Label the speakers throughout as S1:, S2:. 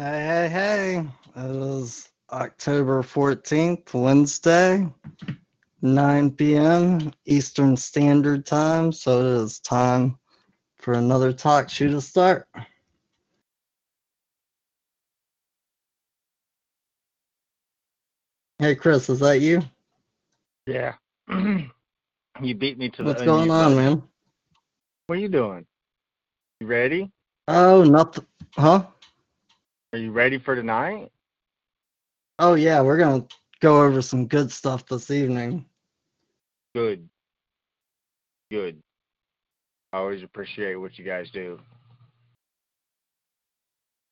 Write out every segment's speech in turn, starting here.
S1: Hey, hey, hey. It is October 14th, Wednesday, 9 p.m. Eastern Standard Time. So it is time for another talk shoe to start. Hey, Chris, is that you?
S2: Yeah. you beat me to the
S1: What's going on,
S2: button.
S1: man?
S2: What are you doing? You ready?
S1: Oh, nothing. Huh?
S2: Are you ready for tonight?
S1: Oh, yeah, we're going to go over some good stuff this evening.
S2: Good. Good. I always appreciate what you guys do.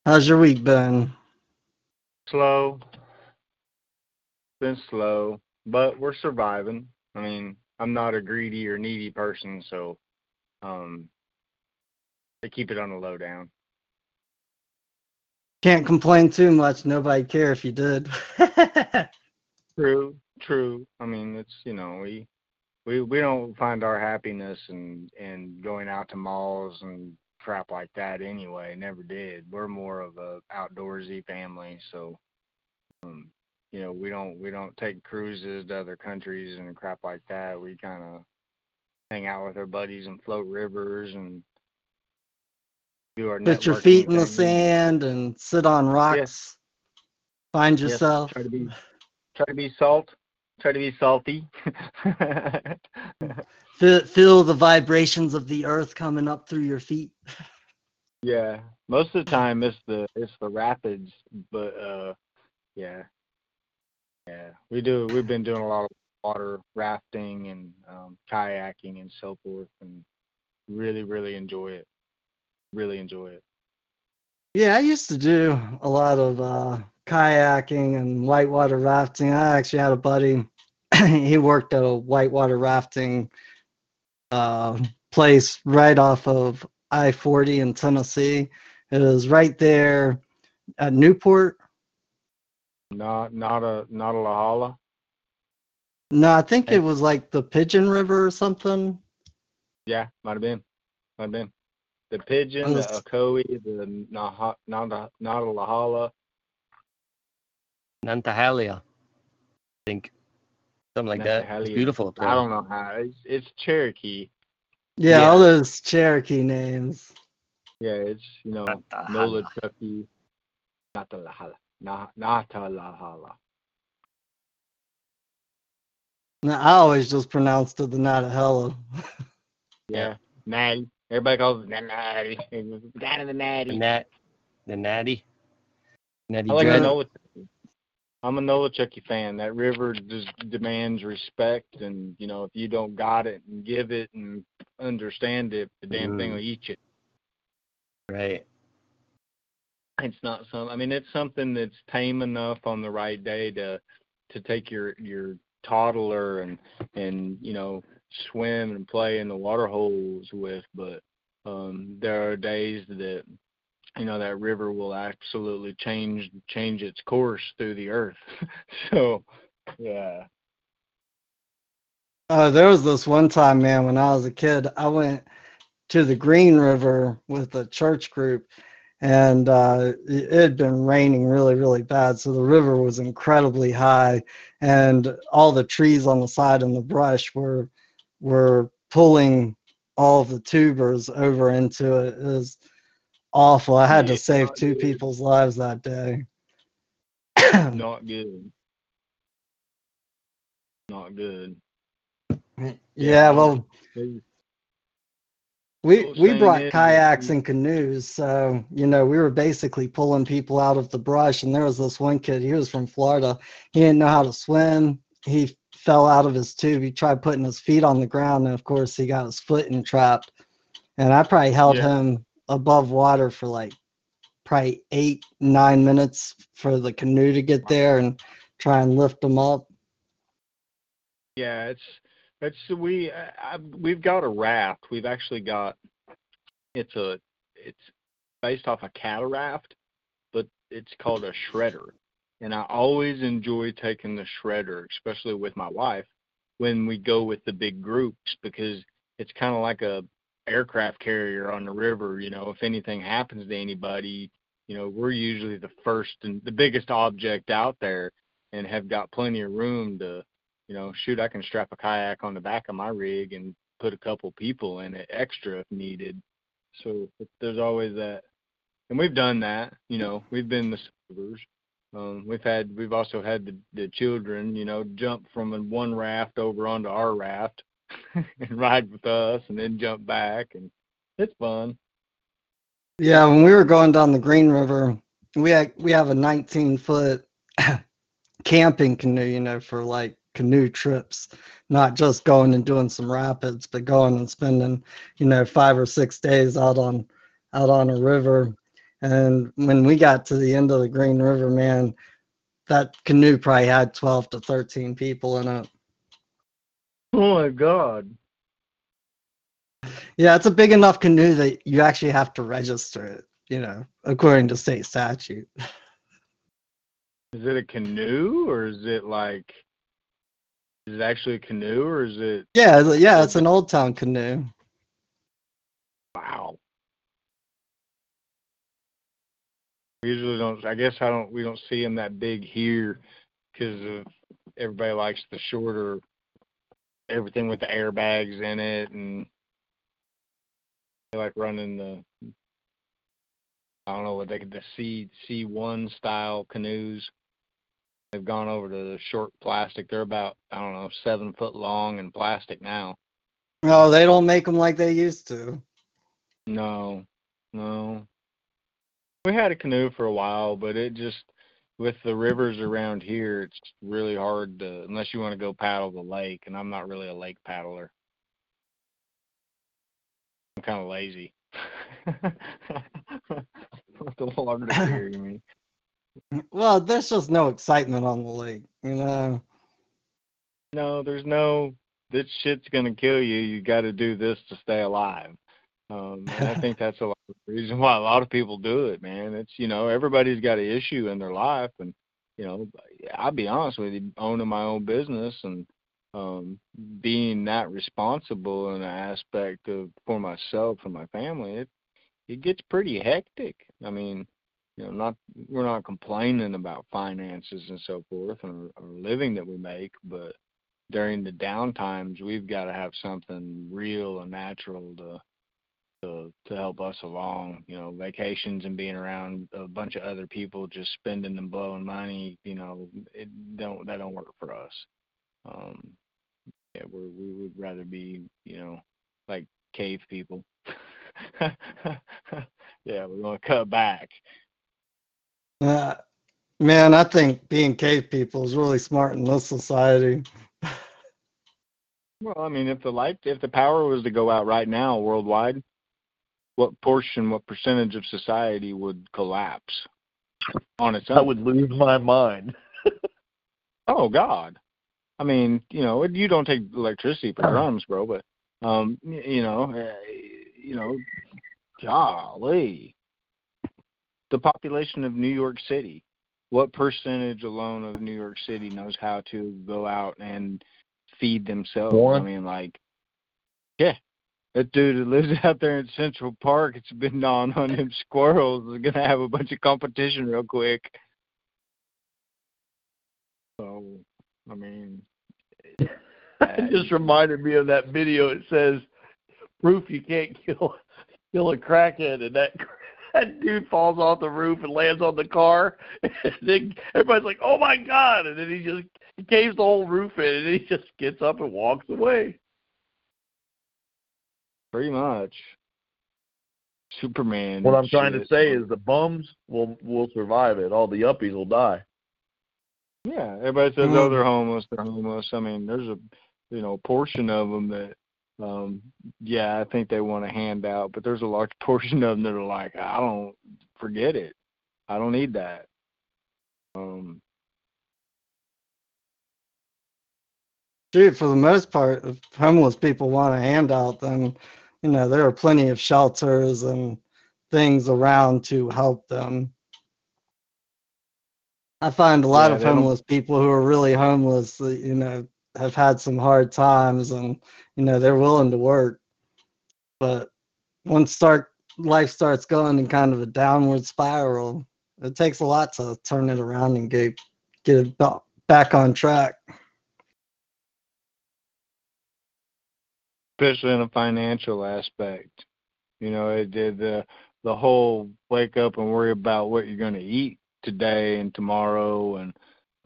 S1: How's your week been?
S2: Slow. Been slow, but we're surviving. I mean, I'm not a greedy or needy person, so um they keep it on the low down.
S1: Can't complain too much. Nobody care if you did.
S2: True, true. I mean, it's you know we we we don't find our happiness in in going out to malls and crap like that anyway. Never did. We're more of a outdoorsy family, so um, you know we don't we don't take cruises to other countries and crap like that. We kind of hang out with our buddies and float rivers and do our
S1: Put your feet in the sand and sit on rocks. Find
S2: Yes,
S1: yourself.
S2: try to be try to be salt. Try to be salty.
S1: Feel, feel the vibrations of the earth coming up through your feet.
S2: Yeah, most of the time it's the it's the rapids, but uh, yeah, yeah, we do. We've been doing a lot of water rafting and um, kayaking and so forth, and really, really enjoy it. Really enjoy it.
S1: Yeah, I used to do a lot of uh, kayaking and whitewater rafting. I actually had a buddy. he worked at a whitewater rafting uh, place right off of I 40 in Tennessee. It was right there at Newport.
S2: Not not a not a lahala.
S1: No, I think it was like the Pigeon River or something.
S2: Yeah, might have been, might have been. The pigeon, the
S1: Those-
S2: Ocoee, the Naha, Nada, Nadalahala.
S3: Nantahala. I think something like that. It's beautiful. up
S2: I don't know how. It's, it's Cherokee.
S1: Yeah,
S3: Yeah.
S1: all those Cherokee names.
S2: Yeah, it's you know
S3: Nantahala.
S2: Nola Chucky, Natalahala, Na- Natalahala.
S1: No, I always just pronounced it the Natahella.
S2: Yeah, Natty. Everybody calls it Natty. Down in the
S3: The
S2: Natty.
S3: nat, the natty, natty
S2: I like
S3: dread.
S2: to know I'm a Nolichucky fan. That river just demands respect, and you know if you don't got it and give it and understand it, the damn thing
S3: Mm.
S2: will eat you.
S3: Right.
S2: It's not some. I mean, it's something that's tame enough on the right day to to take your your toddler and and you know swim and play in the water holes with. But um, there are days that you know that river will absolutely change change its course through the earth. so yeah,
S1: Uh, there was this one time, man, when I was a kid, I went to the Green River with a church group, and uh, it it had been raining really, really bad. So the river was incredibly high, and all the trees on the side and the brush were were pulling all the tubers over into it. It was awful. I had to save two people's lives that day.
S2: not good. Not good.
S1: yeah, well, We we brought kayaks and canoes, so you know we were basically pulling people out of the brush. And there was this one kid, he was from Florida. He didn't know how to swim. He fell out of his tube. He tried putting his feet on the ground, and of course he got his foot entrapped. And I probably held
S2: Yeah.
S1: him above water for like probably eight nine minutes for the canoe to get there and try and lift him up.
S2: Yeah, it's it's we I, we've got a raft. We've actually got it's a it's based off a cataraft, but it's called a shredder. And I always enjoy taking the shredder, especially with my wife, when we go with the big groups because it's kind of like a aircraft carrier on the river. You know, if anything happens to anybody, you know, we're usually the first and the biggest object out there and have got plenty of room to, you know, shoot, I can strap a kayak on the back of my rig and put a couple people in it extra if needed. So there's always that. And we've done that, you know, we've been the servers. Um, we've had, we've also had the, the children, you know, jump from one raft over onto our raft and ride with us and then jump back. And it's fun.
S1: Yeah, when we were going down the Green River, we had, we have a 19 foot camping canoe, you know, for like canoe trips, not just going and doing some rapids, but going and spending, you know, five or six days out on out on a river. And when we got to the end of the Green River, man, that canoe probably had 12 to 13 people in it.
S2: Oh my God.
S1: Yeah, it's a big enough canoe that you actually have to register it, you know, according to state statute.
S2: Is it a canoe or is it like is it actually a canoe or is it
S1: Yeah, yeah, it's an old town canoe.
S2: wow. We usually don't I guess I don't we don't see them that big here because everybody likes the shorter everything with the airbags in it and they like running the I don't know what they the C C one style canoes. They've gone over to the short plastic. They're about I don't know seven foot long and plastic now.
S1: No, they don't make them like they used to.
S2: No, no. We had a canoe for a while, but it just with the rivers around here, it's really hard to unless you want to go paddle the lake, and I'm not really a lake paddler. I'm kind of lazy. the longer here, you mean?
S1: Well, there's just no excitement on the lake, you know.
S2: No, there's no. This shit's gonna kill you. You got to do this to stay alive. Um, I think that's a lot of the reason why a lot of people do it, man. It's you know everybody's got an issue in their life, and you know I'll be honest with you, owning my own business and um, being that responsible in an aspect of for myself and my family, it it gets pretty hectic. I mean, you know, not we're not complaining about finances and so forth or, or living that we make, but during the down times, we've got to have something real and natural to to to help us along. You know, vacations and being around a bunch of other people just spending and blowing money. You know, it don't that don't work for us. Um, yeah, we we would rather be you know like cave people. yeah, we're going to cut back.
S1: Uh, man, I think being cave people is really smart in this society.
S2: Well, I mean, if the light, if the power was to go out right now worldwide, what portion, what percentage of society would collapse on its own?
S4: I would lose my mind.
S2: oh God, I mean, you know, you don't take electricity for drums, bro, but um, you know, you know, golly, the population of New York City. What percentage alone of New York City knows how to go out and feed themselves?
S4: One.
S2: I mean, like, yeah, that dude that lives out there in Central Park, it's been gnawing on them squirrels. Is gonna have a bunch of competition real quick. So, I mean,
S4: it just reminded me of that video. It says proof you can't kill kill a crackhead, and that that dude falls off the roof and lands on the car. And then everybody's like, "Oh my god!" And then he just he caves the whole roof in, and he just gets up and walks away.
S2: Pretty much. Superman.
S4: What I'm trying to say is the bums will will survive it. All the uppies will die.
S2: Yeah, everybody says,
S1: Mhm.
S2: "Oh, they're homeless. They're homeless." I mean, there's a you know portion of them that, um, yeah, I think they want a handout, but there's a large portion of them that are like, "I don't forget it. I don't need that." Um,
S1: Shoot, for the most part, if homeless people want a handout, then you know there are plenty of shelters and things around to help them. I find a lot
S2: Yeah,
S1: of
S2: they don't-
S1: homeless people who are really homeless, uh, you know, have had some hard times, and you know they're willing to work. But once start life starts going in kind of a downward spiral, it takes a lot to turn it around and get get it back on track.
S2: Especially in a financial aspect. You know, it did the the whole wake up and worry about what you're going to eat today and tomorrow, and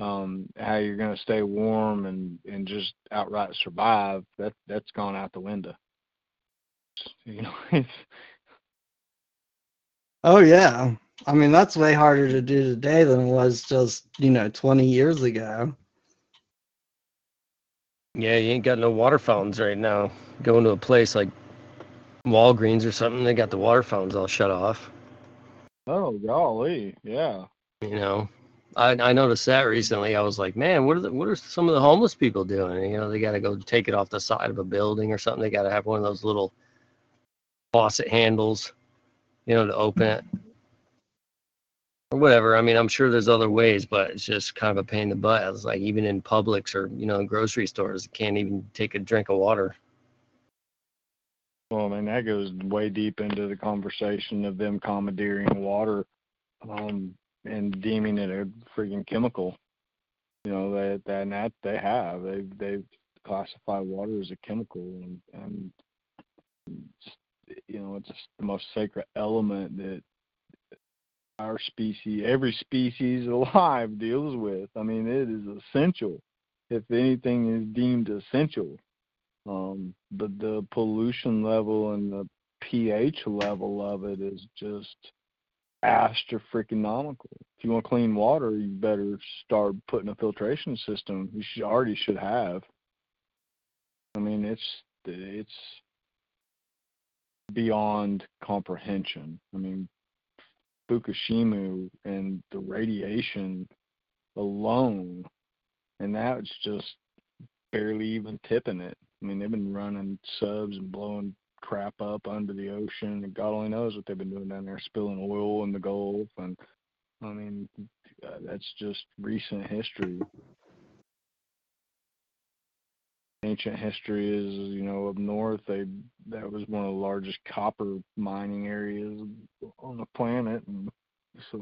S2: um, how you're going to stay warm and and just outright survive. That that's gone out the window. You know, it's
S1: Oh yeah. I mean that's way harder to do today than it was just, you know, 20 years ago.
S3: Yeah, you ain't got no water fountains right now. Going to a place like Walgreens or something, they got the water fountains all shut off.
S2: oh golly, yeah.
S3: You know, I I noticed that recently. I was like, man, what are the, what are some of the homeless people doing? You know, they got to go take it off the side of a building or something. They got to have one of those little faucet handles, you know, to open it or whatever. I mean, I'm sure there's other ways, but it's just kind of a pain in the butt. It's like even in Publix or you know, in grocery stores, you can't even take a drink of water.
S2: Well, I mean that goes way deep into the conversation of them commandeering water, um, and deeming it a freaking chemical. You know that that and that they have they they've classified water as a chemical and and you know it's the most sacred element that our species every species alive deals with. I mean it is essential. If anything is deemed essential, um, but the pollution level and the pH level of it is just astronomical. If you want clean water, you better start putting a filtration system. You should already should have. I mean, it's it's beyond comprehension. I mean, Fukushima and the radiation alone, and that's just barely even tipping it. I mean, they've been running subs and blowing crap up under the ocean, and God only knows what they've been doing down there, spilling oil in the Gulf, and I mean, uh, that's just recent history. Ancient history is, you know, up north. They that was one of the largest copper mining areas on the planet, and so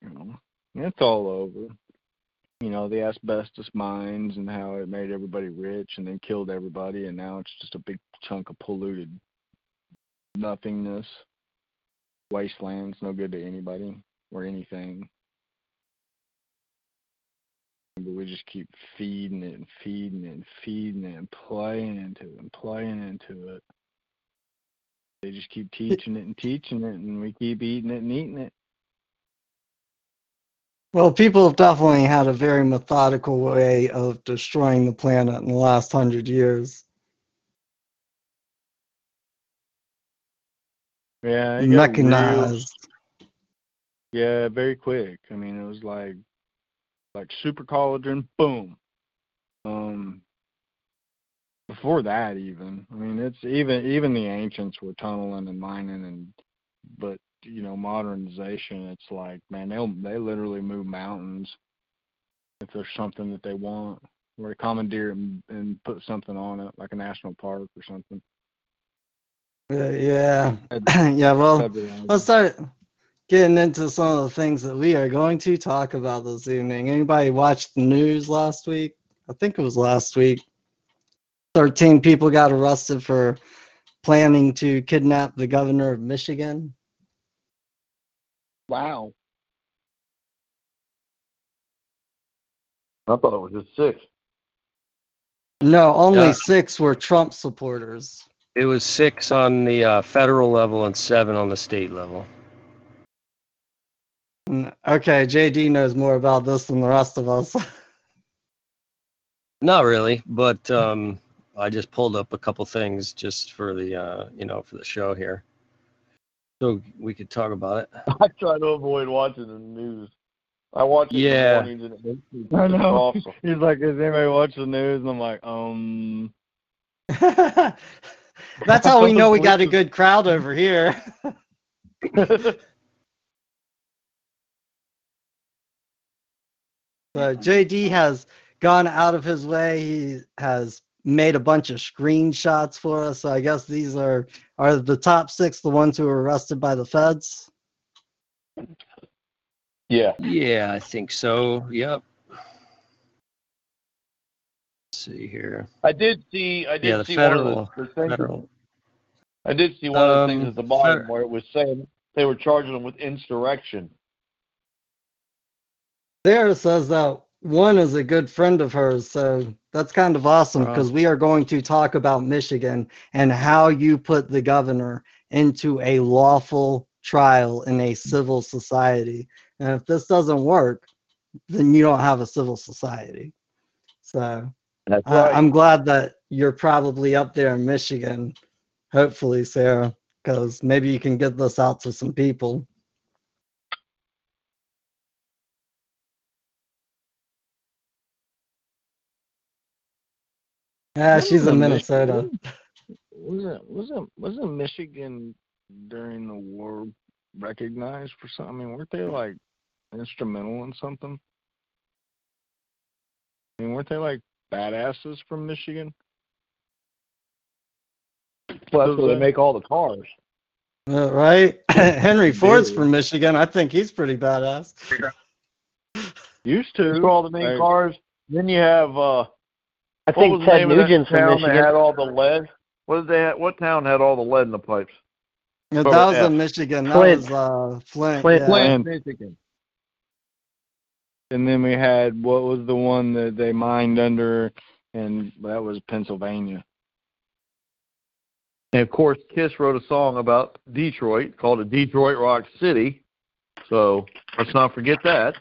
S2: you know, it's all over you know, the asbestos mines and how it made everybody rich and then killed everybody, and now it's just a big chunk of polluted nothingness, wastelands, no good to anybody or anything. But we just keep feeding it and feeding it and feeding it and playing into it and playing into it. They just keep teaching it and teaching it, and we keep eating it and eating it.
S1: Well, people have definitely had a very methodical way of destroying the planet in the last hundred years.
S2: Yeah, real- Yeah, very quick. I mean, it was like like super collagen, boom. Um, before that, even I mean, it's even even the ancients were tunneling and mining, and but you know modernization, it's like man, they'll they literally move mountains if there's something that they want, or they commandeer and, and put something on it, like a national park or something.
S1: Uh, yeah, yeah. Well, let's start getting into some of the things that we are going to talk about this evening. Anybody watch the news last week? I think it was last week. 13 people got arrested for planning to kidnap the governor of Michigan.
S2: Wow.
S4: I thought it was just six.
S1: No, only
S3: Yeah.
S1: six were Trump supporters.
S3: It was six on the uh, federal level and seven on the state level.
S1: Mm, Okay, JD knows more about this than the rest of us.
S3: Not really, but um, I just pulled up a couple things just for the uh, you know for the show here, so we could talk about it.
S4: I try to avoid watching the news. I watch it
S3: Yeah.
S4: in the mornings and it makes me
S2: I know.
S4: awesome.
S2: He's like, does anybody watch the news? And I'm like, um.
S1: That's how we know we got a good crowd over here. So JD has gone out of his way. He has made a bunch of screenshots for us. So I guess these are are the top six the ones who were arrested by the feds.
S4: Yeah.
S3: Yeah, I think so. Yep. Let's see here.
S4: I did see. I did
S3: Yeah, the
S4: see one
S3: federal-
S4: of the, the things.
S3: Federal.
S4: I did see one of the things
S3: Um,
S4: at the bottom
S3: fed-
S4: where it was saying they were charging them with insurrection.
S1: There it says that one is a good friend of hers, so that's kind of awesome
S3: Wow.
S1: because we are going to talk about Michigan and how you put the governor into a lawful trial in a civil society. And if this doesn't work, then you don't have a civil society. So
S4: That's
S1: I, I'm glad that you're probably up there in Michigan, hopefully, Sarah, because maybe you can get this out to some people. Yeah, she's in Minnesota.
S2: Wasn't wasn't wasn't Michigan during the war recognized for something? I mean, weren't they like instrumental in something? I mean, weren't they like badasses from Michigan?
S4: well, that's where they make all the cars.
S1: Uh, right? Henry Ford's
S2: Dude.
S1: from Michigan. I think he's pretty badass.
S2: Used to.
S4: Those all the main
S2: Like,
S4: cars. Then you have uh,
S5: I
S4: what
S5: think
S4: was the
S5: Ted
S4: name of that
S5: Nugent's from
S4: town that had all the lead? What did they? Have, what town had all the lead in the pipes?
S1: Yeah, that was
S4: F.
S1: in Michigan. That
S5: Flint.
S1: was uh, Flint.
S5: Flint.
S1: yeah.
S4: Flint,
S2: Flint.
S4: Michigan.
S2: And then we had what was the one that they mined under, and that was Pennsylvania.
S4: And of course, Kiss wrote a song about Detroit called it Detroit Rock City. So let's not forget that.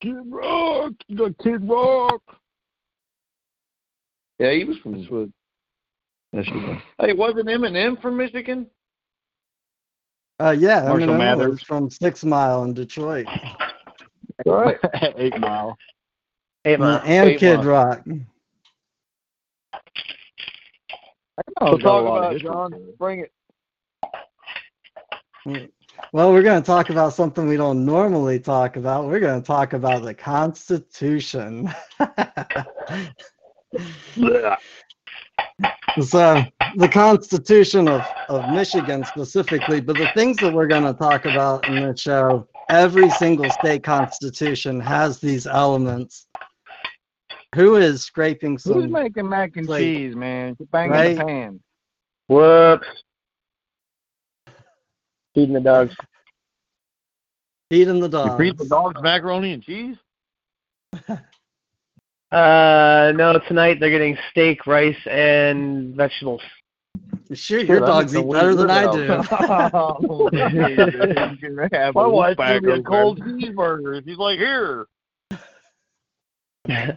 S2: Kid Rock, you got Kid Rock.
S4: Yeah, he was from Michigan. Hey, wasn't Eminem from Michigan?
S1: Uh, yeah,
S2: Marshall
S1: Eminem was
S2: Mathers.
S1: from Six Mile in Detroit.
S4: Right.
S2: Eight Mile.
S5: Hey,
S1: Uh, and
S4: Eight
S1: Kid
S4: Mile.
S1: Rock.
S4: So talk about John. Bring it.
S1: Well, we're going to talk about something we don't normally talk about. We're going to talk about the Constitution. so, uh, the Constitution of, of Michigan specifically, but the things that we're going to talk about in the show, every single state constitution has these elements. Who is scraping
S2: Who's making mac and
S1: like-
S2: cheese, man? You're banging
S1: Right?
S2: the pan.
S5: Whoops. Feeding the dogs.
S1: feeding the
S4: You
S1: dogs?
S4: feed the dogs macaroni and cheese?
S5: Uh, no, tonight they're getting steak, rice, and vegetables.
S1: Shoot, your
S4: Shit, I
S1: dogs eat better than I do.
S2: You can
S4: My wife
S2: bag
S4: gave me a cold
S2: them.
S4: cheeseburger. She's like, here.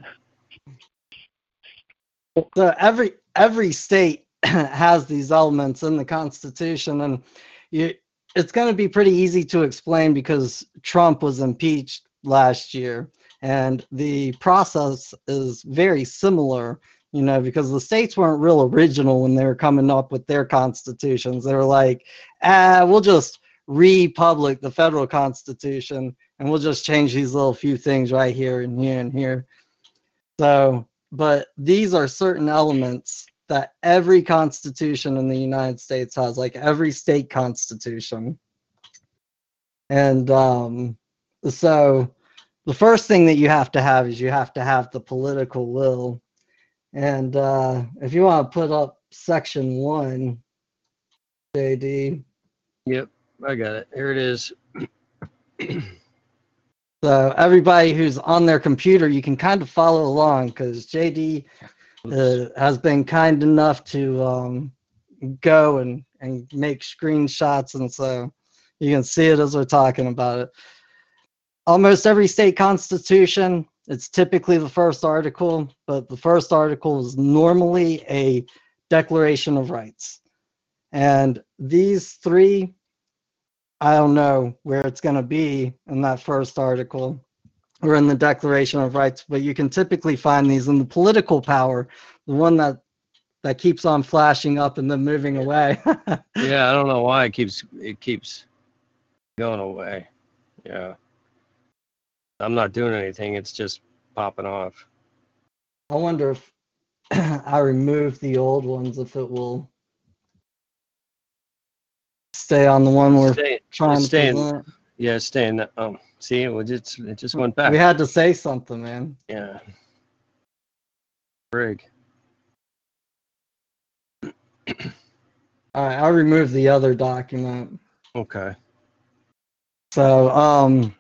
S1: So every every state has these elements in the Constitution, and you, it's going to be pretty easy to explain because Trump was impeached last year, and the process is very similar. You know, because the states weren't real original when they were coming up with their constitutions. They were like, ah, we'll just republic the federal constitution, and we'll just change these little few things right here and here and here. So but these are certain elements that every constitution in the United States has, like every state constitution. And um, so the first thing that you have to have is you have to have the political will. And uh, if you want to put up section one, JD,
S3: Yep, I got it. Here it is.
S1: so everybody who's on their computer, you can kind of follow along because JD uh, has been kind enough to um, go and, and make screenshots, and so you can see it as we're talking about it. Almost every state constitution, it's typically the first article, but the first article is normally a Declaration of Rights. And these three, I don't know where it's going to be in that first article or in the Declaration of Rights, but you can typically find these in the political power, the one that that keeps on flashing up and then moving away.
S3: Yeah, I don't know why it keeps it keeps going away. Yeah. I'm not doing anything. It's just popping off.
S1: I wonder if I remove the old ones if it will stay on the one we're
S3: Stay,
S1: trying to
S3: staying.
S1: present.
S3: yeah, staying. Um, see, it was just it just went back.
S1: We had to say something, man.
S3: yeah. Frig.
S1: All right, I removed the other document.
S3: Okay.
S1: So, um,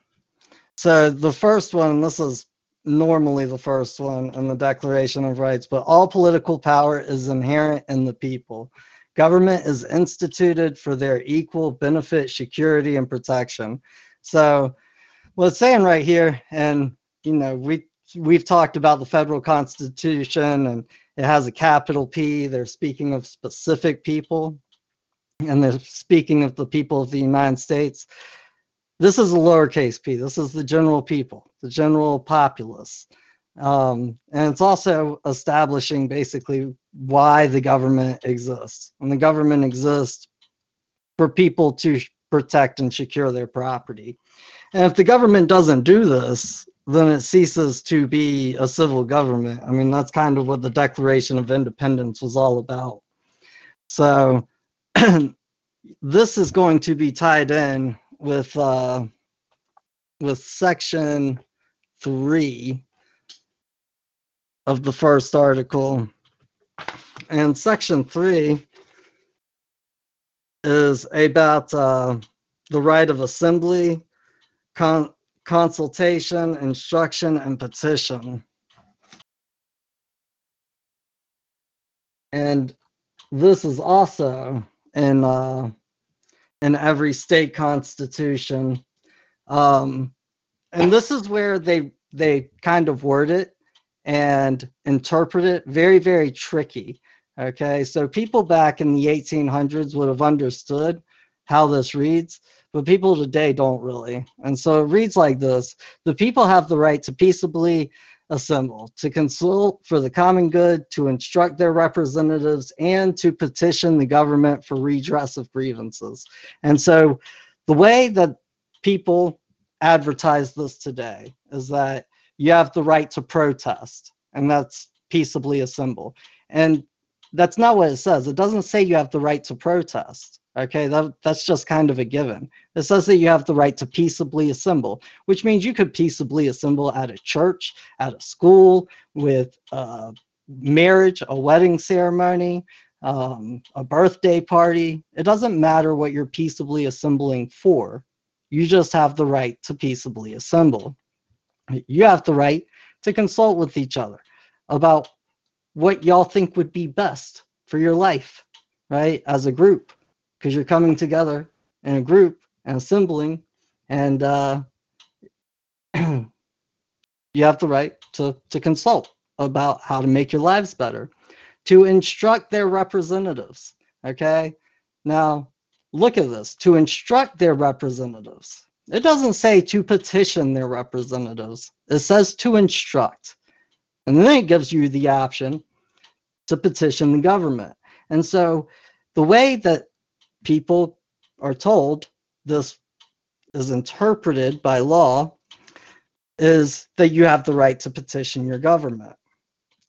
S1: so the first one, this is normally the first one in the Declaration of Rights, but all political power is inherent in the people. Government is instituted for their equal benefit, security, and protection. So, what it's saying right here, and you know, we we've talked about the federal constitution, and it has a capital P. They're speaking of specific people, and they're speaking of the people of the United States this is a lowercase p. This is the general people, the general populace. Um, and it's also establishing basically why the government exists. And the government exists for people to protect and secure their property. And if the government doesn't do this, then it ceases to be a civil government. I mean, that's kind of what the Declaration of Independence was all about. So this is going to be tied in with uh, with section three of the first article, and section three is about uh, the right of assembly, con- consultation, instruction, and petition. And this is also in uh, in every state constitution. Um, and this is where they they kind of word it and interpret it very very tricky. Okay, so people back in the 1800s would have understood how this reads, but people today don't really. And so it reads like this: The people have the right to peaceably assemble, to consult for the common good, to instruct their representatives, and to petition the government for redress of grievances. And so the way that people advertise this today is that you have the right to protest, and that's peaceably assemble. And that's not what it says. It doesn't say you have the right to protest. Okay, that, that's just kind of a given. It says that you have the right to peaceably assemble, which means you could peaceably assemble at a church, at a school, with a marriage, a wedding ceremony, um, a birthday party. It doesn't matter what you're peaceably assembling for. You just have the right to peaceably assemble. You have the right to consult with each other about what y'all think would be best for your life, right? As a group because you're coming together in a group and assembling, and uh, you have the right to, to consult about how to make your lives better, to instruct their representatives. Okay, now look at this to instruct their representatives. It doesn't say to petition their representatives, it says to instruct. And then it gives you the option to petition the government. And so the way that people are told this is interpreted by law is that you have the right to petition your government.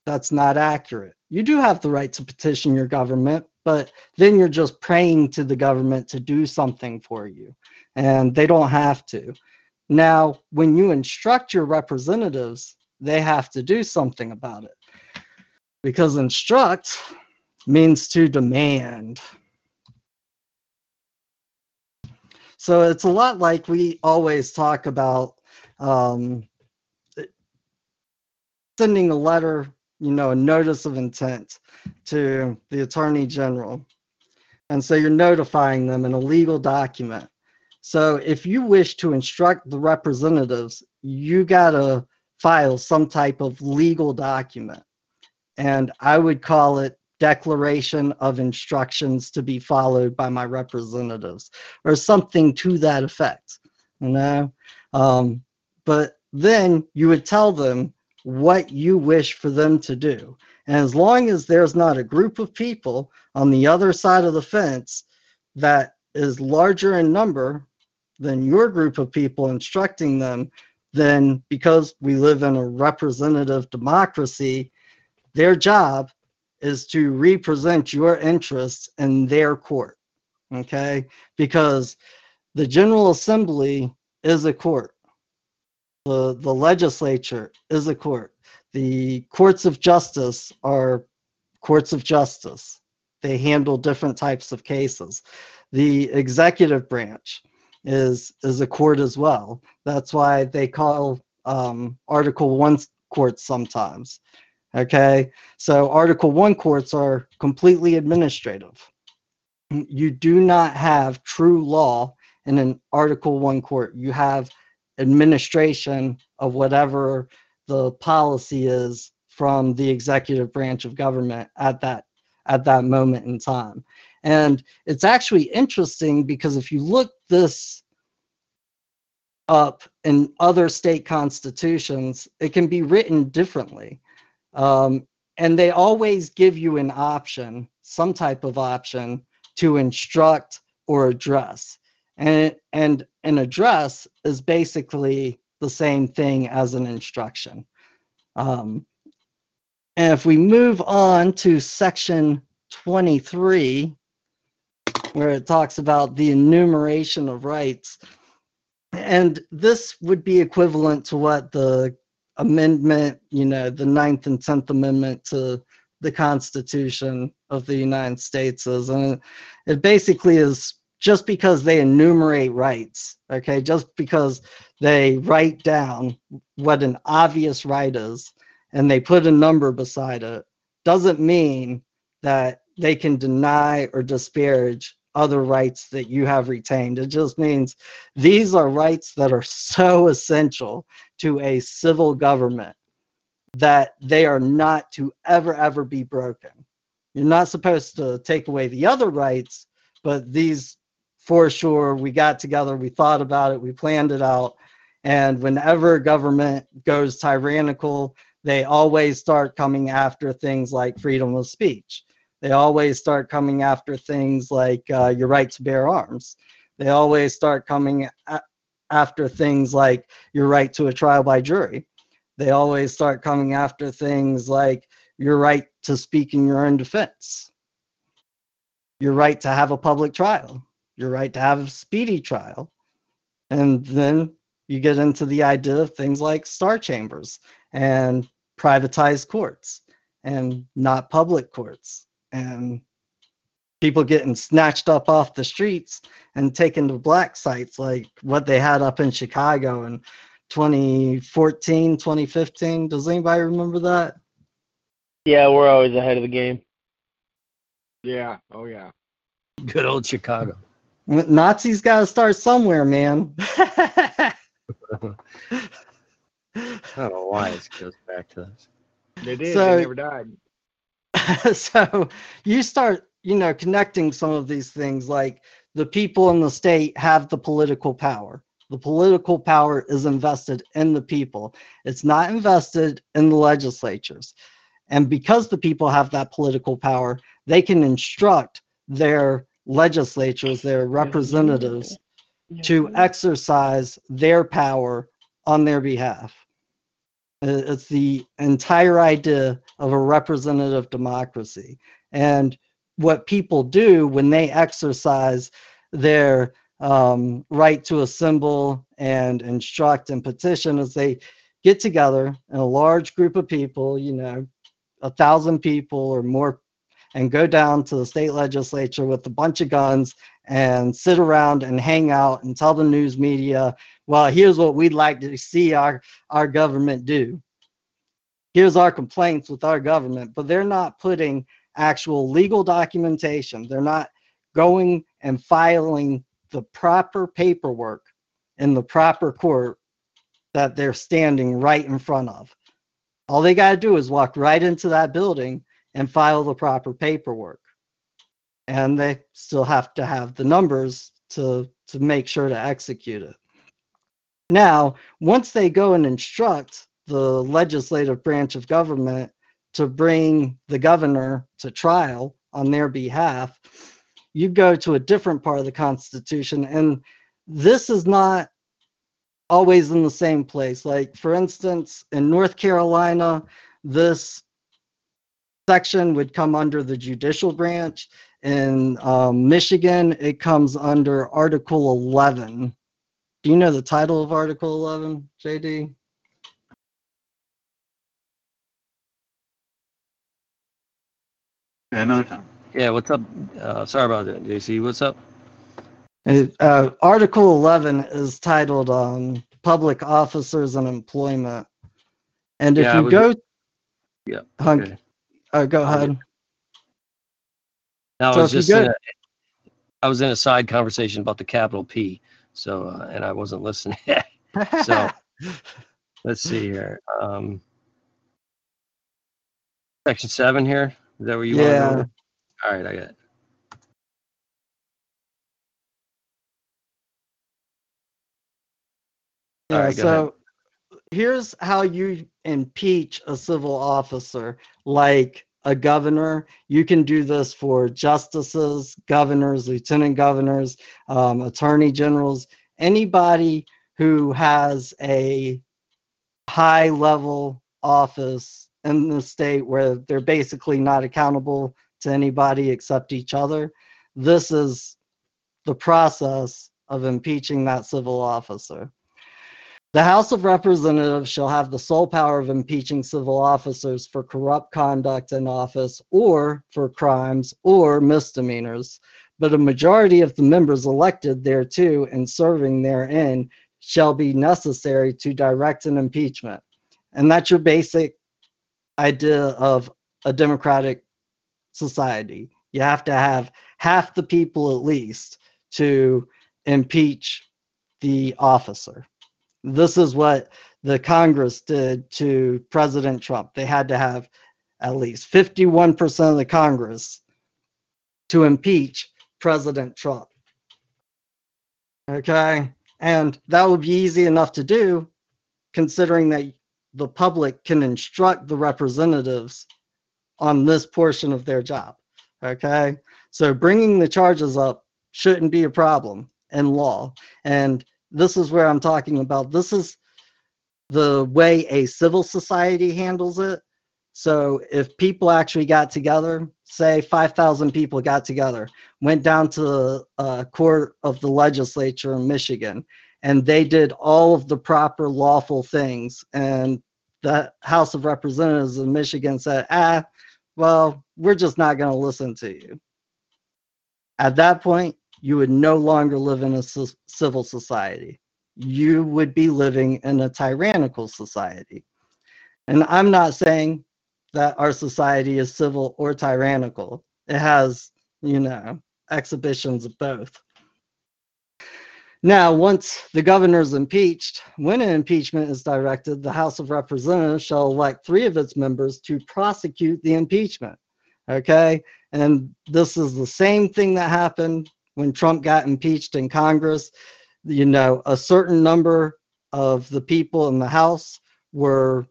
S1: That's not accurate. You do have the right to petition your government, but then you're just praying to the government to do something for you, and they don't have to. Now, when you instruct your representatives, they have to do something about it because instruct means to demand. So it's a lot like we always talk about um, sending a letter, you know, a notice of intent to the attorney general. And so you're notifying them in a legal document. So if you wish to instruct the representatives, you got to file some type of legal document. And I would call it declaration of instructions to be followed by my representatives. Or something to that effect you know? Um, but then you would tell them what you wish for them to do. And as long as there's not a group of people on the other side of the fence that is larger in number than your group of people instructing them then because we live in a representative democracy their job is to represent your interests in their court. Okay? Because the General Assembly is a court. The, the legislature is a court. The courts of justice are courts of justice. They handle different types of cases. The executive branch is is a court as well. That's why they call um, Article One courts sometimes. Okay, so Article One courts are completely administrative. You do not have true law in an Article One court. You have administration of whatever the policy is from the executive branch of government at that at that moment in time. And it's actually interesting because if you look this up in other state constitutions, it can be written differently. Um, and they always give you an option, some type of option to instruct or address. And, and an address is basically the same thing as an instruction. Um, and if we move on to section 23, where it talks about the enumeration of rights, and this would be equivalent to what the amendment, you know, the Ninth and Tenth Amendment to the Constitution of the United States is. And it basically is just because they enumerate rights, okay, just because they write down what an obvious right is and they put a number beside it, doesn't mean that they can deny or disparage other rights that you have retained. It just means these are rights that are so essential to a civil government that they are not to ever, ever be broken. You're not supposed to take away the other rights, but these for sure, we got together, we thought about it, we planned it out. And whenever government goes tyrannical, they always start coming after things like freedom of speech. They always start coming after things like uh, your right to bear arms. They always start coming after things like your right to a trial by jury. They always start coming after things like your right to speak in your own defense, your right to have a public trial, your right to have a speedy trial. And then you get into the idea of things like star chambers and privatized courts and not public courts and people getting snatched up off the streets and taken to black sites like what they had up in Chicago in 2014, 2015. Does anybody remember that?
S5: Yeah, we're always ahead of the game.
S2: Yeah. Oh yeah.
S3: Good old Chicago.
S1: Nazis got to start somewhere, man.
S3: I don't know why it goes back to this.
S2: They did.
S1: So-
S2: they never died.
S1: so you start you know connecting some of these things like the people in the state have the political power. The political power is invested in the people. It's not invested in the legislatures. And because the people have that political power they can instruct their legislatures their representatives to exercise their power on their behalf. It's the entire idea of a representative democracy. And what people do when they exercise their um, right to assemble and instruct and petition is they get together in a large group of people, you know, a thousand people or more, and go down to the state legislature with a bunch of guns and sit around and hang out and tell the news media, well, here's what we'd like to see our, our government do. Here's our complaints with our government, but they're not putting actual legal documentation. They're not going and filing the proper paperwork in the proper court that they're standing right in front of. All they got to do is walk right into that building and file the proper paperwork. And they still have to have the numbers to, to make sure to execute it. Now, once they go and instruct the legislative branch of government to bring the governor to trial on their behalf, you go to a different part of the Constitution. And this is not always in the same place. Like, for instance, in North Carolina, this section would come under the judicial branch. In um, Michigan, it comes under Article 11. Do you know the title of Article 11, JD?
S6: Another time.
S3: Yeah, what's up? Uh, sorry about that, JC. What's up?
S1: Uh, Article 11 is titled um, Public Officers and Employment. And if
S3: Yeah,
S1: you
S3: was-
S1: go,
S3: Yeah.
S1: Hunk,
S3: okay.
S1: uh, go ahead.
S3: No,
S1: So
S3: I was just in
S1: go-
S3: a, I was in a side conversation about the capital P. So, uh, and I wasn't listening. So- Let's see here. Um, section seven here. Is that where you want to
S1: yeah.
S3: go? All right, I got it. All
S1: Yeah,
S3: right, go ahead.
S1: so here's how you impeach a civil officer, like a governor. You can do this for justices, governors, lieutenant governors, um, attorney generals, anybody who has a high level office in the state where they're basically not accountable to anybody except each other. This is the process of impeaching that civil officer. The House of Representatives shall have the sole power of impeaching civil officers for corrupt conduct in office or for crimes or misdemeanors. But a majority of the members elected thereto and serving therein shall be necessary to direct an impeachment. And that's your basic idea of a democratic society. You have to have half the people at least to impeach the officer. This is what the Congress did to President Trump. They had to have at least 51% of the Congress to impeach President Trump. Okay? And that would be easy enough to do considering that the public can instruct the representatives on this portion of their job. Okay? So bringing the charges up shouldn't be a problem in law. And this is where I'm talking about. This is the way a civil society handles it. So if people actually got together, say 5,000 people got together, went down to the uh, court of the legislature in Michigan, and they did all of the proper lawful things, and the House of Representatives in Michigan said, ah, well, we're just not going to listen to you. At that point, you would no longer live in a civil society. You would be living in a tyrannical society. And I'm not saying that our society is civil or tyrannical. It has, you know, exhibitions of both. Now, once the governor is impeached, when an impeachment is directed, the House of Representatives shall elect three of its members to prosecute the impeachment. Okay? And this is the same thing that happened when Trump got impeached in Congress. You know, a certain number of the people in the House were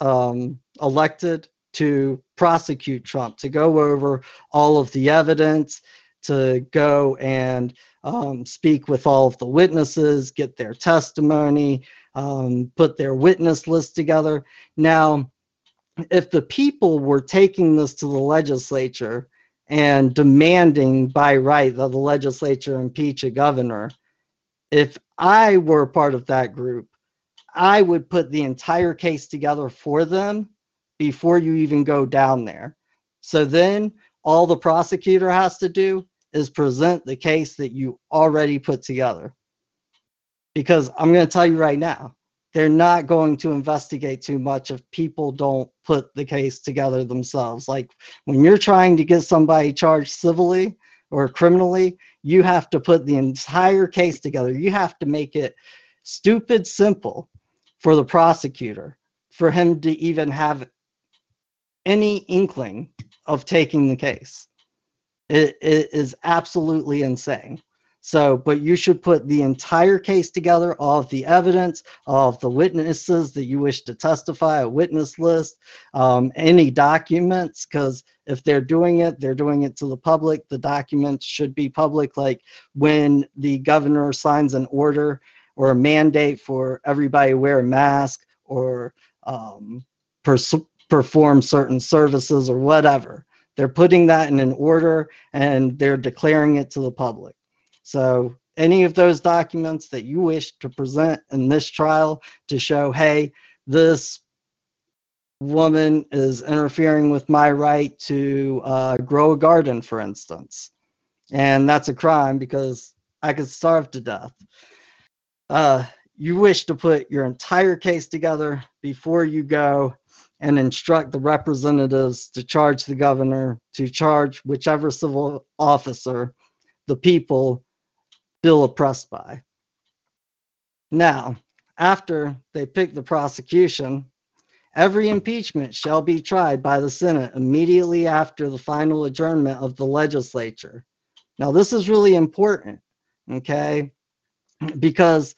S1: um, elected to prosecute Trump, to go over all of the evidence, to go and um, speak with all of the witnesses, get their testimony, um, put their witness list together. Now, if the people were taking this to the legislature and demanding by right that the legislature impeach a governor, if I were part of that group, I would put the entire case together for them before you even go down there. So then all the prosecutor has to do is present the case that you already put together. Because I'm going to tell you right now, they're not going to investigate too much if people don't put the case together themselves. Like when you're trying to get somebody charged civilly or criminally, you have to put the entire case together. You have to make it stupid simple for the prosecutor for him to even have any inkling of taking the case. It, it is absolutely insane. So, but you should put the entire case together, all of the evidence, all of the witnesses that you wish to testify, a witness list, um, any documents, because if they're doing it, they're doing it to the public. The documents should be public, like when the governor signs an order or a mandate for everybody wear a mask or um, pers- perform certain services or whatever. They're putting that in an order and they're declaring it to the public. So any of those documents that you wish to present in this trial to show, hey, this woman is interfering with my right to uh, grow a garden, for instance. And that's a crime because I could starve to death. Uh, you wish to put your entire case together before you go and instruct the representatives to charge the governor, to charge whichever civil officer the people feel oppressed by. Now, after they pick the prosecution, every impeachment shall be tried by the Senate immediately after the final adjournment of the legislature. Now, this is really important, okay? Because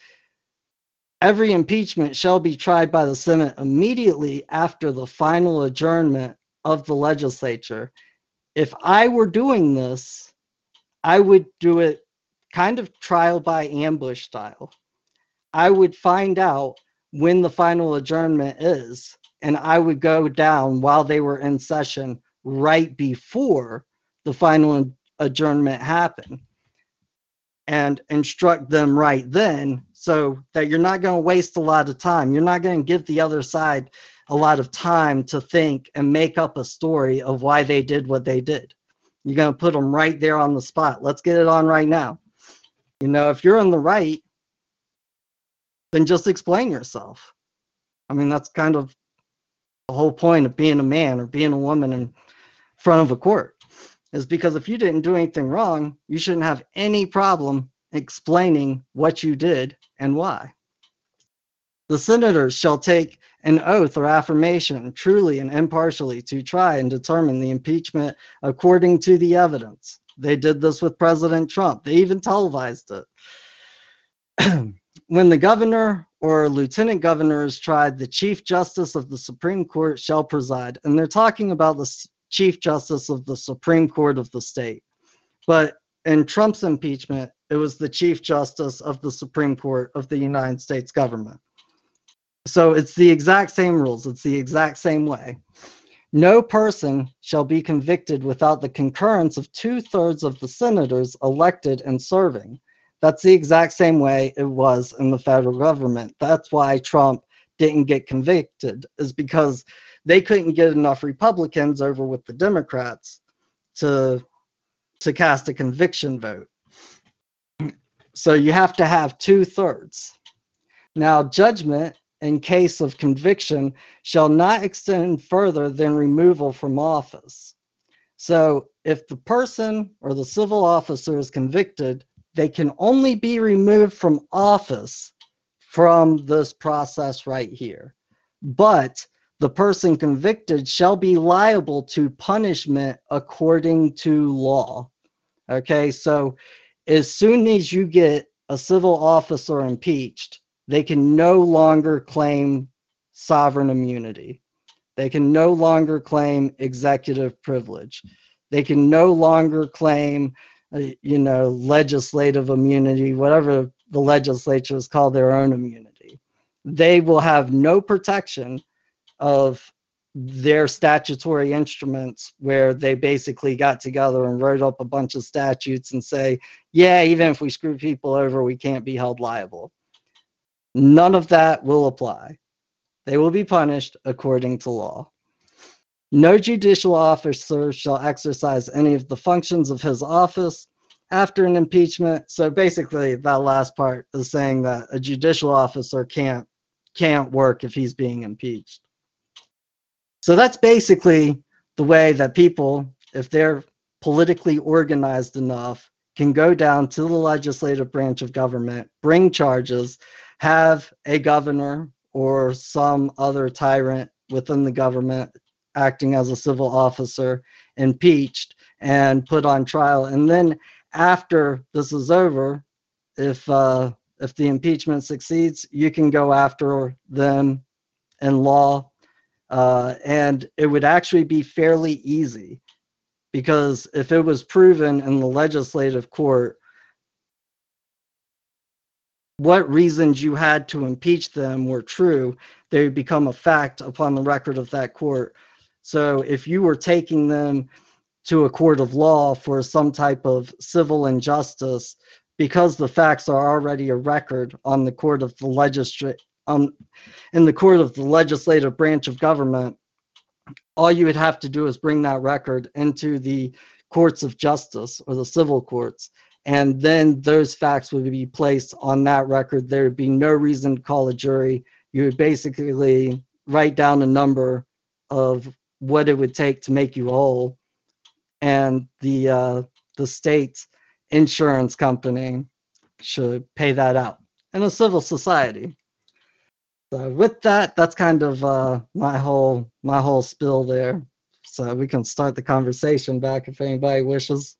S1: every impeachment shall be tried by the Senate immediately after the final adjournment of the legislature. If I were doing this, I would do it kind of trial by ambush style. I would find out when the final adjournment is, and I would go down while they were in session right before the final adjournment happened and instruct them right then so that you're not going to waste a lot of time. You're not going to give the other side a lot of time to think and make up a story of why they did what they did. You're going to put them right there on the spot. Let's get it on right now. You know, if you're in the right, then just explain yourself. I mean, that's kind of the whole point of being a man or being a woman in front of a court is because if you didn't do anything wrong, you shouldn't have any problem explaining what you did and why. The senators shall take an oath or affirmation truly and impartially to try and determine the impeachment according to the evidence. They did this with President Trump. They even televised it. when the governor or lieutenant governor is tried, the chief justice of the Supreme Court shall preside. And they're talking about the Chief Justice of the Supreme Court of the state. But in Trump's impeachment, it was the Chief Justice of the Supreme Court of the United States government. So it's the exact same rules, it's the exact same way. No person shall be convicted without the concurrence of two thirds of the senators elected and serving. That's the exact same way it was in the federal government. That's why Trump didn't get convicted, is because they couldn't get enough Republicans over with the Democrats to to cast a conviction vote. So you have to have two thirds. Now, judgment in case of conviction shall not extend further than removal from office. So if the person or the civil officer is convicted, they can only be removed from office from this process right here. But the person convicted shall be liable to punishment according to law. Okay, so as soon as you get a civil officer impeached, they can no longer claim sovereign immunity. They can no longer claim executive privilege. They can no longer claim, uh, you know, legislative immunity, whatever the legislatures call their own immunity. They will have no protection of their statutory instruments where they basically got together and wrote up a bunch of statutes and say, yeah, even if we screw people over, we can't be held liable. None of that will apply. They will be punished according to law. No judicial officer shall exercise any of the functions of his office after an impeachment. So basically, that last part is saying that a judicial officer can't can't work if he's being impeached. So that's basically the way that people, if they're politically organized enough, can go down to the legislative branch of government, bring charges, have a governor or some other tyrant within the government acting as a civil officer impeached and put on trial. And then after this is over, if uh, if the impeachment succeeds, you can go after them in law uh, and it would actually be fairly easy because if it was proven in the legislative court what reasons you had to impeach them were true, they become a fact upon the record of that court. So if you were taking them to a court of law for some type of civil injustice, because the facts are already a record on the court of the legislate um, in the court of the legislative branch of government, all you would have to do is bring that record into the courts of justice or the civil courts and then those facts would be placed on that record. There would be no reason to call a jury. You would basically write down a number of what it would take to make you whole, and the uh, the state's insurance company should pay that out in a civil society. So with that, that's kind of uh, my whole my whole spill there. So we can start the conversation back if anybody wishes.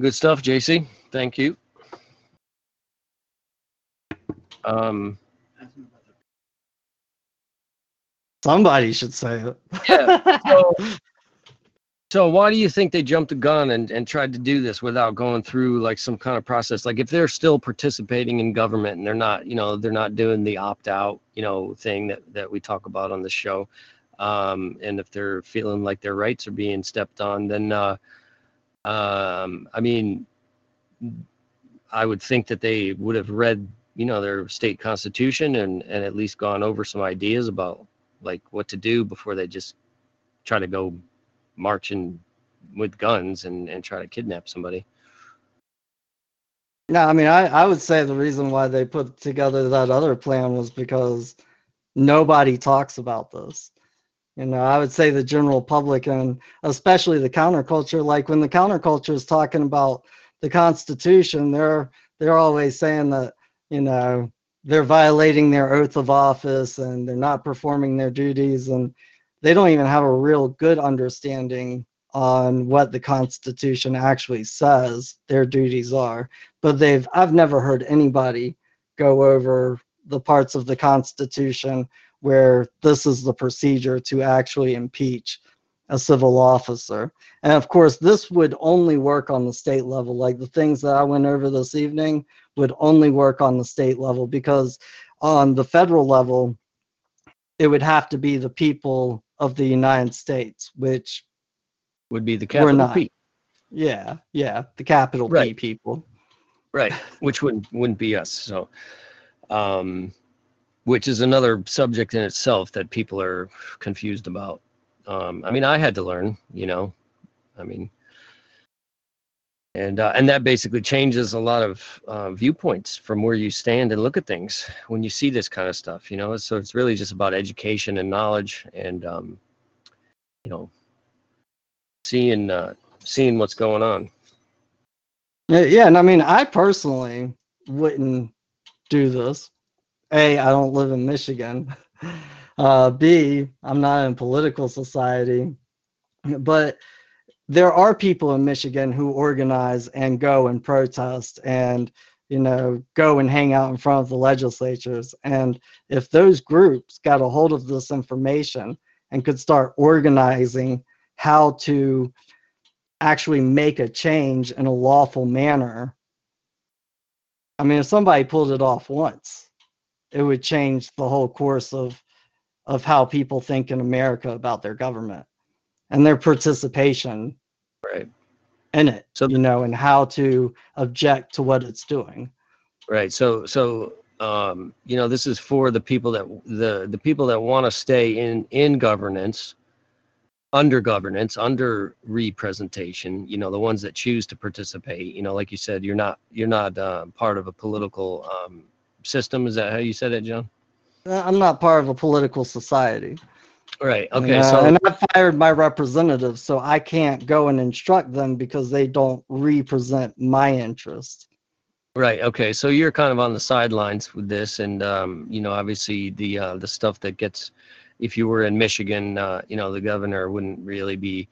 S3: Good stuff, JC. Thank you. Um,
S1: Somebody should say it.
S3: Yeah. So, so why do you think they jumped the gun and, and tried to do this without going through like some kind of process? Like if they're still participating in government and they're not, you know, they're not doing the opt out, you know, thing that, that we talk about on the show. Um, and if they're feeling like their rights are being stepped on, then, uh, um, I mean, I would think that they would have read, you know, their state constitution and, and at least gone over some ideas about like what to do before they just try to go marching with guns and, and try to kidnap somebody.
S1: No, I mean, I, I would say the reason why they put together that other plan was because nobody talks about this. You know, I would say the general public and especially the counterculture, like when the counterculture is talking about the Constitution, they're they're always saying that, you know, they're violating their oath of office and they're not performing their duties and they don't even have a real good understanding on what the constitution actually says their duties are but they've i've never heard anybody go over the parts of the constitution where this is the procedure to actually impeach a civil officer. And of course, this would only work on the state level. Like the things that I went over this evening would only work on the state level because on the federal level, it would have to be the people of the United States, which
S3: would be the capital
S1: not.
S3: P.
S1: Yeah, yeah, the capital P people.
S3: Right, which wouldn't wouldn't be us. So, um, which is another subject in itself that people are confused about. Um, I mean, I had to learn, you know. I mean, and uh, and that basically changes a lot of uh, viewpoints from where you stand and look at things when you see this kind of stuff, you know. So it's really just about education and knowledge, and um, you know, seeing uh, seeing what's going on.
S1: Yeah, and I mean, I personally wouldn't do this. A, I don't live in Michigan. Uh, B, I'm not in political society. But there are people in Michigan who organize and go and protest and, you know, go and hang out in front of the legislatures. And if those groups got a hold of this information and could start organizing how to actually make a change in a lawful manner, I mean, if somebody pulled it off once, it would change the whole course of of how people think in America about their government and their participation
S3: Right.
S1: in it.
S3: So-
S1: you know, and how to object to what it's doing.
S3: Right. So so um, you know this is for the people that the the people that want to stay in in governance, under governance, under representation. You know the ones that choose to participate. You know, like you said, you're not you're not uh, part of a political um, system. Is that how you said it, John?
S1: Uh, I'm not part of a political society.
S3: Right.
S1: And,
S3: Okay.
S1: uh,
S3: So
S1: and I fired my representatives, so I can't go and instruct them because they don't represent my interest.
S3: Right. Okay. So you're kind of on the sidelines with this, and um, you know, obviously the uh, the stuff that gets, if you were in Michigan, uh, you know, the governor wouldn't really be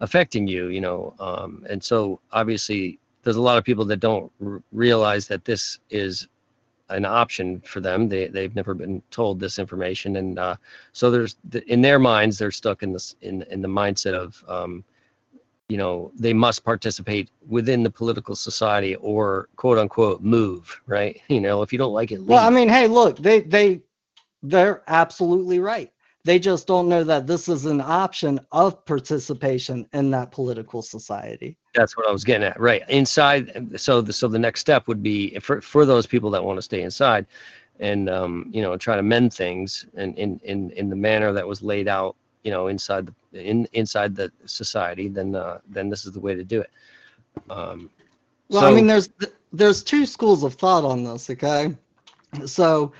S3: affecting you, you know, um, and so obviously there's a lot of people that don't r- realize that this is an option for them. They they've never been told this information, and uh, so there's th- in their minds they're stuck in this in in the mindset of um, you know they must participate within the political society or quote unquote move right you know if you don't like it leave.
S1: Well, I mean, hey, look, they they they're absolutely right. They just don't know that this is an option of participation in that political society.
S3: that's what i was getting at right inside so the so the next step would be for for those people that want to stay inside and um you know try to mend things and in in in the manner that was laid out you know inside the in inside the society then uh then this is the way to do it um
S1: Well, I mean, there's there's two schools of thought on this. Okay, so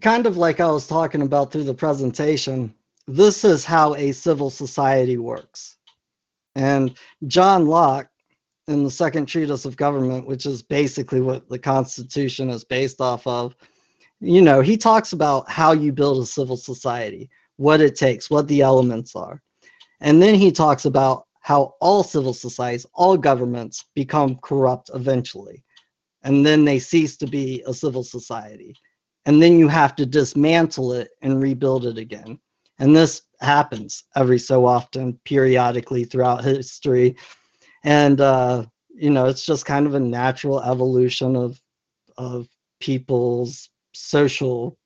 S1: kind of like I was talking about through the presentation, this is how a civil society works. And John Locke, in the Second Treatise of Government, which is basically what the Constitution is based off of, you know, he talks about how you build a civil society, what it takes, what the elements are. And then he talks about how all civil societies, all governments become corrupt eventually. And then they cease to be a civil society. And then you have to dismantle it and rebuild it again. And this happens every so often, periodically throughout history. And, uh, you know, it's just kind of a natural evolution of, of people's social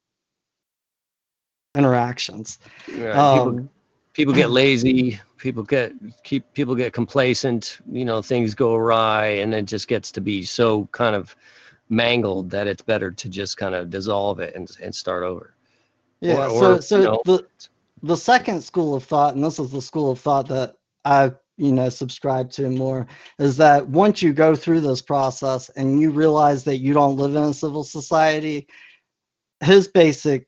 S1: interactions.
S3: yeah, people,
S1: Um,
S3: people get lazy people get keep people get complacent you know things go awry and it just gets to be so kind of mangled that it's better to just kind of dissolve it and, and start over
S1: Yeah.
S3: Or-
S1: so so
S3: you know-
S1: the the second school of thought, and this is the school of thought that I you know subscribe to more, is that once you go through this process and you realize that you don't live in a civil society, his basic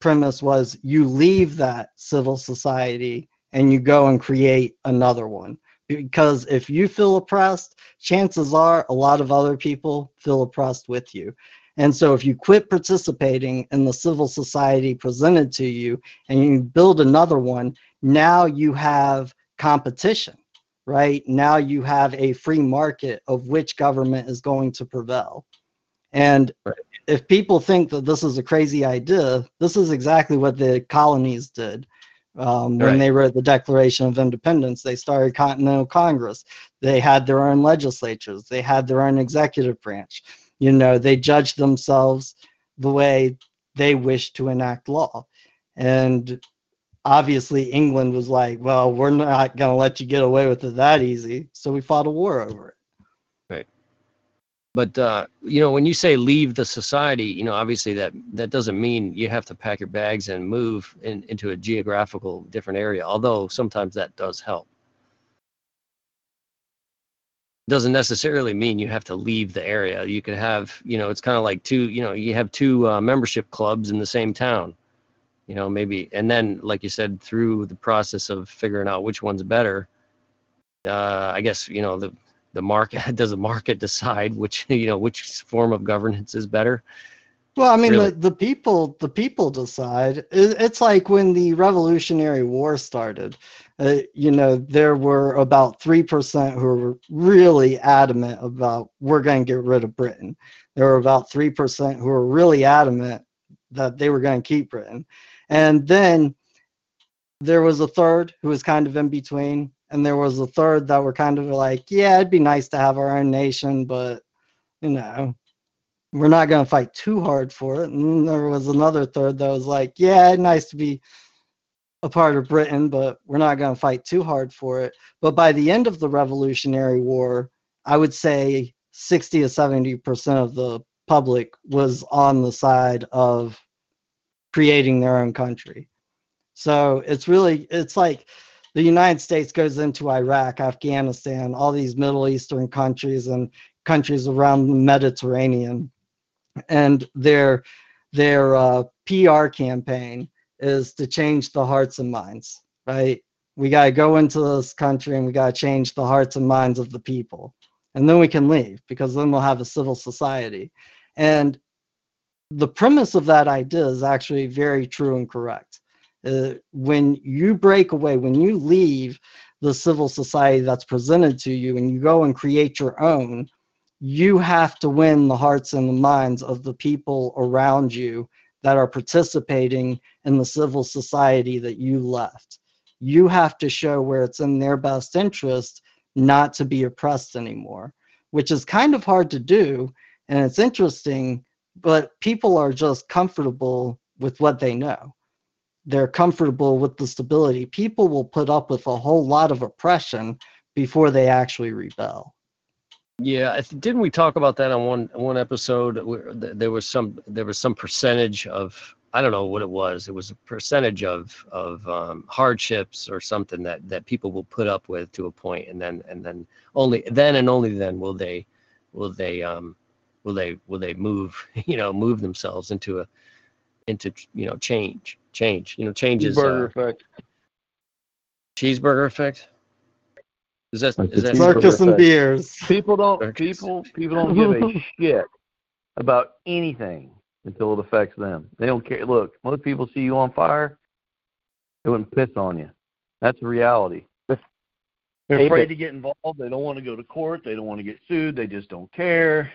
S1: premise was you leave that civil society and you go and create another one. Because if you feel oppressed, chances are a lot of other people feel oppressed with you. And so if you quit participating in the civil society presented to you and you build another one, now you have competition, right? Now you have a free market of which government is going to prevail. And
S3: Right.
S1: if people think that this is a crazy idea, this is exactly what the colonies did. Um, when
S3: Right.
S1: they wrote the Declaration of Independence, they started Continental Congress. They had their own legislatures. They had their own executive branch you know they judged themselves the way they wished to enact law and obviously england was like well we're not going to let you get away with it that easy so we fought a war over it
S3: but uh, you know when you say leave the society you know obviously that that doesn't mean you have to pack your bags and move in, into a geographical different area although sometimes that does help. Doesn't necessarily mean you have to leave the area. You could have you know it's kind of like two you know you have two uh, membership clubs in the same town you know maybe and then like you said through the process of figuring out which one's better uh, i guess you know the the market does the market decide which you know which form of governance is better?
S1: Well i mean
S3: Really?
S1: the, the people the people decide. It's like when the revolutionary war started. Uh, you know there were about 3% who were really adamant about we're going to get rid of britain. There were about 3% who were really adamant that they were going to keep britain. And then there was a third who was kind of in between and there was a third that were kind of like yeah it'd be nice to have our own nation but you know we're not going to fight too hard for it. And there was another third that was like yeah nice to be a part of britain but we're not going to fight too hard for it. But by the end of the revolutionary war i would say 60 to 70 percent of the public was on the side of creating their own country. So it's really it's like the united states goes into iraq afghanistan all these middle eastern countries and countries around the mediterranean. And their their uh, pr campaign is to change the hearts and minds right? We got to go into this country and we got to change the hearts and minds of the people. And then we can leave because then we'll have a civil society. And the premise of that idea is actually very true and correct uh, when you break away when you leave the civil society that's presented to you and you go and create your own you have to win the hearts and the minds of the people around you that are participating in the civil society that you left. You have to show where it's in their best interest not to be oppressed anymore, which is kind of hard to do. And it's interesting, but people are just comfortable with what they know. They're comfortable with the stability. People will put up with a whole lot of oppression before they actually rebel.
S3: Yeah, didn't we talk about that on one one episode? Where th- there was some there was some percentage of I don't know what it was. It was a percentage of of um, hardships or something that that people will put up with to a point, and then and then only then and only then will they will they um will they will they move you know move themselves into a into you know change change you know changes
S4: Burger
S3: uh,
S4: effect.
S3: cheeseburger effect. Is that
S4: Like
S3: is that
S1: Circus and
S4: effect.
S1: beers.
S4: People don't
S3: Circus.
S4: people people don't give a shit about anything until it affects them. They don't care. Look, most people see you on fire, they wouldn't piss on you. That's the reality. They're afraid to get involved. They don't want to go to court. They don't want to get sued. They just don't care.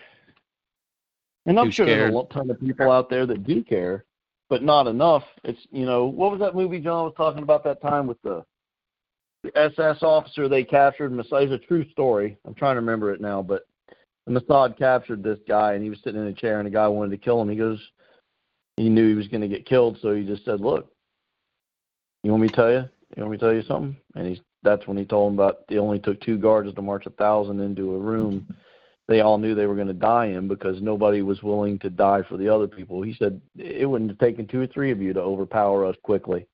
S4: And I'm
S3: Too
S4: sure there's a lot- ton of people out there that do care, but not enough. It's you know what was that movie John was talking about that time with the, SS officer they captured. It's a true story. I'm trying to remember it now, but Mossad captured this guy and he was sitting in a chair and the guy wanted to kill him. He goes, he knew he was going to get killed, so he just said, "Look, you want me to tell you? You want me to tell you something?" And he's that's when he told him about they only took two guards to march a thousand into a room. They all knew they were going to die in because nobody was willing to die for the other people. He said it wouldn't have taken two or three of you to overpower us quickly.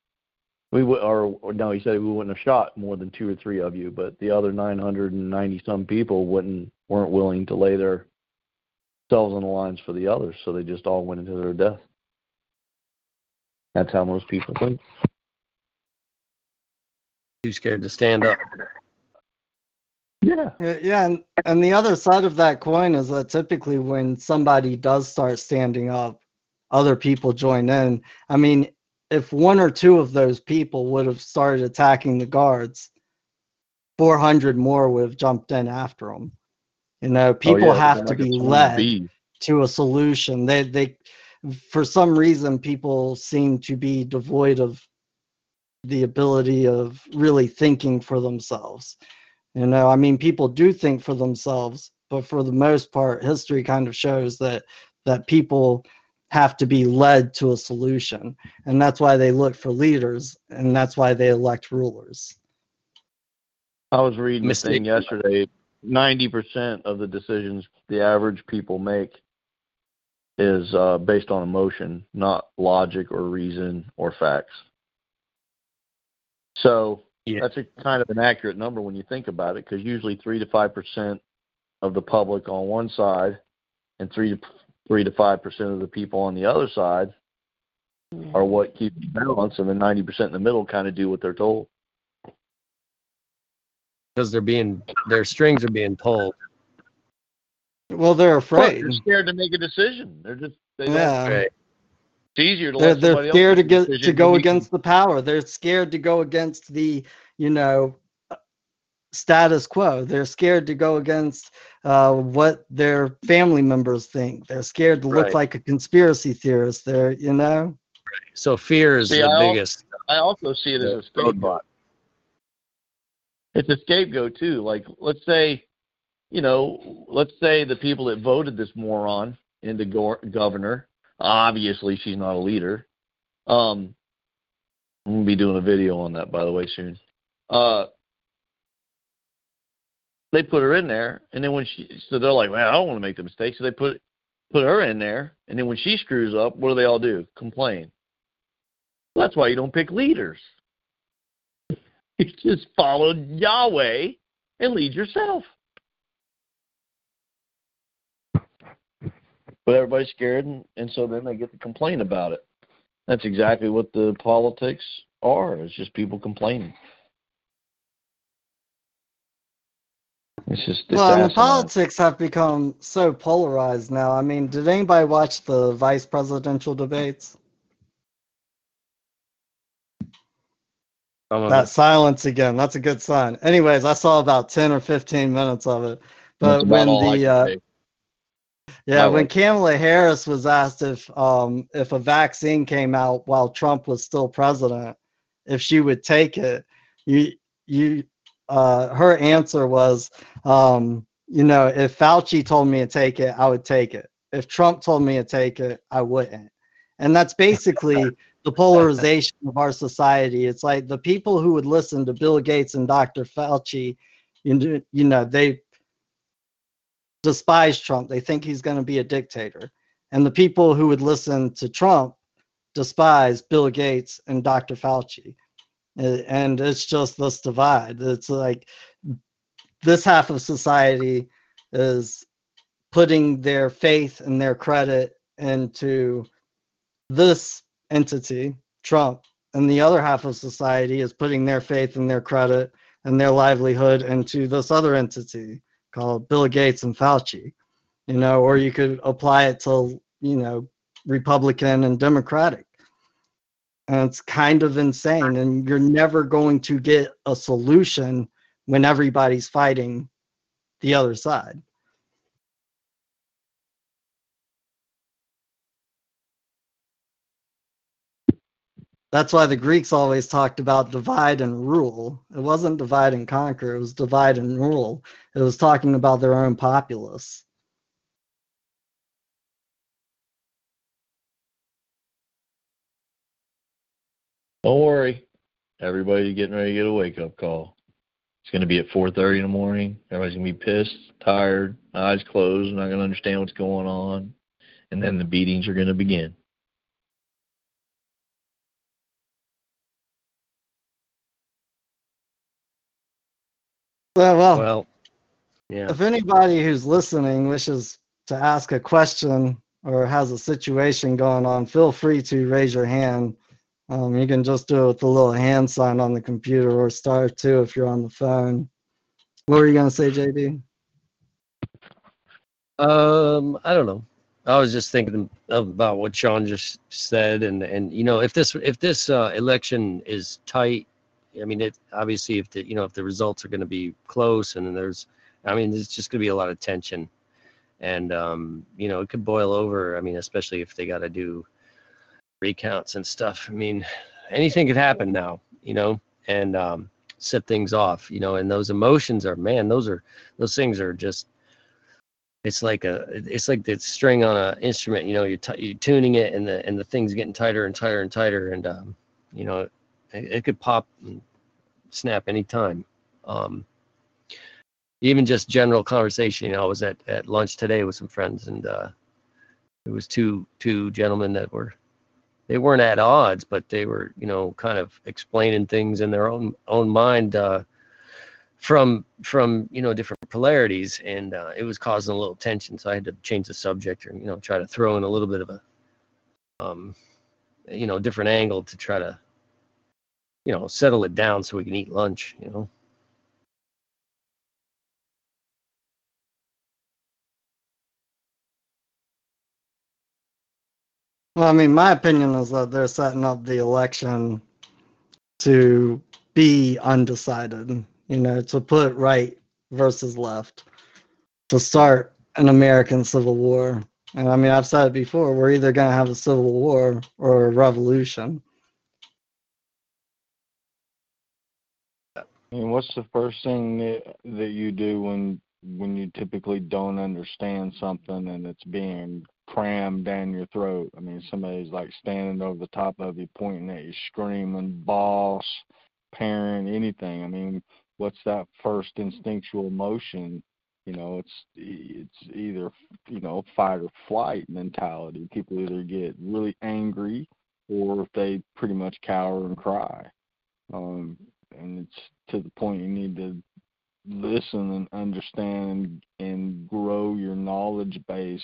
S4: We would, or, or no, he said we wouldn't have shot more than two or three of you, but the other 990 some people wouldn't weren't willing to lay their selves on the lines for the others, so they just all went into their death. That's how most people think.
S3: too scared to stand up?
S4: Yeah.
S1: Yeah, and, and the other side of that coin is that typically when somebody does start standing up, other people join in. I mean, if one or two of those people would have started attacking the guards, 400 more would have jumped in after them. You know, people
S4: Oh, yeah,
S1: have to be led to a solution. They they for some reason people seem to be devoid of the ability of really thinking for themselves. You know, I mean people do think for themselves, but for the most part history kind of shows that that people have to be led to a solution. And that's why they look for leaders and that's why they elect rulers.
S4: I was reading a
S3: Mistake.
S4: thing yesterday. Ninety percent of the decisions the average people make is uh, based on emotion, not logic or reason or facts. So
S3: Yeah.
S4: that's a kind of an accurate number when you think about it, because usually three to five percent of the public on one side, and three to three to five percent of the people on the other side are what keep the balance, and the ninety percent in the middle kind of do what they're told.
S3: because they're being their strings are being pulled.
S1: Well, they're
S4: But
S1: afraid.
S4: they're scared to make a decision. They're just they don't
S1: Yeah.
S3: Right.
S4: It's easier to
S1: they're,
S4: let
S1: they're scared to
S4: else make
S1: get to go
S4: when you
S1: against the power they're scared to go against the you know uh, status quo they're scared to go against uh, what their family members think they're scared to look
S3: Right.
S1: like a conspiracy theorist they're you know
S3: So fear is
S4: See,
S3: the
S4: I
S3: biggest.
S4: Can, I also see it as a scapegoat. It's a scapegoat too. Like let's say, you know, let's say the people that voted this moron into go- governor. Obviously, she's not a leader. Um, I'm gonna be doing a video on that, by the way, soon. Uh, they put her in there, and then when she, so they're like, "Man, I don't want to make the mistake," so they put put her in there, and then when she screws up, what do they all do? Complain. That's why you don't pick leaders. You just follow Yahweh and lead yourself. But everybody's scared, and, and so then they get to complain about it. That's exactly what the politics are. It's just people complaining. It's just it's
S1: well and the politics have become so polarized now i mean did anybody watch the vice presidential debates that
S3: it.
S1: silence again that's a good sign anyways i saw about 10 or 15 minutes of it but when the uh,
S4: say.
S1: Yeah, when Kamala Harris was asked if um if a vaccine came out while Trump was still president, if she would take it, you you uh, her answer was, um, you know, if Fauci told me to take it, I would take it. If Trump told me to take it, I wouldn't. And that's basically the polarization of our society. It's like the people who would listen to Bill Gates and Dr. Fauci, you, you know, they despise Trump. They think he's going to be a dictator. And the people who would listen to Trump despise Bill Gates and Dr. Fauci. And it's just this divide. It's like this half of society is putting their faith and their credit into this entity, Trump, and the other half of society is putting their faith and their credit and their livelihood into this other entity called Bill Gates and Fauci. You know, or you could apply it to, you know, Republican and Democratic. And it's kind of insane. And you're never going to get a solution when everybody's fighting the other side. That's why the Greeks always talked about divide and rule. It wasn't divide and conquer, it was divide and rule. It was talking about their own populace.
S4: Don't worry. Everybody's getting ready to get a wake up call. It's going to be at 4:30 in the morning. Everybody's going to be pissed, tired, eyes closed, not going to understand what's going on, and then the beatings are going to begin.
S1: Well, well,
S3: Well, yeah.
S1: if anybody who's listening wishes to ask a question or has a situation going on, feel free to raise your hand. Um, you can just do it with the little hand sign on the computer or star two if you're on the phone. What were you going to say, JD?
S3: Um, I don't know. I was just thinking about what Sean just said, and and you know, if this if this uh, election is tight, I mean, it obviously if the you know if the results are going to be close, and there's, I mean, there's just going to be a lot of tension, and um, you know, it could boil over. I mean, especially if they got to do recounts and stuff. I mean, anything could happen now, you know, and um, set things off, you know, and those emotions are, man, those are those things are just it's like a it's like the string on an instrument you know you're, t- you're tuning it and the and the thing's getting tighter and tighter and tighter and um, you know it, it, could pop and snap anytime. Um, even just general conversation you know i was at at lunch today with some friends and uh, it was two two gentlemen that were they weren't at odds but they were you know kind of explaining things in their own own mind uh, from from you know different polarities. And uh, it was causing a little tension so i had to change the subject or you know try to throw in a little bit of a um you know different angle to try to you know settle it down so we can eat lunch you know
S1: Well, I mean, my opinion is that they're setting up the election to be undecided you know, to put right versus left, to start an American Civil War. And I mean, I've said it before, we're either going to have a civil war or a revolution.
S2: Mean, what's the first thing that, that you do when when you typically don't understand something and it's being crammed down your throat? I mean, somebody's like standing over the top of you, pointing at you, screaming, boss, parent, anything. I mean, what's that first instinctual motion you know it's it's either you know fight or flight mentality people either get really angry or they pretty much cower and cry um and it's to the point you need to listen and understand and grow your knowledge base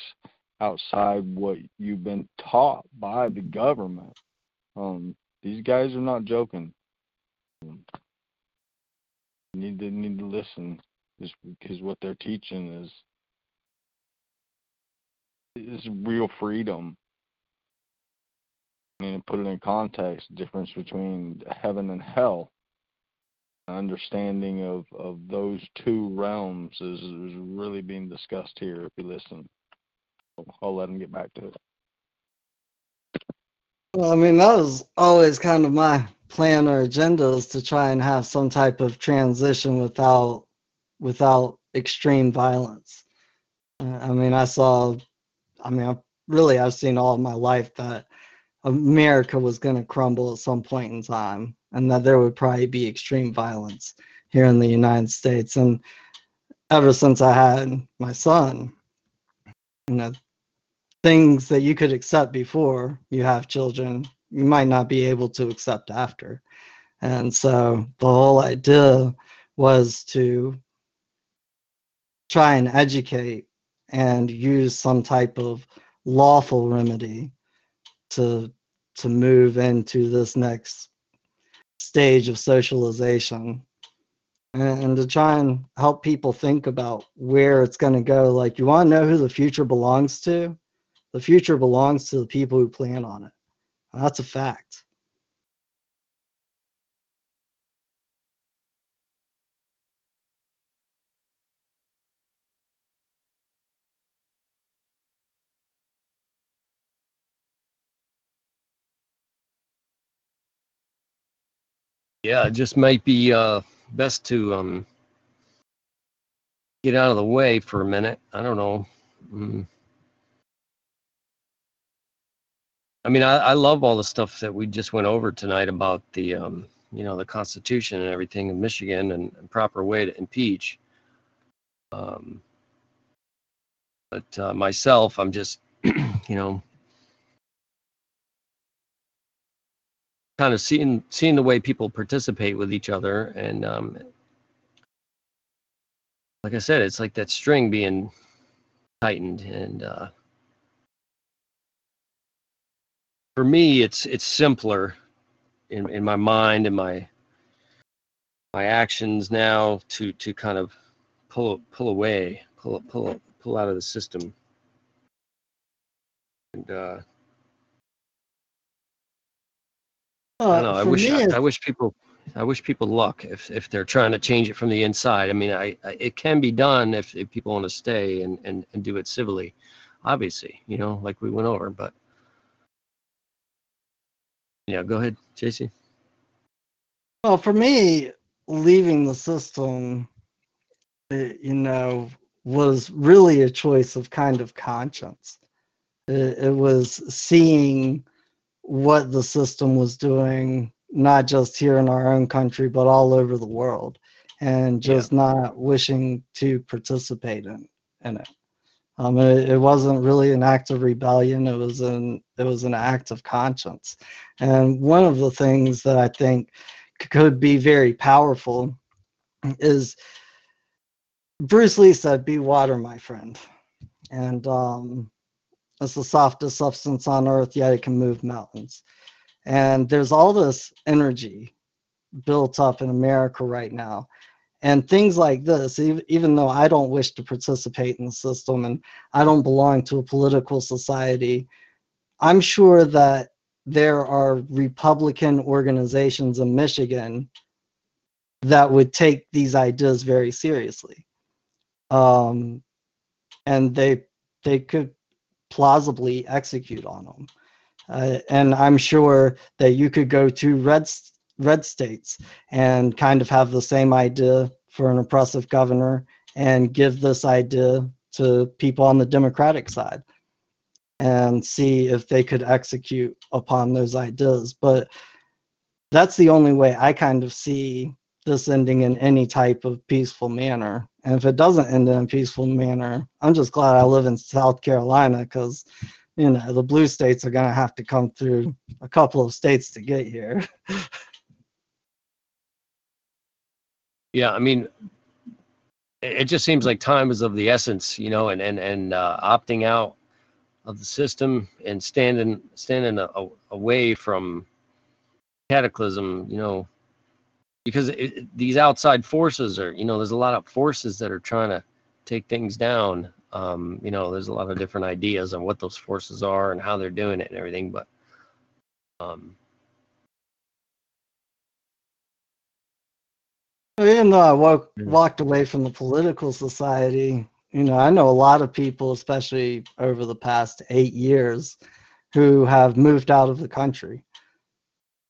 S2: outside what you've been taught by the government um these guys are not joking You need to need to listen is because what they're teaching is is real freedom. I mean, put it in context, difference between heaven and hell. Understanding of, of those two realms is, is really being discussed here if you listen. I'll let him get back to it.
S1: Well, I mean, that was always kind of my plan or agenda is to try and have some type of transition without without extreme violence. Uh, I mean, I saw, I mean, I, really, I've seen all my life that America was going to crumble at some point in time, and that there would probably be extreme violence here in the United States. And ever since I had my son, you know, things that you could accept before you have children, you might not be able to accept after. And so the whole idea was to try and educate and use some type of lawful remedy to to move into this next stage of socialization and, and to try and help people think about where it's going to go. Like you want to know who the future belongs to? The future belongs to the people who plan on it. That's a fact
S3: Yeah, it just might be uh, best to um, get out of the way for a minute. I don't know. Mm. I mean, I, I love all the stuff that we just went over tonight about the, um, you know, the Constitution and everything in Michigan and, and proper way to impeach. Um, but uh, myself, I'm just, you know, kind of seeing seeing the way people participate with each other and um, like i said it's like that string being tightened and uh, for me it's it's simpler in in my mind and my my actions now to to kind of pull pull away pull pull pull out of the system. And uh I uh, know. I wish I, I, wish people I wish people luck if if they're trying to change it from the inside. I mean, I, I it can be done if, if people want to stay and, and and do it civilly, obviously. You know, like we went over. But yeah, go ahead, JC.
S1: Well, for me, leaving the system, it, you know, was really a choice of kind of conscience. It, it was seeing what the system was doing, not just here in our own country, but all over the world, and just yeah. not wishing to participate in, in it. Um, it, it, wasn't really an act of rebellion. It was an it was an act of conscience, and one of the things that I think could be very powerful is Bruce Lee said, "Be water, my friend," and um, it's the softest substance on earth, yet it can move mountains. And there's all this energy built up in America right now. And things like this, even though I don't wish to participate in the system and I don't belong to a political society, I'm sure that there are Republican organizations in Michigan that would take these ideas very seriously. Um, and they they could plausibly execute on them. Uh, and I'm sure that you could go to red red states and kind of have the same idea for an oppressive governor and give this idea to people on the Democratic side and see if they could execute upon those ideas. But that's the only way I kind of see this ending in any type of peaceful manner. And if it doesn't end in a peaceful manner, I'm just glad I live in South Carolina because, you know, the blue states are going to have to come through a couple of states to get here.
S3: yeah, I mean, it just seems like time is of the essence, you know, and and and uh, opting out of the system and standing standing a, a, away from cataclysm, you know, because it, these outside forces are, you know, there's a lot of forces that are trying to take things down. Um, you know, there's a lot of different ideas on what those forces are and how they're doing it and everything, but um,
S1: even though I walk, walked away from the political society, you know, I know a lot of people, especially over the past eight years, who have moved out of the country.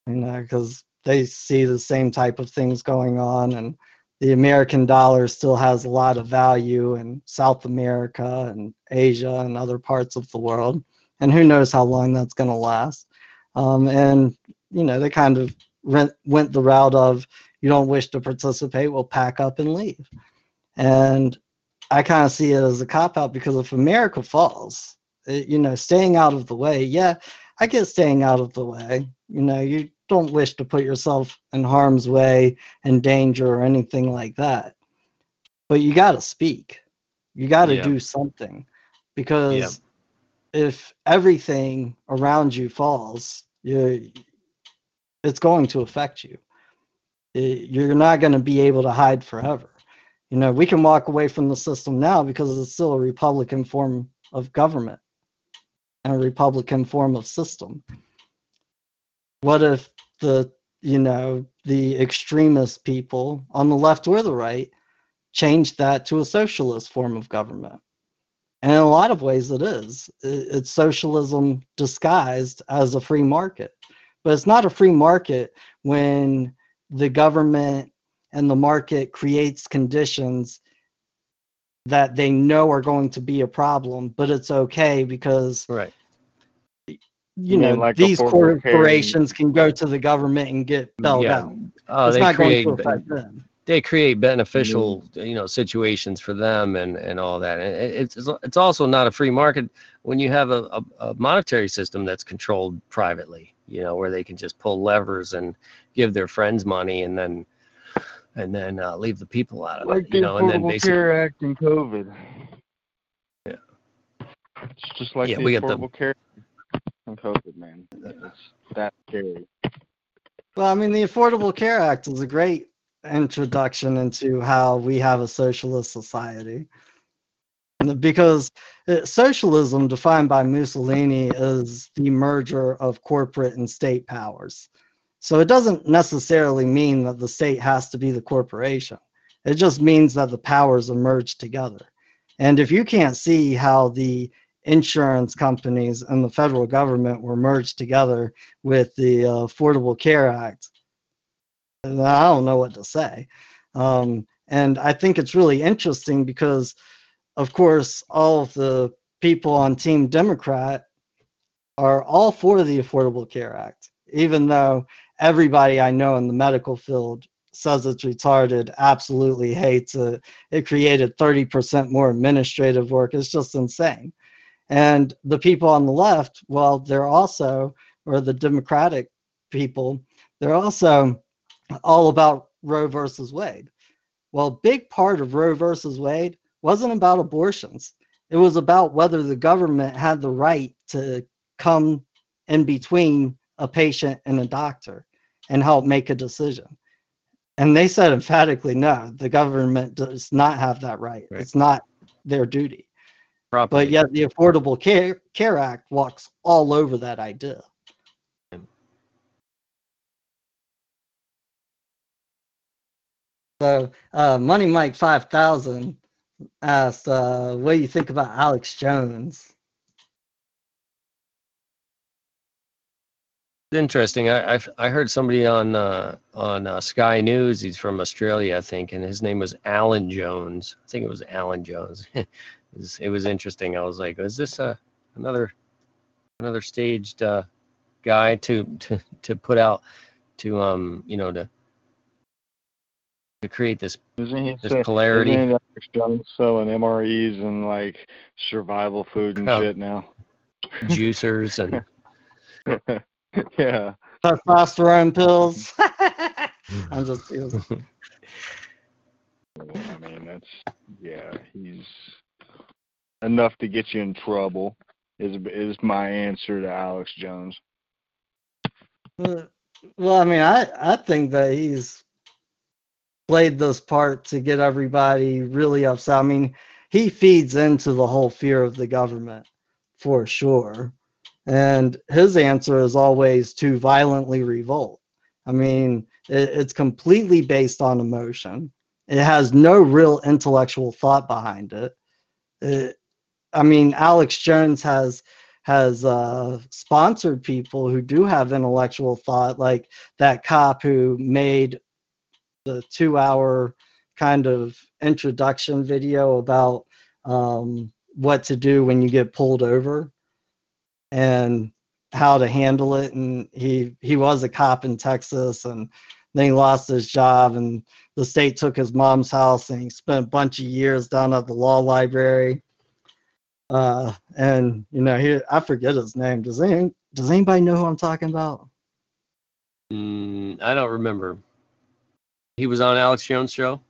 S1: You know, because they see the same type of things going on, and the American dollar still has a lot of value in South America and Asia and other parts of the world. And who knows how long that's going to last. Um, and, you know, they kind of went, went the route of you don't wish to participate, we'll pack up and leave. And I kind of see it as a cop out because if America falls, it, you know, staying out of the way, yeah, I get staying out of the way. You know, you don't wish to put yourself in harm's way and danger or anything like that. But you got to speak. You got to
S3: Yeah.
S1: do something because
S3: Yeah.
S1: if everything around you falls, you it's going to affect you. You're not going to be able to hide forever. You know, we can walk away from the system now because it's still a Republican form of government and a Republican form of system. What if the, you know, the extremist people on the left or the right change that to a socialist form of government? And in a lot of ways, it is. It's socialism disguised as a free market. But it's not a free market when the government and the market creates conditions that they know are going to be a problem, but it's okay because
S3: Right.
S1: You
S2: You
S1: know
S2: like
S1: these corporations can go to the government and get bailed
S3: Yeah.
S1: out.
S3: Oh,
S1: it's
S3: they
S1: not
S3: create
S1: going to affect them.
S3: they create beneficial you know situations for them and and all that. And it's it's- it's also not a free market when you have a, a, a monetary system that's controlled privately. You know, where they can just pull levers and give their friends money and then and then uh, leave the people out of
S2: Like
S3: it.
S2: the
S3: You know, and then
S2: Affordable
S3: basically
S2: Care Act and COVID.
S3: Yeah.
S2: It's just like
S3: Yeah,
S2: the
S3: we got the-
S2: Care And COVID, man. It's that scary.
S1: Well, I mean, the Affordable Care Act is a great introduction into how we have a socialist society. Because uh, socialism, defined by Mussolini, is the merger of corporate and state powers. So it doesn't necessarily mean that the state has to be the corporation. It just means that the powers are merged together. And if you can't see how the insurance companies and the federal government were merged together with the uh, Affordable Care Act, then I don't know what to say. Um, and I think it's really interesting because, of course, all of the people on Team Democrat are all for the Affordable Care Act, even though everybody I know in the medical field says it's retarded, absolutely hates it. It created 30% more administrative work. It's just insane. And the people on the left, well, they're also, or the Democratic people, they're also all about Roe versus Wade. Well, a big part of Roe versus Wade wasn't about abortions. It was about whether the government had the right to come in between a patient and a doctor and help make a decision. And they said emphatically, no, the government does not have that right.
S3: Right.
S1: It's not their duty.
S3: Properly.
S1: But yet the Affordable Care, Care Act walks all over that idea. So uh, Money Mike 5000 asked, uh, what do you think about Alex Jones?
S3: Interesting. I, I I heard somebody on uh, on uh, Sky News. He's from Australia, I think, and his name was Alan Jones. I think it was Alan Jones. it, was, it was interesting. I was like, is this a another another staged uh, guy to to to put out to um you know to to create this
S2: Isn't
S3: this
S2: say-
S3: polarity?
S2: Isn't he selling MREs and like survival food and
S3: Oh.
S2: shit now?
S3: juicers and
S2: yeah.
S1: Testosterone pills. I'm just teasing.
S2: I mean, that's yeah. He's enough to get you in trouble. Is is my answer to Alex Jones.
S1: Uh, Well, I mean, I, I think that he's played this part to get everybody really upset. I mean, he feeds into the whole fear of the government for sure. And his answer is always to violently revolt. I mean, it, it's completely based on emotion. It has no real intellectual thought behind it. it. I mean, Alex Jones has has uh, sponsored people who do have intellectual thought, like that cop who made the two-hour kind of introduction video about um, what to do when you get pulled over and how to handle it. And he he was a cop in Texas, and then he lost his job, and the state took his mom's house, and he spent a bunch of years down at the law library uh, and you know, he I forget his name. Does any does anybody know who I'm talking about?
S3: Mm, I don't remember. He was on Alex Jones' show.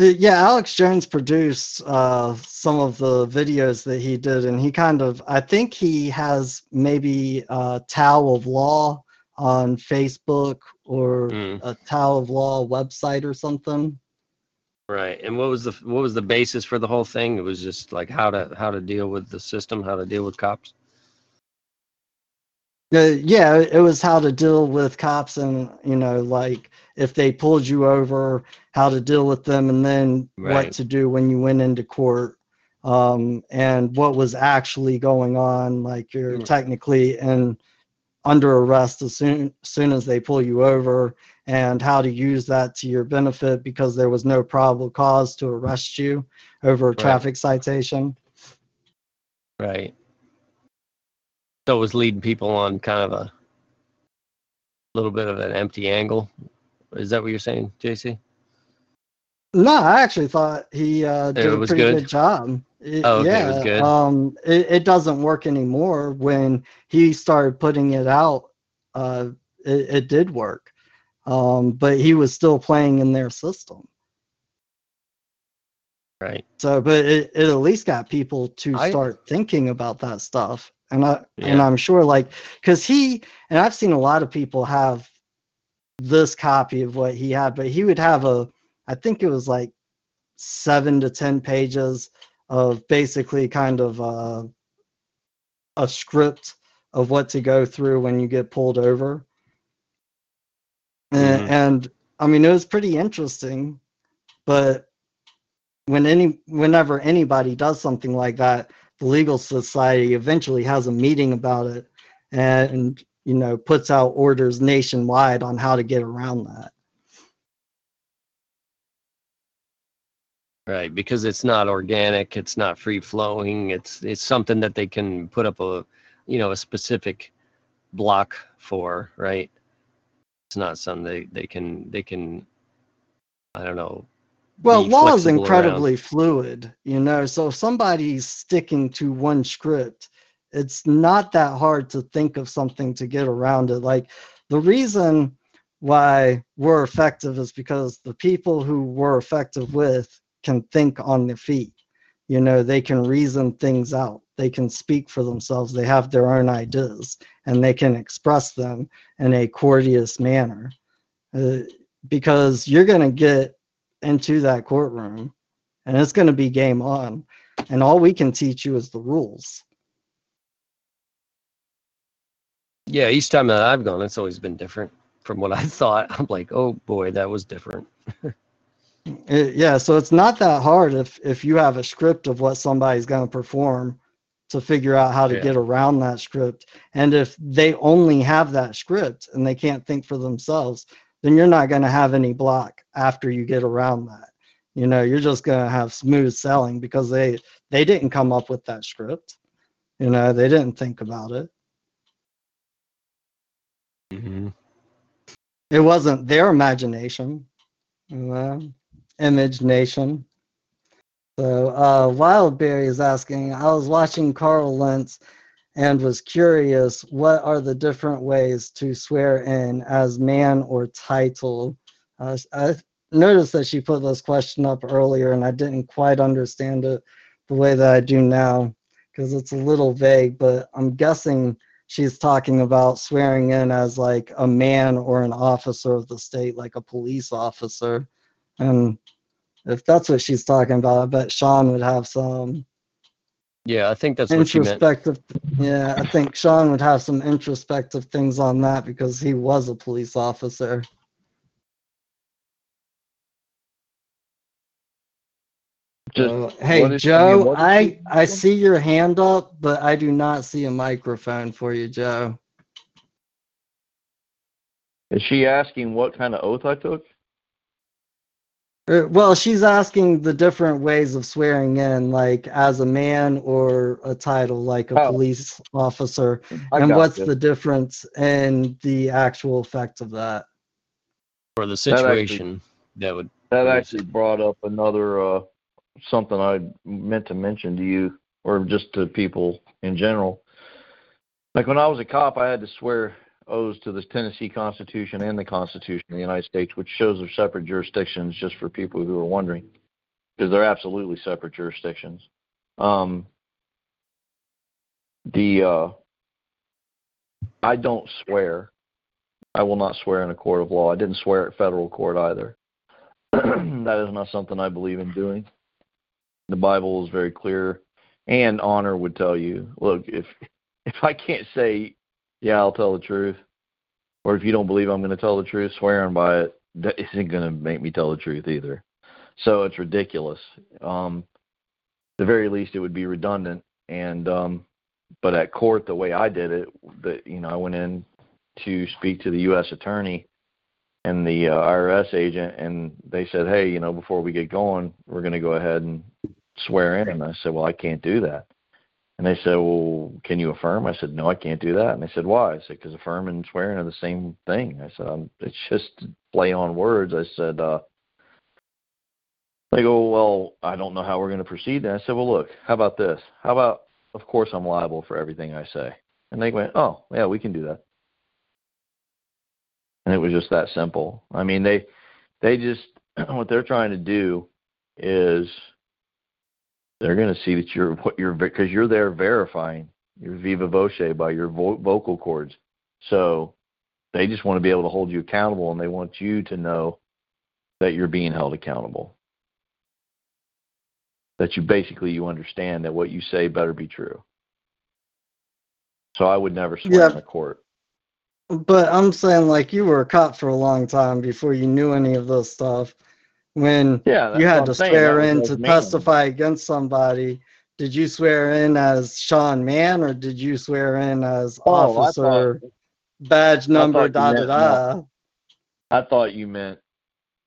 S1: Uh, Yeah, Alex Jones produced uh, some of the videos that he did, and he kind of, I think he has maybe a Tao of Law on Facebook or
S3: Mm.
S1: a Tao of Law website or something.
S3: Right. And what was the what was the basis for the whole thing? It was just like how to how to deal with the system, how to deal with cops.
S1: Uh, yeah, it was how to deal with cops and, you know, like if they pulled you over, how to deal with them, and then
S3: Right.
S1: what to do when you went into court, um, and what was actually going on. Like you're
S3: Mm.
S1: technically in under arrest as soon, soon as they pull you over, and how to use that to your benefit because there was no probable cause to arrest you over a
S3: Right.
S1: traffic citation.
S3: Right. So it was leading people on kind of a little bit of an empty angle. Is that what you're saying, JC?
S1: No, I actually thought he uh,
S3: It
S1: did a pretty
S3: good?
S1: good, job. It-
S3: Oh, okay, it
S1: yeah,
S3: was good.
S1: Um, it, it doesn't work anymore. When he started putting it out, uh, it, it did work, um, but he was still playing in their system.
S3: Right.
S1: So, but it, it at least got people to
S3: I-
S1: start thinking about that stuff. And I and I'm sure like because he and I've seen a lot of people have this copy of what he had, but he would have a I think it was like seven to ten pages of basically kind of uh, a script of what to go through when you get pulled over. And,
S3: Mhm.
S1: and I mean, it was pretty interesting, but when any whenever anybody does something like that, the legal society eventually has a meeting about it and you know puts out orders nationwide on how to get around that.
S3: Right. Because it's not organic, it's not free flowing. It's it's something that they can put up a you know, a specific block for, right? It's not something they, they can they can I don't know.
S1: Well, law is
S3: flexible around.
S1: incredibly fluid, you know. So if somebody's sticking to one script, it's not that hard to think of something to get around it. Like the reason why we're effective is because the people who we're effective with can think on their feet. You know, they can reason things out. They can speak for themselves. They have their own ideas and they can express them in a courteous manner. Uh, because you're going to get into that courtroom and it's going to be game on and all we can teach you is the rules
S3: Yeah, each time that I've gone, it's always been different from what I thought. I'm like, oh boy, that was different.
S1: It- yeah so it's not that hard if if you have a script of what somebody's going to perform to figure out how to
S3: Yeah.
S1: get around that script. And if they only have that script and they can't think for themselves then you're not going to have any block after you get around that. You know you're just going to have smooth selling because they they didn't come up with that script. You know they didn't think about it.
S3: Mm-hmm.
S1: it wasn't their imagination you know image nation so uh wildberry is asking i was watching Karl Lentz and was curious what are the different ways to swear in as man or title uh, i noticed that she put this question up earlier and i didn't quite understand it the way that i do now because it's a little vague but i'm guessing she's talking about swearing in as like a man or an officer of the state, like a police officer. And if that's what she's talking about, I bet Sean would have some
S3: Yeah, I think that's what she meant.
S1: introspective. Yeah, I think Sean would have some introspective things on that because he was a police officer.
S4: Just
S1: So, hey,
S4: what is-
S1: Joe,
S4: mean, what is
S1: I, I see your hand up, but I do not see a microphone for you, Joe.
S4: is she asking what kind of oath I took?
S1: Uh, Well, she's asking the different ways of swearing in, like as a man or a title, like a
S4: Oh.
S1: police officer.
S4: I
S1: and what's
S4: gotcha.
S1: the difference in the actual effects of that?
S3: For the situation that would
S4: That actually brought up another uh, something I meant to mention to you, or just to people in general. Like when I was a cop, I had to swear oaths to the Tennessee Constitution and the Constitution of the United States, which shows they're separate jurisdictions. Just for people who are wondering, because they're absolutely separate jurisdictions. Um, the uh, I don't swear. I will not swear in a court of law. I didn't swear at federal court either. that is not something I believe in doing. The Bible is very clear, and honor would tell you, look, if if I can't say, yeah, I'll tell the truth, or if you don't believe I'm going to tell the truth, swearing by it, that isn't going to make me tell the truth either. So it's ridiculous. Um, the very least, it would be redundant. And um, but at court, the way I did it, that you know, I went in to speak to the U.S. attorney and the uh, IRS agent, and they said, "Hey, you know, before we get going, we're going to go ahead and swear in." And I said, "Well, I can't do that." And they said, "Well, can you affirm?" I said, "No, I can't do that." And they said, "Why?" I said, "Because affirm and swearing are the same thing." I said, um, "It's just play on words." I said, uh, "They go, well, I don't know how we're going to proceed." And I said, "Well, look, how about this? How about, of course, I'm liable for everything I say." And they went, "Oh, yeah, we can do that." and it was just that simple. I mean, they they just what they're trying to do is they're going to see that you're what you're because you're there verifying your viva voce by your vo- vocal cords. So they just want to be able to hold you accountable, and they want you to know that you're being held accountable. That you basically you understand that what you say better be true. So I would never swear
S1: Yeah.
S4: in a court.
S1: But I'm saying, like, you were a cop for a long time before you knew any of this stuff. When
S4: Yeah,
S1: you had to swear in to
S4: man.
S1: testify against somebody, did you swear in as Sean Mann or did you swear in as
S4: Oh, I thought-
S1: officer, badge number, da da da?
S4: I thought you meant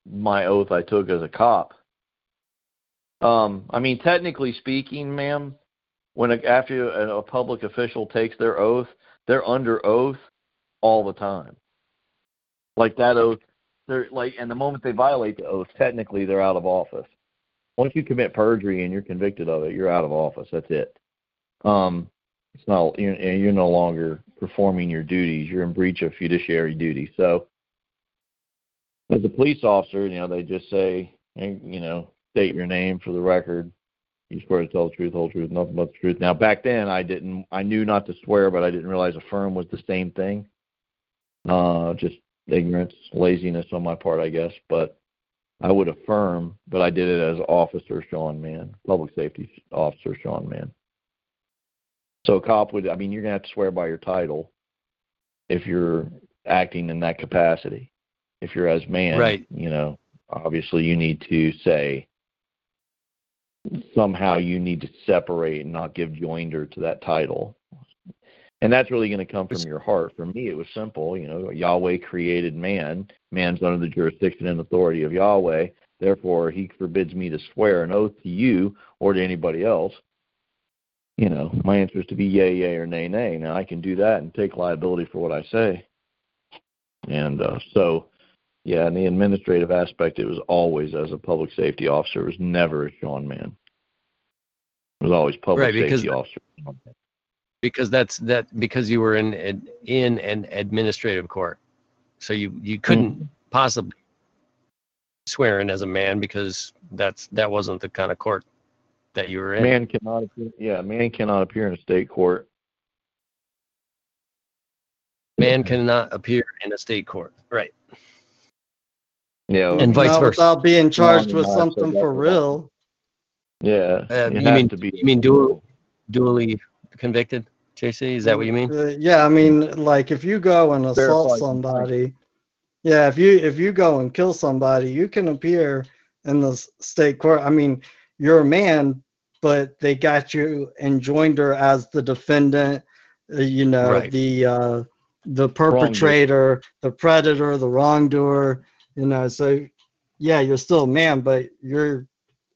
S4: my oath I took as a cop. Um, I mean, technically speaking, ma'am, when a, after a, a public official takes their oath, they're under oath all the time. Like that oath, they're like, and the moment they violate the oath, technically they're out of office. Once you commit perjury and you're convicted of it, you're out of office. That's it. Um, it's not you're, you're no longer performing your duties. You're in breach of fiduciary duty. So, as a police officer, you know, they just say, you know, state your name for the record. You swear to tell the truth, whole truth, nothing but the truth. Now, back then, I didn't, I knew not to swear, but I didn't realize affirm was the same thing. Uh, just ignorance, laziness on my part, I guess. But I would affirm, but I did it as Officer Sean Mann, Public Safety Officer Sean Mann. So, a cop would, I mean, you're gonna have to swear by your title if you're acting in that capacity if you're as man,
S3: Right.
S4: you know, obviously you need to say somehow you need to separate and not give joinder to that title. And that's really going to come from your heart. For me, it was simple. You know, Yahweh created man. Man's under the jurisdiction and authority of Yahweh. Therefore, he forbids me to swear an oath to you or to anybody else. You know, my answer is to be yay, yay, or nay, nay. Now, I can do that and take liability for what I say. And uh, so, yeah, in the administrative aspect, it was always as a public safety officer. It was never a Sean Mann. It was always public
S3: Right,
S4: safety officer.
S3: Because that's that because you were in ad- in an administrative court, so you you couldn't possibly swear in as a man because that's that wasn't the kind of court that you were in.
S4: Man cannot appear. Yeah, man cannot appear in a state court.
S3: Man cannot appear in a state court. Right.
S4: Yeah,
S3: And vice
S1: Not
S3: versa.
S1: without being charged
S4: No,
S1: with
S4: no,
S1: something for real.
S4: yeah.
S3: Uh,
S4: it
S3: you mean
S4: to be.
S3: you mean dual dually convicted? JC, is that what you mean?
S1: Uh, yeah, I mean, like if you go and assault
S4: Verified
S1: somebody, yeah, if you if you go and kill somebody, you can appear in the state court. I mean, you're a man, but they got you in joinder as the defendant, uh, you know,
S3: Right.
S1: the uh, the perpetrator, the predator, the wrongdoer, you know. So, yeah, you're still a man, but you're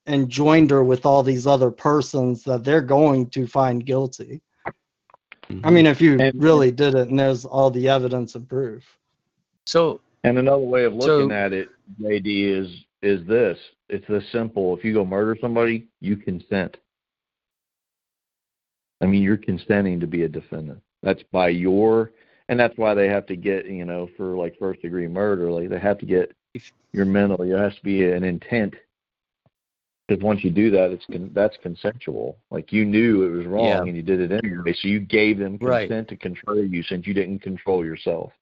S1: in joinder with all these other persons that they're going to find guilty. I mm-hmm. mean, if you
S4: And-
S1: really did it and there's all the evidence and proof.
S3: so
S4: And another way of looking
S3: So-
S4: at it, JD, is is this. It's this simple. If you go murder somebody, you consent. I mean, you're consenting to be a defendant. That's by your, and that's why they have to get, you know, for like first degree murder, like they have to get your mental. It has to be an intent. Because once you do that, it's con- that's consensual. Like you knew it was wrong
S3: Yeah.
S4: and you did it anyway, so you gave them
S3: Right.
S4: consent to control you since you didn't control yourself.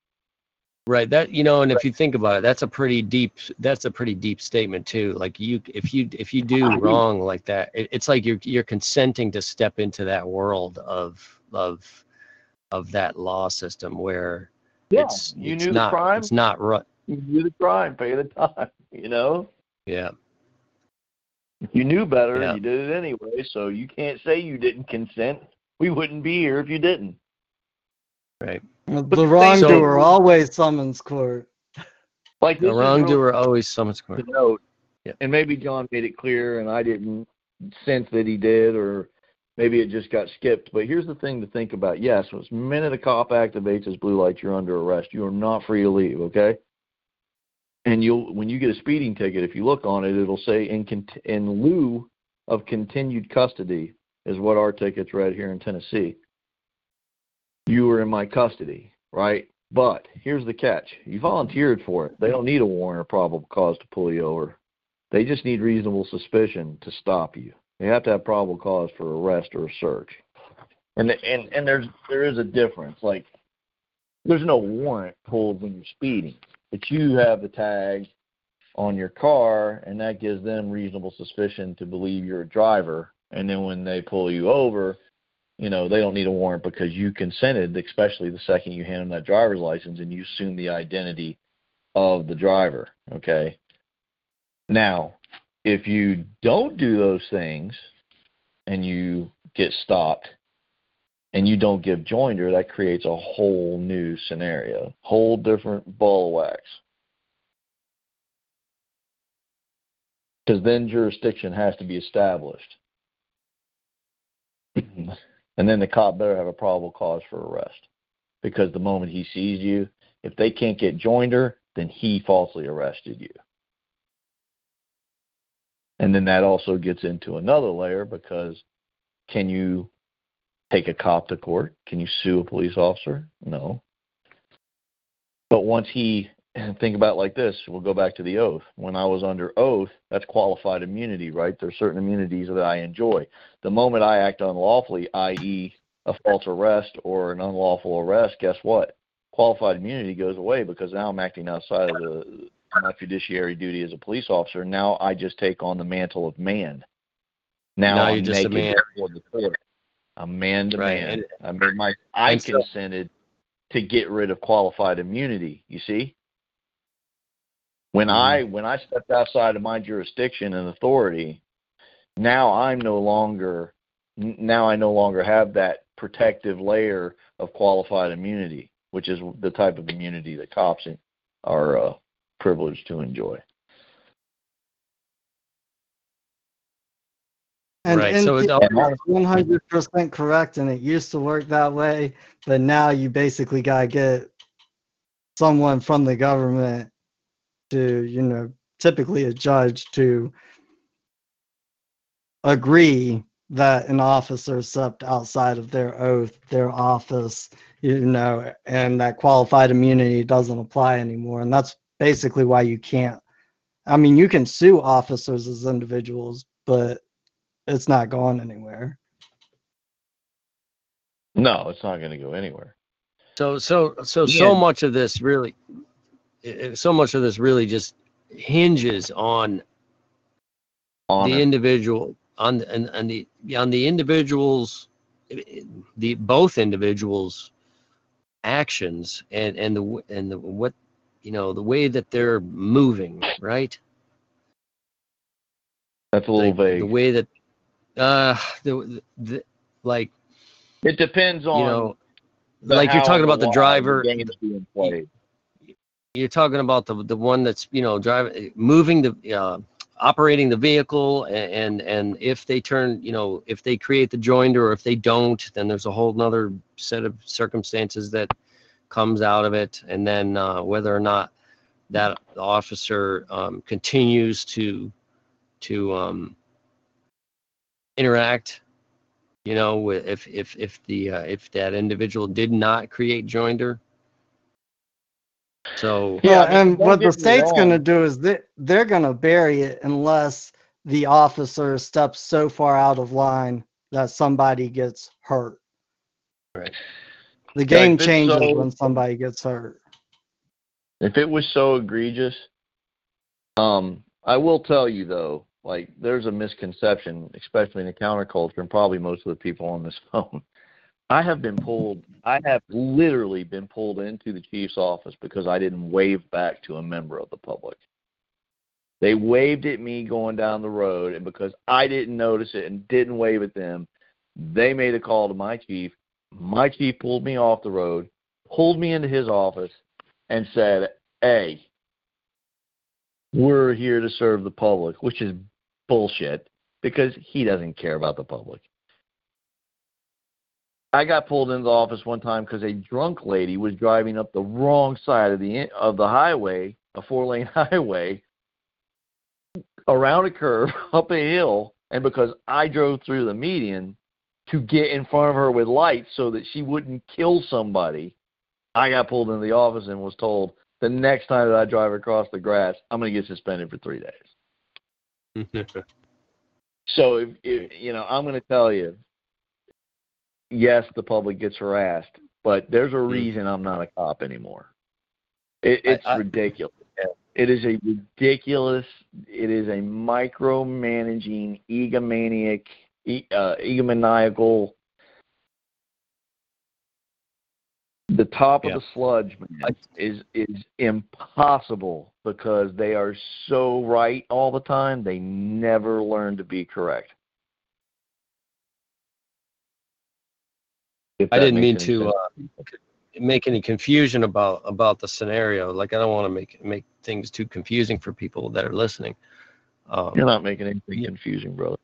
S3: Right. That you know, and if you think about it, that's a pretty deep. That's a pretty deep statement too. Like you, if you if you do wrong like that, it, it's like you're you're consenting to step into that world of of of that law system where it's
S4: you
S3: it's
S4: knew
S3: not
S4: the crime.
S3: it's not right.
S4: You do the crime, pay the time. You know,
S3: Yeah.
S4: You knew better.
S3: Yeah.
S4: You did it anyway, so you can't say you didn't consent. We wouldn't be here if you didn't.
S3: Right.
S1: The
S4: the
S1: wrongdoer
S3: so-
S1: always summons court.
S4: Like
S3: The
S4: this is real
S3: wrongdoer always summons court.
S4: to note,
S3: Yeah.
S4: and maybe John made it clear, and I didn't sense that he did, or maybe it just got skipped. But here's the thing to think about: yes, the minute a cop activates his blue light, you're under arrest. You are not free to leave. Okay. And you'll when you get a speeding ticket, if you look on it, it'll say in cont- in lieu of continued custody is what our tickets read here in Tennessee. You were in my custody, right? But here's the catch. You volunteered for it. They don't need a warrant or probable cause to pull you over. They just need reasonable suspicion to stop you. They have to have probable cause for arrest or a search. And and and there's there is a difference. Like there's no warrant pulled when you're speeding. But you have the tag on your car and that gives them reasonable suspicion to believe you're a driver. And then when they pull you over, you know, they don't need a warrant because you consented, especially the second you hand them that driver's license and you assume the identity of the driver. Okay. Now, if you don't do those things and you get stopped and you don't give joinder, that creates a whole new scenario, whole different ball wax. Because then jurisdiction has to be established. And then the cop better have a probable cause for arrest. Because the moment he sees you, if they can't get joinder, then he falsely arrested you. And then that also gets into another layer because can you take a cop to court? Can you sue a police officer? No. But once he think about it like this, we'll go back to the oath. When I was under oath, that's qualified immunity, right? There's certain immunities that I enjoy. The moment I act unlawfully, i.e., a false arrest or an unlawful arrest, guess what? Qualified immunity goes away because now I'm acting outside of the my fiduciary duty as a police officer. Now I just take on the mantle of man. Now,
S3: Now
S4: I'm
S3: you're just a man.
S4: the court. I'm man to man. I made my I
S3: and so-
S4: consented to get rid of qualified immunity. You see, when I
S3: Mm-hmm.
S4: when I stepped outside of my jurisdiction and authority, now I'm no longer now I no longer have that protective layer of qualified immunity, which is the type of immunity that cops are uh, privileged to enjoy.
S1: And,
S3: Right, so it
S1: it- it's 100% correct, and it used to work that way, but now you basically got to get someone from the government to, you know, typically a judge to agree that an officer stepped outside of their oath, their office, you know, and that qualified immunity doesn't apply anymore. And that's basically why you can't. I mean, you can sue officers as individuals, but it's not going anywhere.
S4: No, it's not going to go anywhere.
S3: So so so so
S4: Yeah.
S3: much of this really, i- i- so much of this really just hinges on
S4: Honor.
S3: the individual on and on the on the individuals the both individuals actions and and the w- and the what you know the way that they're moving right
S4: That's a little
S3: the,
S4: vague.
S3: the way that uh the, the like
S4: it depends on
S3: you know like you're talking about the driver
S4: game's being played.
S3: you're talking about the the one that's you know driving moving the uh, operating the vehicle and, and and if they turn you know if they create the joinder or if they don't then there's a whole nother set of circumstances that comes out of it and then uh, whether or not that officer um, continues to to um, interact you know with if if if the uh, if that individual did not create joinder so
S4: Yeah,
S1: Yeah,
S4: I mean,
S1: and what the state's going to do is they, they're going to bury it unless the officer steps so far out of line that somebody gets hurt.
S3: Right.
S1: The game
S4: if
S1: changes
S4: so-
S1: when somebody gets hurt.
S4: If it was so egregious, um, I will tell you though, like there's a misconception, especially in the counterculture, and probably most of the people on this phone. I have been pulled. I have literally been pulled into the chief's office because I didn't wave back to a member of the public. They waved at me going down the road, and because I didn't notice it and didn't wave at them, they made a call to my chief. My chief pulled me off the road, pulled me into his office, and said, Hey, we're here to serve the public, which is bullshit because he doesn't care about the public. I got pulled into the office one time because a drunk lady was driving up the wrong side of the of the highway, a four lane highway, around a curve, up a hill, and because I drove through the median to get in front of her with lights so that she wouldn't kill somebody, I got pulled into the office and was told the next time that I drive across the grass, I'm going to get suspended for three days. So if, if you know, I'm going to tell you, yes, the public gets harassed, but there's a reason I'm not a cop anymore. It,
S3: I-
S4: it's
S3: I-
S4: ridiculous. It is a ridiculous. It is a micromanaging, egomaniac, e- uh, egomaniacal. The top
S3: Yeah.
S4: of the sludge, man, is is impossible because they are so right all the time. They never learn to be correct.
S3: I didn't mean to uh, make any confusion about about the scenario. Like I don't want to make make things too confusing for people that are listening. Um,
S4: You're not making anything confusing, brother.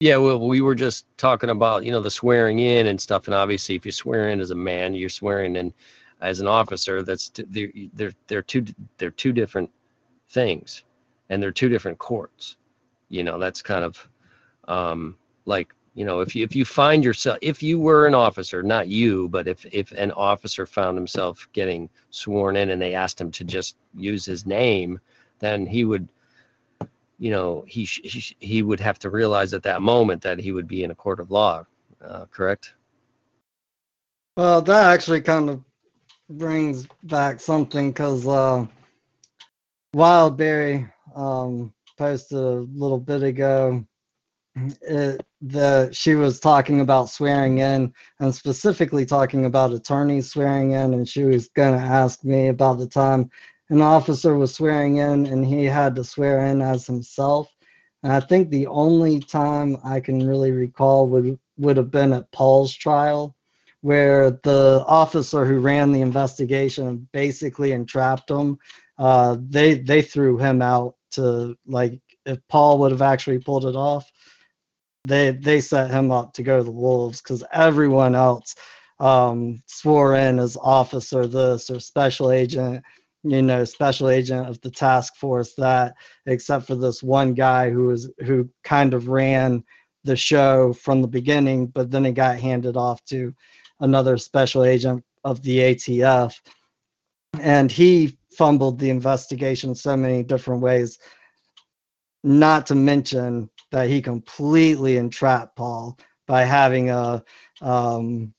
S3: Yeah, well, we were just talking about you know the swearing in and stuff, and obviously, if you swear in as a man, you're swearing in as an officer. That's t- they're they're they're two they're two different things, and they're two different courts. You know, that's kind of um, like you know if you if you find yourself if you were an officer, not you, but if if an officer found himself getting sworn in and they asked him to just use his name, then he would you know, he, he, he would have to realize at that moment that he would be in a court of law, uh, correct?
S1: Well, that actually kind of brings back something because uh, Wildberry um, posted a little bit ago the she was talking about swearing in and specifically talking about attorneys swearing in, and she was going to ask me about the time an officer was swearing in and he had to swear in as himself. And I think the only time I can really recall would would have been at Paul's trial where the officer who ran the investigation basically entrapped him. Uh, they they threw him out to like if Paul would have actually pulled it off, they they set him up to go to the wolves because everyone else um, swore in as officer this or special agent, you know, special agent of the task force that, except for this one guy who was who kind of ran the show from the beginning, but then it got handed off to another special agent of the ATF. And he fumbled the investigation so many different ways, not to mention that he completely entrapped Paul by having a, um,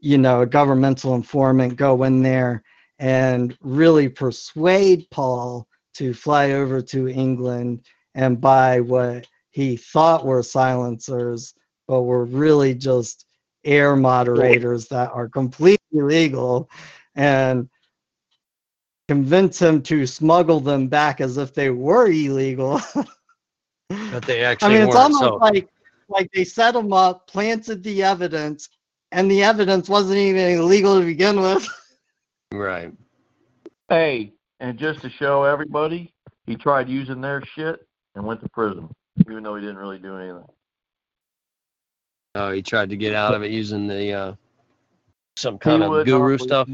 S1: you know, a governmental informant go in there and really persuade Paul to fly over to England and buy what he thought were silencers, but were really just air moderators that are completely legal and convince him to smuggle them back as if they were illegal
S3: But they actually I
S1: mean, it's almost
S3: So
S1: like like they set him up, planted the evidence, and the evidence wasn't even illegal to begin with.
S3: right.
S4: Hey, and just to show everybody, he tried using their shit and went to prison, even though he didn't really do anything.
S3: Oh, he tried to get out of it using the uh, some
S4: He
S3: kind of guru stuff.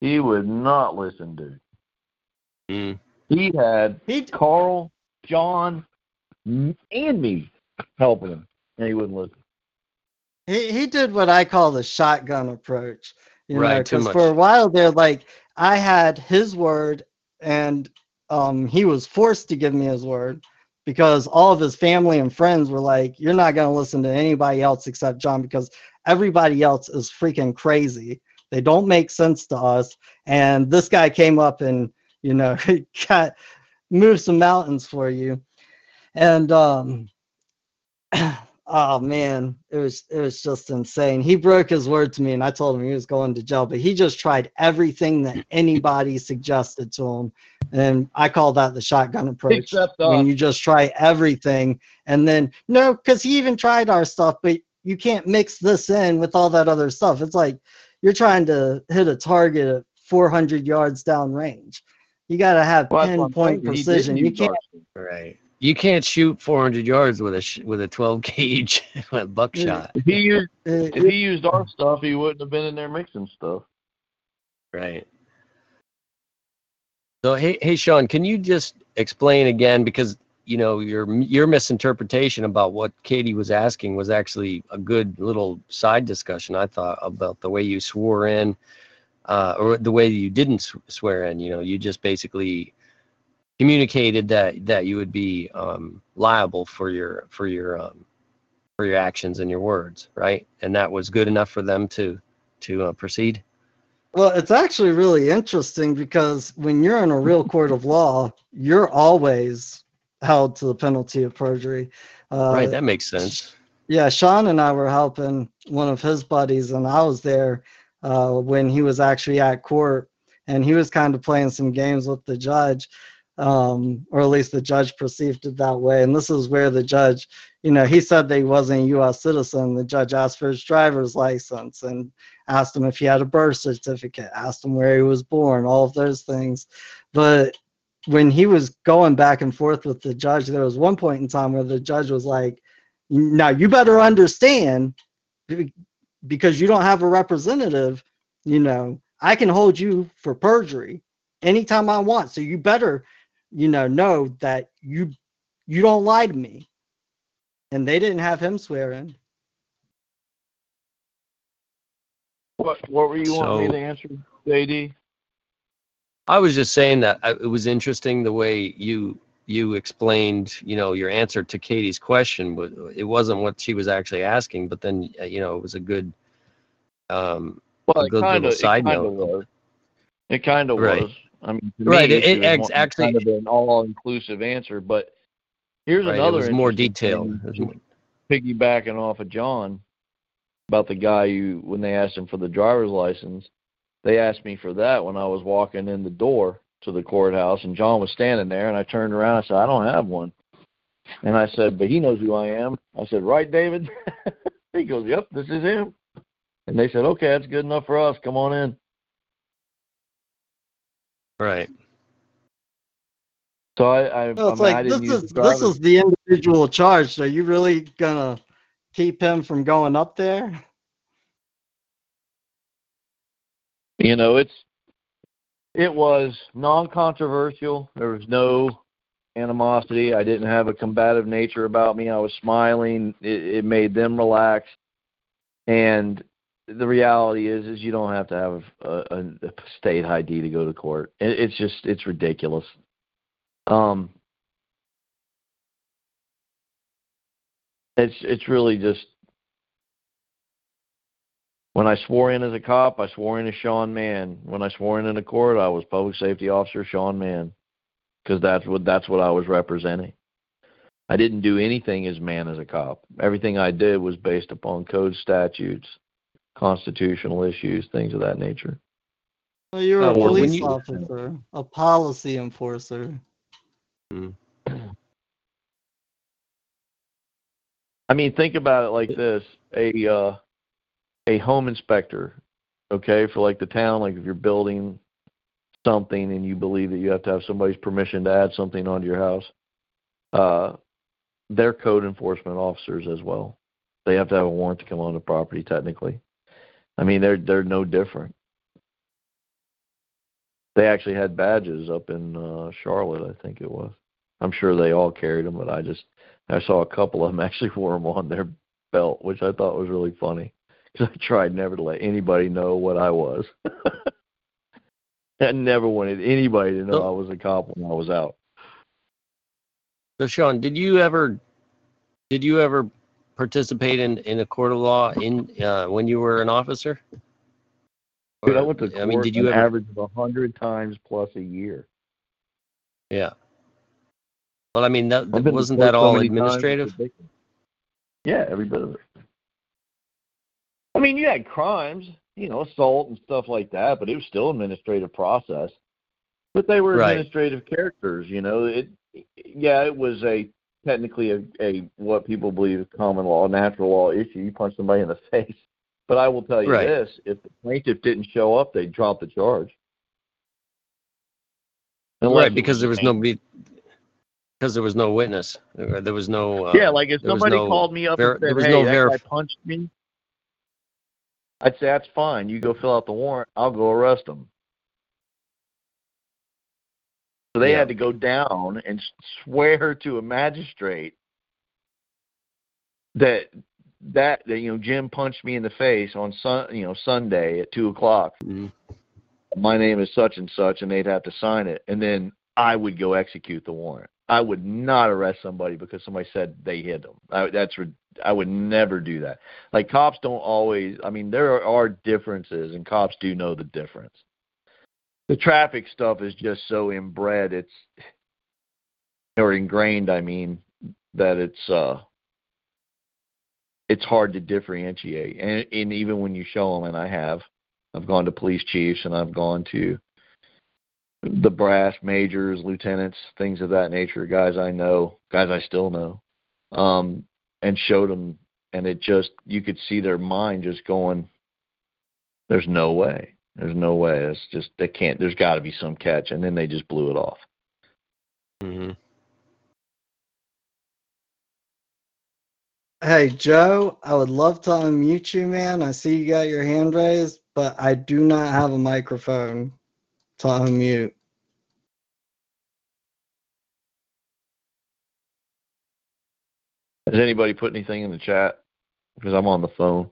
S4: He would not listen, dude.
S3: Mm.
S4: He had
S1: He
S4: Karl, John, and me helping him, and he wouldn't listen.
S1: he, he did what I call the shotgun approach. You
S3: Right,
S1: know, because
S3: much.
S1: for a while there, like I had his word, and um, he was forced to give me his word because all of his family and friends were like, "You're not going to listen to anybody else except John because everybody else is freaking crazy. They don't make sense to us." And this guy came up and you know got moved some mountains for you, and um, oh man, it was it was just insane. He broke his word to me, and I told him he was going to jail. But he just tried everything that anybody suggested to him, and I call that the shotgun approach.
S4: Except
S1: when
S4: us.
S1: you just try everything, and then no, because he even tried our stuff, but you can't mix this in with all that other stuff. It's like you're trying to hit a target at 400 yards down range. You got to have
S4: Well, that's what I'm
S1: pinpoint
S4: saying. He did
S1: precision. You can't.
S3: Right. You can't shoot 400 yards with a sh- with a 12 gauge buckshot.
S4: If he used if he used our stuff, he wouldn't have been in there mixing stuff.
S3: Right. So hey, hey, Sean, can you just explain again because you know your your misinterpretation about what Katie was asking was actually a good little side discussion. I thought about the way you swore in, uh, or the way you didn't swear in. You know, you just basically communicated that that you would be um, liable for your for your um, for your actions and your words, right? And that was good enough for them to to uh, proceed.
S1: Well, it's actually really interesting because when you're in a real court of law, you're always held to the penalty of perjury. Uh,
S3: right, that makes sense.
S1: yeah, Sean and I were helping one of his buddies, and I was there uh, when he was actually at court, and he was kind of playing some games with the judge, um, or at least the judge perceived it that way. And this is where the judge, you know, he said that he wasn't a U.S. citizen. The judge asked for his driver's license and asked him if he had a birth certificate, asked him where he was born, all of those things. But when he was going back and forth with the judge, there was one point in time where the judge was like, now you better understand because you don't have a representative, you know, I can hold you for perjury anytime I want. So you better, you know, know that you you don't lie to me. And they didn't have him swear in.
S4: What what were you wanting me to answer, JD?
S3: I was just saying that it was interesting the way you you explained, you know, your answer to Katie's question. But it wasn't what she was actually asking, but then uh, you know it was a good. Um,
S4: Well,
S3: A
S4: it
S3: good
S4: kind
S3: little
S4: of
S3: side
S4: it kind
S3: note.
S4: of was. It kind of
S3: Right.
S4: was. I mean,
S3: Right,
S4: Me,
S3: it- it actually-
S4: kind of an all-inclusive answer, but here's
S3: right,
S4: another
S3: more
S4: interesting
S3: detailed.
S4: thing,
S3: It was more-
S4: piggybacking off of John about the guy who, when they asked him for the driver's license, they asked me for that when I was walking in the door to the courthouse, and John was standing there, and I turned around and I said, I don't have one. And I said, but he knows who I am. I said, right, David? he goes, yep, this is him. And they said, okay, that's good enough for us. Come on in.
S3: Right.
S4: So I, I,
S1: Well,
S4: I,
S1: it's
S4: mean, I
S1: like
S4: didn't
S1: this is
S4: the
S1: this is the individual charged. Are you really gonna keep him from going up there?
S4: you know it's it was non-controversial there was no animosity i didn't have a combative nature about me i was smiling it, it made them relax and the reality is is you don't have to have a, a, state id to go to court it, it's just it's ridiculous um it's it's really just when I swore in as a cop, I swore in as Sean Mann. When I swore in in a court, I was public safety officer Sean Mann, because that's what that's what I was representing. I didn't do anything as man as a cop. Everything I did was based upon code statutes, constitutional issues, things of that nature.
S1: Well, you're
S3: Oh,
S1: a police
S3: you-
S1: officer, a policy enforcer.
S4: I mean, think about it like this: a uh, a home inspector, okay, for like the town, like if you're building something and you believe that you have to have somebody's permission to add something onto your house, uh, they're code enforcement officers as well. They have to have a warrant to come on the property, technically. I mean, they're they're no different. They actually had badges up in uh, Charlotte, I think it was. I'm sure they all carried them, but I just I saw a couple of them actually wore them on their belt, which I thought was really funny because I tried never to let anybody know what I was. I never wanted anybody to know
S3: So-
S4: I was a cop when I was out.
S3: So Sean, did you ever did you ever participate in, in a court of law in uh, when you were an officer?
S4: Dude, I went to court
S3: I mean, did you
S4: an
S3: ever?
S4: average of a hundred times plus a year.
S3: Yeah. Well, I mean, that,
S4: I've been to
S3: wasn't that all
S4: it's
S3: administrative?
S4: Yeah, every bit of it. I mean, you had crimes, you know, assault and stuff like that, but it was still administrative process. But they were
S3: Right.
S4: administrative characters, you know. It, yeah, it was a technically a, a what people believe is common law, natural law issue. You punch somebody in the face. But I will tell you
S3: Right.
S4: this: if the plaintiff didn't show up, they'd drop the charge. Unless
S3: Right, because there was
S4: plaintiff.
S3: nobody because there was no witness. There there was no. Uh,
S4: yeah, like if somebody
S3: no
S4: called me up
S3: ver-
S4: and
S3: there
S4: said,
S3: was
S4: "Hey,
S3: no
S4: that
S3: verif-
S4: guy punched me," I'd say that's fine. You go fill out the warrant. I'll go arrest him. So they
S3: Yeah.
S4: had to go down and swear to a magistrate that that that you know Jim punched me in the face on sun you know Sunday at two o'clock.
S3: Mhm.
S4: My name is such and such, and they'd have to sign it, and then I would go execute the warrant. I would not arrest somebody because somebody said they hit them. I, that's I would never do that. Like cops don't always. I mean, there are differences, and cops do know the difference. The traffic stuff is just so inbred. It's or ingrained. I mean, that it's uh, it's hard to differentiate. And, and even when you show them, and I have, I've gone to police chiefs and I've gone to the brass majors, lieutenants, things of that nature, guys I know, guys I still know, um, and showed them, and it just you could see their mind just going. There's no way. There's no way. It's just they can't. There's got to be some catch, and then they just blew it off.
S3: Mhm.
S1: Hey, Joe, I would love to unmute you, man. I see you got your hand raised, but I do not have a microphone to unmute.
S4: Has anybody put anything in the chat? Because I'm on the phone.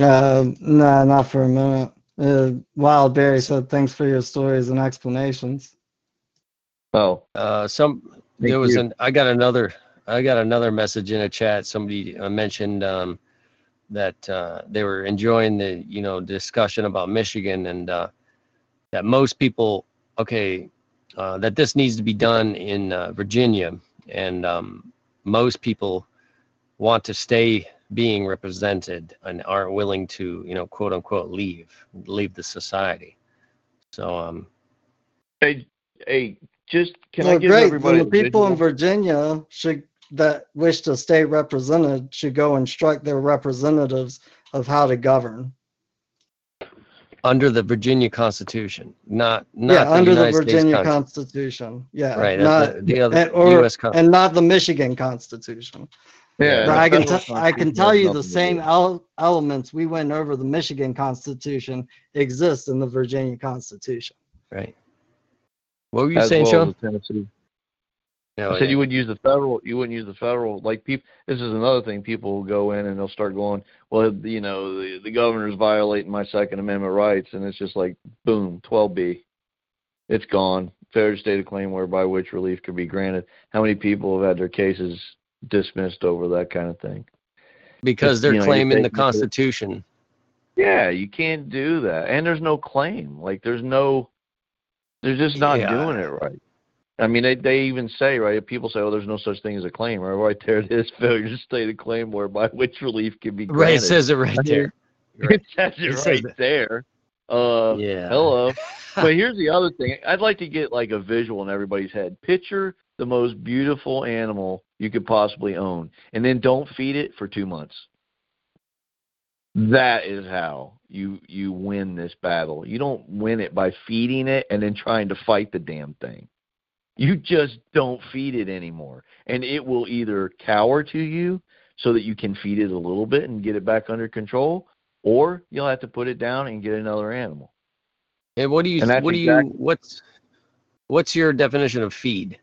S1: Uh, no, not for a minute. Uh, Wild Berry said, thanks for your stories and explanations.
S4: Oh,
S3: Uh, some there was
S4: you.
S3: an I got another I got another message in a chat. Somebody uh, mentioned um, that uh, they were enjoying the you know discussion about Michigan and uh, that most people okay uh, that this needs to be done in uh, Virginia and um, most people want to stay being represented and aren't willing to you know quote unquote leave leave the society. So um,
S4: hey, hey, just can
S1: well,
S4: I give
S1: great.
S4: everybody
S1: Then the
S4: a
S1: people in? Virginia should that wish to stay represented should go instruct their representatives of how to govern.
S3: under the Virginia Constitution, not not
S1: yeah,
S3: the
S1: under
S3: United
S1: the Virginia
S3: States Constitution.
S1: Constitution. Yeah,
S3: Right,
S1: not
S3: the, the other
S1: and, or,
S3: U.S. Constitution.
S1: and not the Michigan Constitution.
S4: Yeah,
S1: But I can
S4: federal
S1: t- I can tell you the
S4: nothing to do
S1: same el- elements we went over the Michigan Constitution exist in the Virginia Constitution.
S3: right. What were you
S4: as
S3: saying,
S4: well
S3: Sean?
S4: as Tennessee.
S3: No,
S4: I said you wouldn't use the federal. You wouldn't use the federal. Like people, this is another thing. People will go in and they'll start going, well, you know, the, the governor's violating my Second Amendment rights, and it's just like, boom, 12b, it's gone. Fair to state a claim whereby which relief could be granted. How many people have had their cases dismissed over that kind of thing?
S3: because they're
S4: you know,
S3: claiming the Constitution.
S4: Yeah, you can't do that, and there's no claim. Like there's no, they're just not
S3: Yeah.
S4: doing it right. I mean, they they even say right. People say, "Oh, there's no such thing as a claim," right, right there it is. Failure to state a claim whereby which relief can be
S3: Right,
S4: granted.
S3: it says it right there.
S4: It says it
S3: It says
S4: right
S3: that.
S4: there. Uh,
S3: Yeah.
S4: hello. but here's the other thing. I'd like to get like a visual in everybody's head. Picture the most beautiful animal you could possibly own, and then don't feed it for two months. That is how you you win this battle. You don't win it by feeding it and then trying to fight the damn thing. You just don't feed it anymore, and it will either cower to you so that you can feed it a little bit and get it back under control, or you'll have to put it down and get another animal.
S3: And what do you? What do you? What's What's your definition of feed?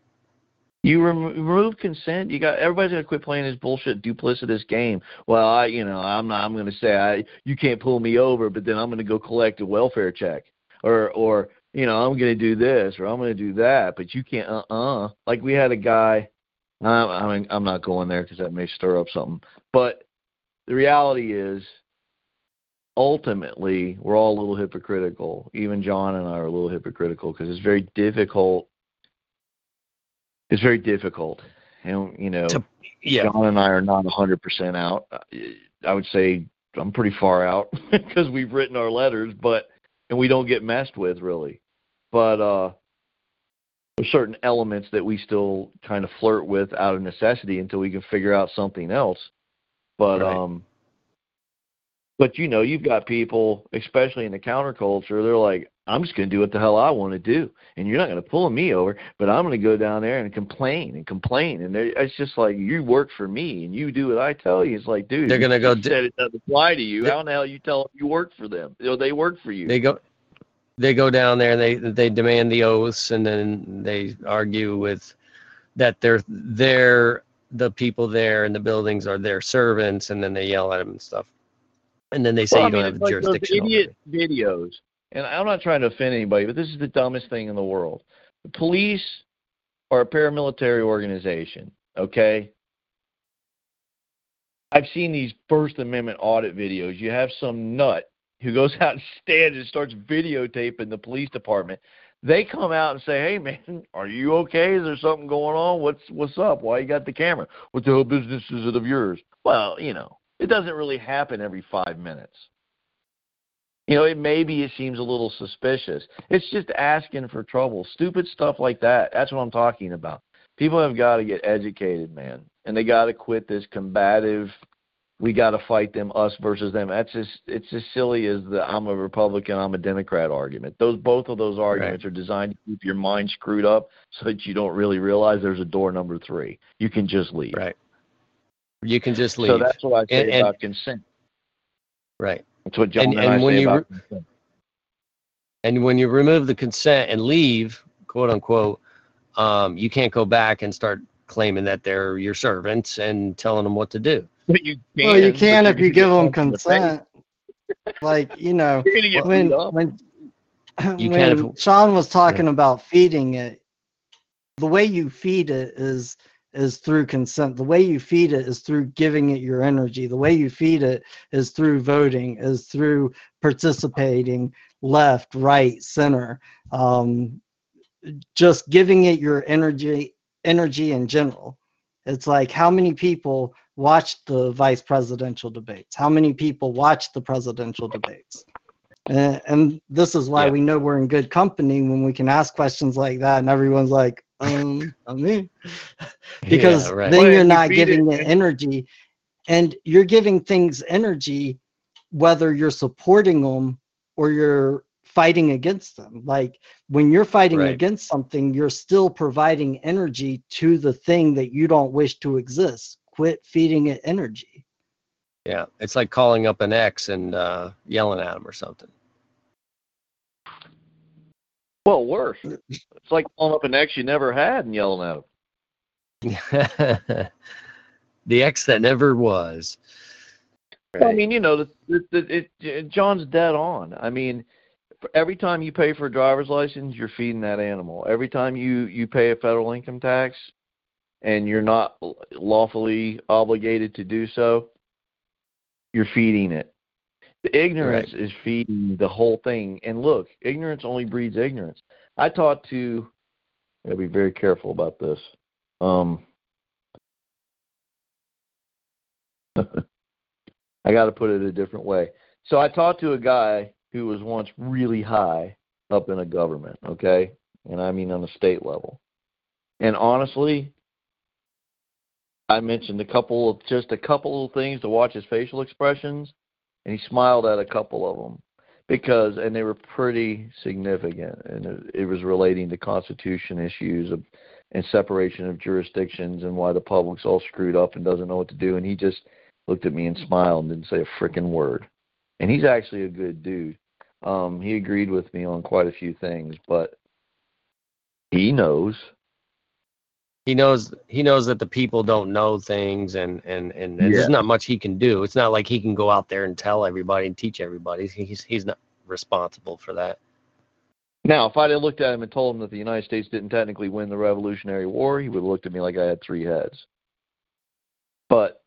S4: You rem- remove consent. You got everybody's gonna quit playing this bullshit duplicitous game. Well, I, you know, I'm not. I'm to say I, you can't pull me over, but then I'm to go collect a welfare check, or, or, you know, I'm to do this or I'm to do that, but you can't. Uh-uh. Like we had a guy. I, I mean, I'm not going there because that may stir up something. But the reality is, ultimately, we're all a little hypocritical. Even John and I are a little hypocritical because it's very difficult. It's very difficult, and you know,
S3: To- Yeah.
S4: John and I are not 100% out. Uh, I would say I'm pretty far out because we've written our letters, but and we don't get messed with really. But uh there's certain elements that we still kind of flirt with out of necessity until we can figure out something else. But
S3: Right.
S4: um but you know, you've got people, especially in the counterculture, they're like, I'm just going to do what the hell I want to do, and you're not going to pull me over, but I'm going to go down there and complain and complain, and it's just like you work for me and you do what I tell you. It's like, dude,
S3: They're gonna go
S4: just said it doesn't apply to you. How in the hell you tell them you work for them? You know, they work for you.
S3: They go. They go down there and they they demand the oaths and then they argue with that they're they're the people there and the buildings are their servants and then they yell at them and stuff. And then they say
S4: Well,
S3: you
S4: I
S3: don't have
S4: like those
S3: jurisdiction. over
S4: idiot videos, and I'm not trying to offend anybody, but this is the dumbest thing in the world. The police are a paramilitary organization, okay? I've seen these First Amendment audit videos. You have some nut who goes out and stands and starts videotaping the police department. They come out and say, "Hey, man, are you okay? Is there something going on? What's what's up? Why you got the camera? What the hell business is it of yours?" Well, you know, it doesn't really happen every five minutes. You know, it maybe it seems a little suspicious. It's just asking for trouble. Stupid stuff like that. That's what I'm talking about. People have got to get educated, man, and they got to quit this combative. We got to fight them, us versus them. That's just it's as silly as the I'm a Republican, I'm a Democrat argument. Those both of those arguments are designed to keep your mind screwed up so that you don't really realize there's a door number three. You can just leave.
S3: Right. You can just leave.
S4: So that's what I say
S3: And- and-
S4: about consent.
S3: right.
S4: That's what John
S3: and-
S4: and,
S3: and
S4: I
S3: when
S4: say
S3: you
S4: about consent.
S3: And when you remove the consent and leave, quote unquote, um, you can't go back and start claiming that they're your servants and telling them what to do.
S4: But you can.
S1: well, you can
S4: you're
S1: if you give them
S4: punched the
S1: consent. like you know,
S4: You're gonna get
S1: when when
S3: You
S1: when Sean was talking about feeding it, the way you feed it is is through consent. The way you feed it is through giving it your energy. The way you feed it is through voting, is through participating left, right, center. Um, just giving it your energy energy in general. It's like how many people watched the vice presidential debates? How many people watched the presidential debates? And, and this is why
S3: Yeah.
S1: we know we're in good company when we can ask questions like that, and everyone's like, um, I mean, because
S3: Yeah, right.
S1: then
S4: Well,
S1: you're not
S4: feed
S1: giving
S4: it-
S1: it energy, and you're giving things energy, whether you're supporting them or you're fighting against them. Like when you're fighting
S3: Right.
S1: against something, you're still providing energy to the thing that you don't wish to exist. Quit feeding it energy.
S3: Yeah. It's like calling up an ex and uh, yelling at him or something.
S4: Well, worse. It's like calling up an ex you never had and yelling at him.
S3: the ex that never was.
S4: I mean, you know, the, the, the, it, it, John's dead on. I mean, every time you pay for a driver's license, you're feeding that animal. Every time you you pay a federal income tax, and you're not lawfully obligated to do so, you're feeding it. The ignorance is feeding the whole thing. And look, ignorance only breeds ignorance. I talked to. I gotta be very careful about this. Um, I got to put it a different way. So I talked to a guy who was once really high up in a government, okay? And I mean on a state level. And honestly, I mentioned a couple of just a couple of things to watch his facial expressions, and he smiled at a couple of them because, and they were pretty significant, and it, it was relating to constitution issues of, and separation of jurisdictions and why the public's all screwed up and doesn't know what to do. And he just looked at me and smiled and didn't say a freaking word. And he's actually a good dude. Um, he agreed with me on quite a few things, but he knows
S3: he knows he knows that the people don't know things and and and, and
S4: Yeah.
S3: there's not much he can do it's not like he can go out there and tell everybody and teach everybody he's he's not responsible for that
S4: Now, if I'd have looked at him and told him that the United States didn't technically win the Revolutionary War, he would have looked at me like I had three heads. But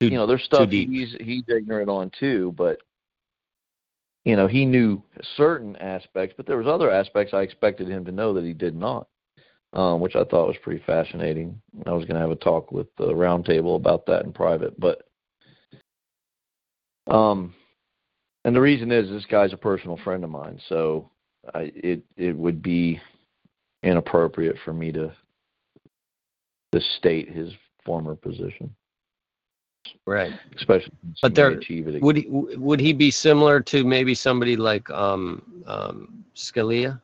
S3: Too-
S4: you know, there's stuff he's he's ignorant on too. But you know, he knew certain aspects, but there was other aspects I expected him to know that he did not, um, which I thought was pretty fascinating. I was going to have a talk with the roundtable about that in private, but um, and the reason is this guy's a personal friend of mine, so I, it it would be inappropriate for me to to state his former position,
S3: right
S4: especially
S3: But there-
S4: achieve it.
S3: would he would he be similar to maybe somebody like um um Scalia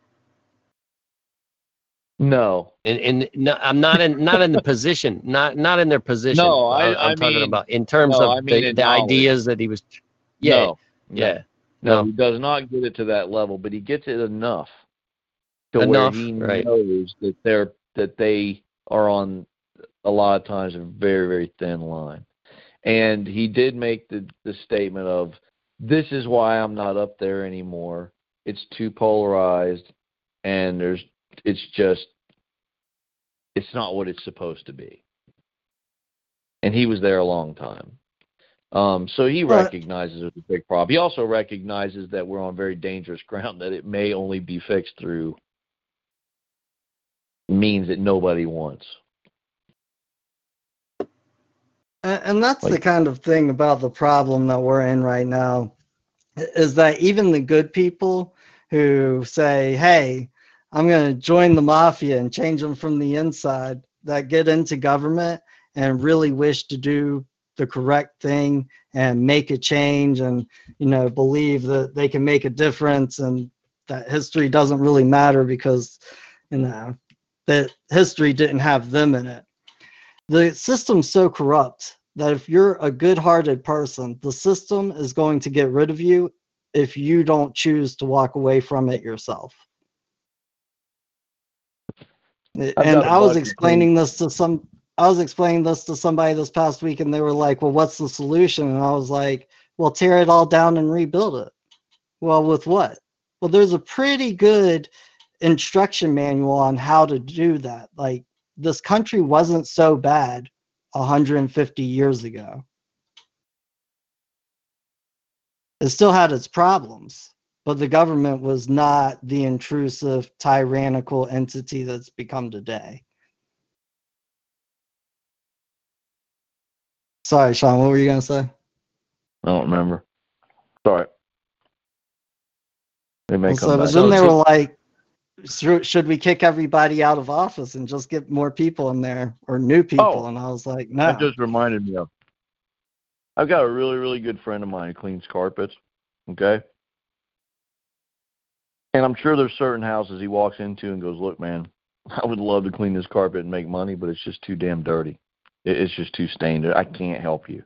S4: no,
S3: and and no, I'm not in not in the position not not in their position
S4: No, I-
S3: I'm, I'm talking
S4: mean-
S3: about in terms
S4: no,
S3: of
S4: I mean
S3: the, the ideas that he was yeah
S4: no,
S3: yeah
S4: no,
S3: no
S4: he does not get it to that level, but he gets it enough to
S3: Enough,
S4: where he
S3: right.
S4: knows that they're that they are on a lot of times a very very thin line. And he did make the the statement of this is why I'm not up there anymore. It's too polarized and there's it's just it's not what it's supposed to be. And he was there a long time. Um, so he
S1: But-
S4: recognizes it's a big problem. He also recognizes that we're on very dangerous ground, that it may only be fixed through means that nobody wants.
S1: And, and that's the kind of thing about the problem that we're in right now is that even the good people who say, hey, I'm going to join the mafia and change them from the inside, that get into government and really wish to do the correct thing and make a change and, you know, believe that they can make a difference and that history doesn't really matter because, you know, that history didn't have them in it the system's so corrupt that if you're a good-hearted person, the system is going to get rid of you if you don't choose to walk away from it yourself. And I was explaining this to some I was explaining this to somebody this past week and they were like, "Well, what's the solution?" And I was like, "Well, tear it all down and rebuild it." Well, with what? Well, there's a pretty good instruction manual on how to do that. Like this country wasn't so bad 150 years ago. It still had its problems, but the government was not the intrusive, tyrannical entity that's become today. Sorry, Sean, what were you going to say?
S4: I don't remember. Sorry. They may
S1: Well,
S4: come
S1: so,
S4: back.
S1: but then they were like, "Should should we kick everybody out of office and just get more people in there or new people?
S4: Oh.
S1: and I was like, no.
S4: That just reminded me of. I've got a really, really good friend of mine who cleans carpets. Okay. And I'm sure there's certain houses he walks into and goes, "Look, man, I would love to clean this carpet and make money, but it's just too damn dirty. It's just too stained. I can't help you."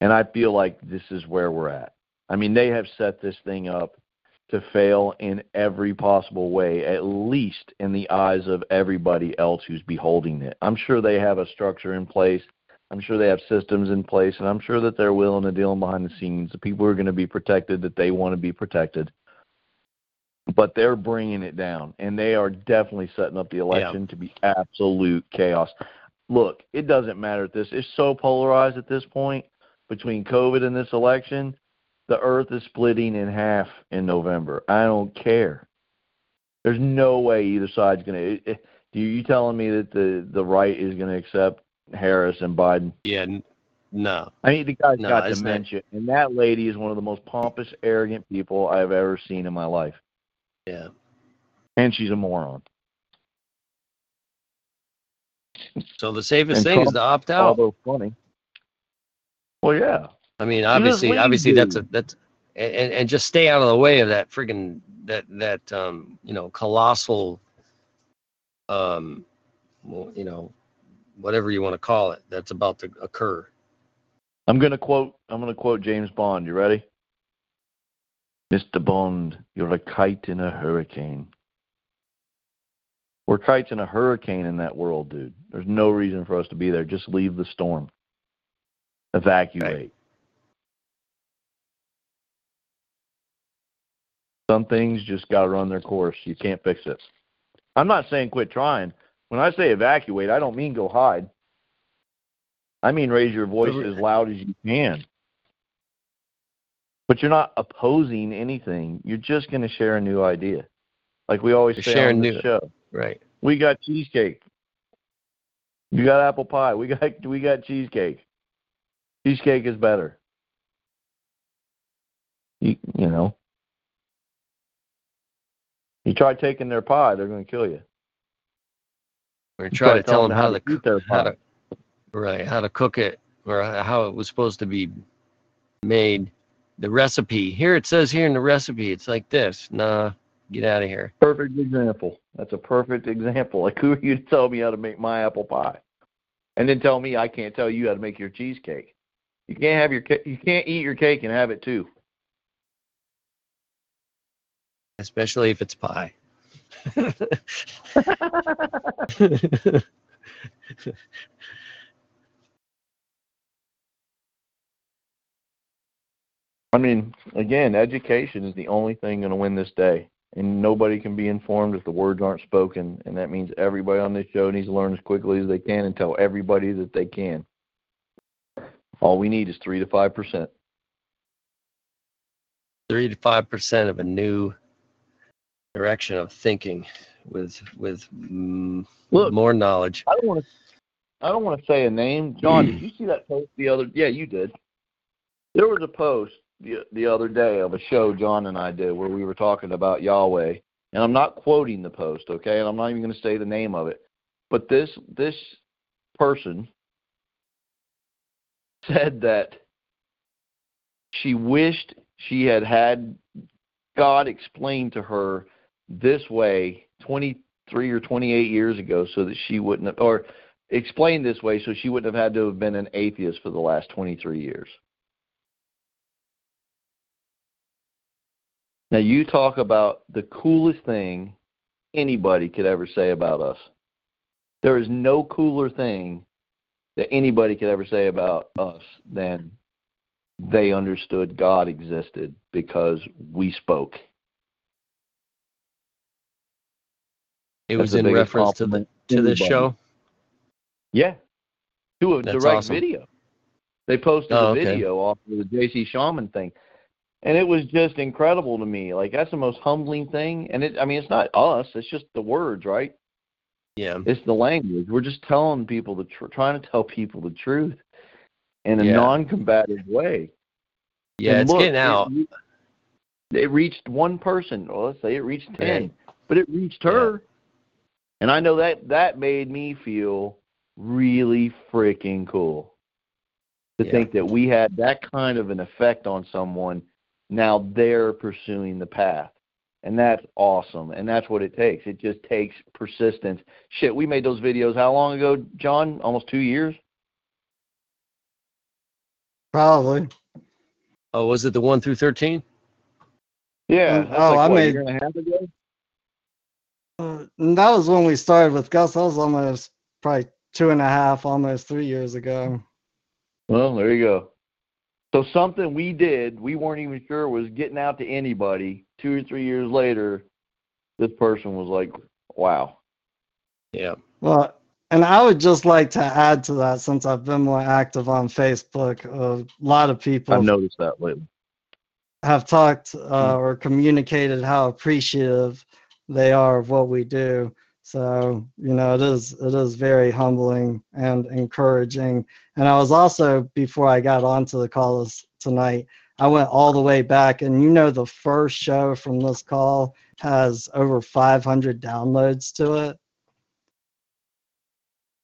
S4: And I feel like this is where we're at. I mean, they have set this thing up to fail in every possible way, at least in the eyes of everybody else who's beholding it. I'm sure they have a structure in place. I'm sure they have systems in place, and I'm sure that they're willing to deal behind the scenes. The people are going to be protected that they want to be protected. But they're bringing it down, and they are definitely setting up the election to be absolute chaos. Look, it doesn't matter at this. It's so polarized at this point between COVID and this election. The earth is splitting in half in November. I don't care. There's no way either side's going to. Do you telling me that the the right is going to accept Harris and Biden?
S3: yeah no
S4: I mean, the guy's
S3: No,
S4: got
S3: not-
S4: dementia, and that lady is one of the most pompous, arrogant people I've ever seen in my life,
S3: yeah
S4: and she's a moron.
S3: So the safest thing is to opt out.
S4: Although funny. Well, yeah.
S3: I mean, obviously, obviously that's a that's and, and and just stay out of the way of that friggin' that that um you know colossal um well, you know whatever you want to call it that's about to occur.
S4: I'm gonna quote. I'm gonna quote James Bond. You ready? Mr. Bond, you're a kite in a hurricane. We're kites in a hurricane in that world, dude. There's no reason for us to be there. Just leave the storm. Evacuate. Some things just got to run their course. You can't fix it. I'm not saying quit trying. When I say evacuate, I don't mean go hide. I mean raise your voice as loud as you can. But you're not opposing anything. You're just going to share a new idea. Like we always
S3: You're
S4: say on the
S3: new-
S4: show.
S3: Right.
S4: We got cheesecake. You got apple pie. We got we got cheesecake. Cheesecake is better. You you know. You try taking their pie, they're going to kill you.
S3: We're
S4: You
S3: trying to tell them how to cook,
S4: their
S3: how to right how to cook it or how it was supposed to be made. The recipe here it says here in the recipe it's like this. Nah, get out of here.
S4: Perfect example. That's a perfect example. Like who are you to tell me how to make my apple pie, and then tell me I can't tell you how to make your cheesecake? You can't have your you can't eat your cake and have it too.
S3: especially if it's pie.
S4: I mean, again, education is the only thing going to win this day. And nobody can be informed if the words aren't spoken. And that means everybody on this show needs to learn as quickly as they can and tell everybody that they can. All we need is 3 to 5%.
S3: Three to five percent of a new direction of thinking with with mm,
S4: Look,
S3: more knowledge.
S4: I don't want to. I don't want to say a name. John, did you see that post the other? Yeah, you did. There was a post the the other day of a show John and I did where we were talking about Yahweh, and I'm not quoting the post, okay? And I'm not even going to say the name of it. But this this person said that she wished she had had God explain to her this way 23 or 28 years ago so that she wouldn't have, or explained this way so she wouldn't have had to have been an atheist for the last 23 years. Now, you talk about the coolest thing anybody could ever say about us. There is no cooler thing that anybody could ever say about us than they understood God existed because we spoke.
S3: It
S4: That's
S3: was in reference to the to this show.
S4: Yeah. To a
S3: That's
S4: direct
S3: awesome.
S4: video. They posted
S3: Oh,
S4: a
S3: okay.
S4: video off of the JC Shaman thing. And it was just incredible to me. Like that's the most humbling thing. And it I mean it's not us, it's just the words, right?
S3: Yeah.
S4: It's the language. We're just telling people the tr- trying to tell people the truth in a
S3: Yeah.
S4: non-combative way.
S3: Yeah,
S4: And
S3: it's
S4: look,
S3: getting
S4: it
S3: out.
S4: re- It, reached one person. Well, let's say it reached ten,
S3: Right.
S4: but it reached her, and I know that that made me feel really freaking cool to
S3: Yeah.
S4: think that we had that kind of an effect on someone. Now they're pursuing the path, and that's awesome. And that's what it takes. It just takes persistence. Shit, we made those videos how long ago, John? Almost two years.
S1: Probably.
S3: Oh, was it the one through thirteen?
S4: Yeah.
S1: Mm, oh,
S4: like,
S1: I
S4: what, a
S1: made-
S4: year and a half ago.
S1: Uh, and that was when we started with Gus. That was almost probably two and a half, almost three years ago.
S4: Well, there you go. So something we did, we weren't even sure was getting out to anybody. Two or three years later, this person was like, "Wow,
S3: Yeah.
S1: Well, and I would just like to add to that since I've been more active on Facebook. A lot of people
S4: I've noticed that lately."
S1: have talked uh, or communicated how appreciative they are of what we do. So you know, it is it is very humbling and encouraging. And I was also before I got onto the call this, tonight, I went all the way back, and you know, the first show from this call has over 500 downloads to it.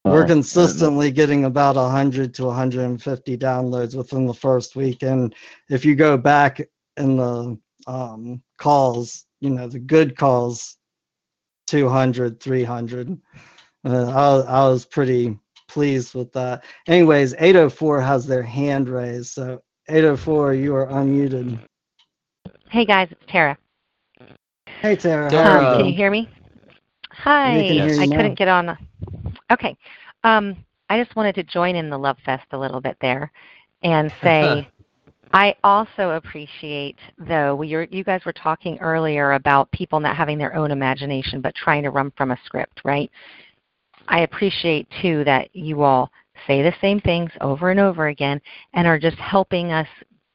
S1: We're
S4: Oh, know.
S1: consistently getting about 100 to 150 downloads within the first week. And if you go back in the um, calls, you know, the good calls, 200, 300. Uh, I, I was pretty pleased with that. Anyways, 804 has their hand raised. So 804, you are unmuted.
S6: Hey guys, it's Tara.
S1: Hey, Tara.
S3: Tara.
S6: Um, can
S1: you
S6: hear me? Hi.
S1: Hear
S6: I
S1: now.
S6: couldn't get on. Okay. Um, I just wanted to join in the love fest a little bit there, and say, I also appreciate though you guys were talking earlier about people not having their own imagination but trying to run from a script, right? I appreciate too that you all say the same things over and over again and are just helping us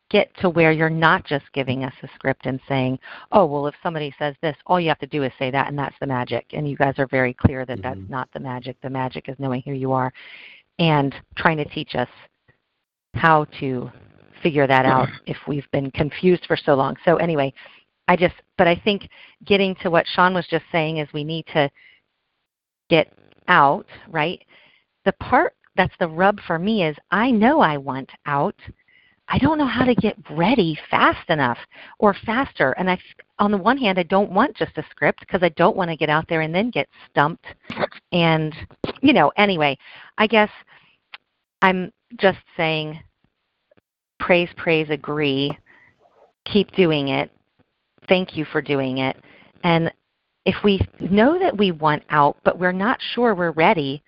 S6: get to where you're not just giving us a script and saying, oh, well, if somebody says this, all you have to do is say that, and that's the magic. And you guys are very clear that that's
S3: Mhm.
S6: not the magic. The magic is knowing who you are and trying to teach us how to figure that mm-hmm. out if we've been confused for so long. So, anyway, I just, but I think getting to what Sean was just saying is we need to get out, right? The part that's the rub for me is I know I want out. I don't know how to get ready fast enough or faster. And I, on the one hand, I don't want just a script because I don't want to get out there and then get stumped. And, you know, anyway, I guess I'm just saying praise, praise, agree. Keep doing it. Thank you for doing it. And if we know that we want out, but we're not sure we're ready,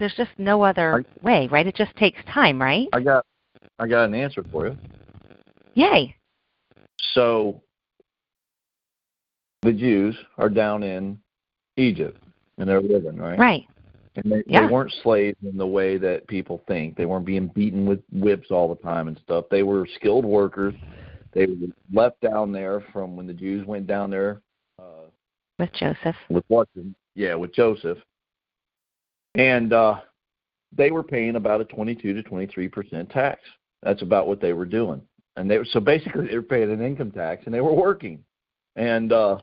S6: there's just no other way, right? It just takes time, right?
S4: I got I got an answer for you.
S6: Yay.
S4: So the Jews are down in Egypt and they're living, right?
S6: Right.
S4: And they,
S6: Yeah.
S4: they weren't slaves in the way that people think. They weren't being beaten with whips all the time and stuff. They were skilled workers. They were left down there from when the Jews went down there uh,
S6: With Joseph.
S4: with what? Yeah, with Joseph. And uh, they were paying about a 22 to 23 percent tax. That's about what they were doing. And they were so basically they were paying an income tax and they were working. And uh,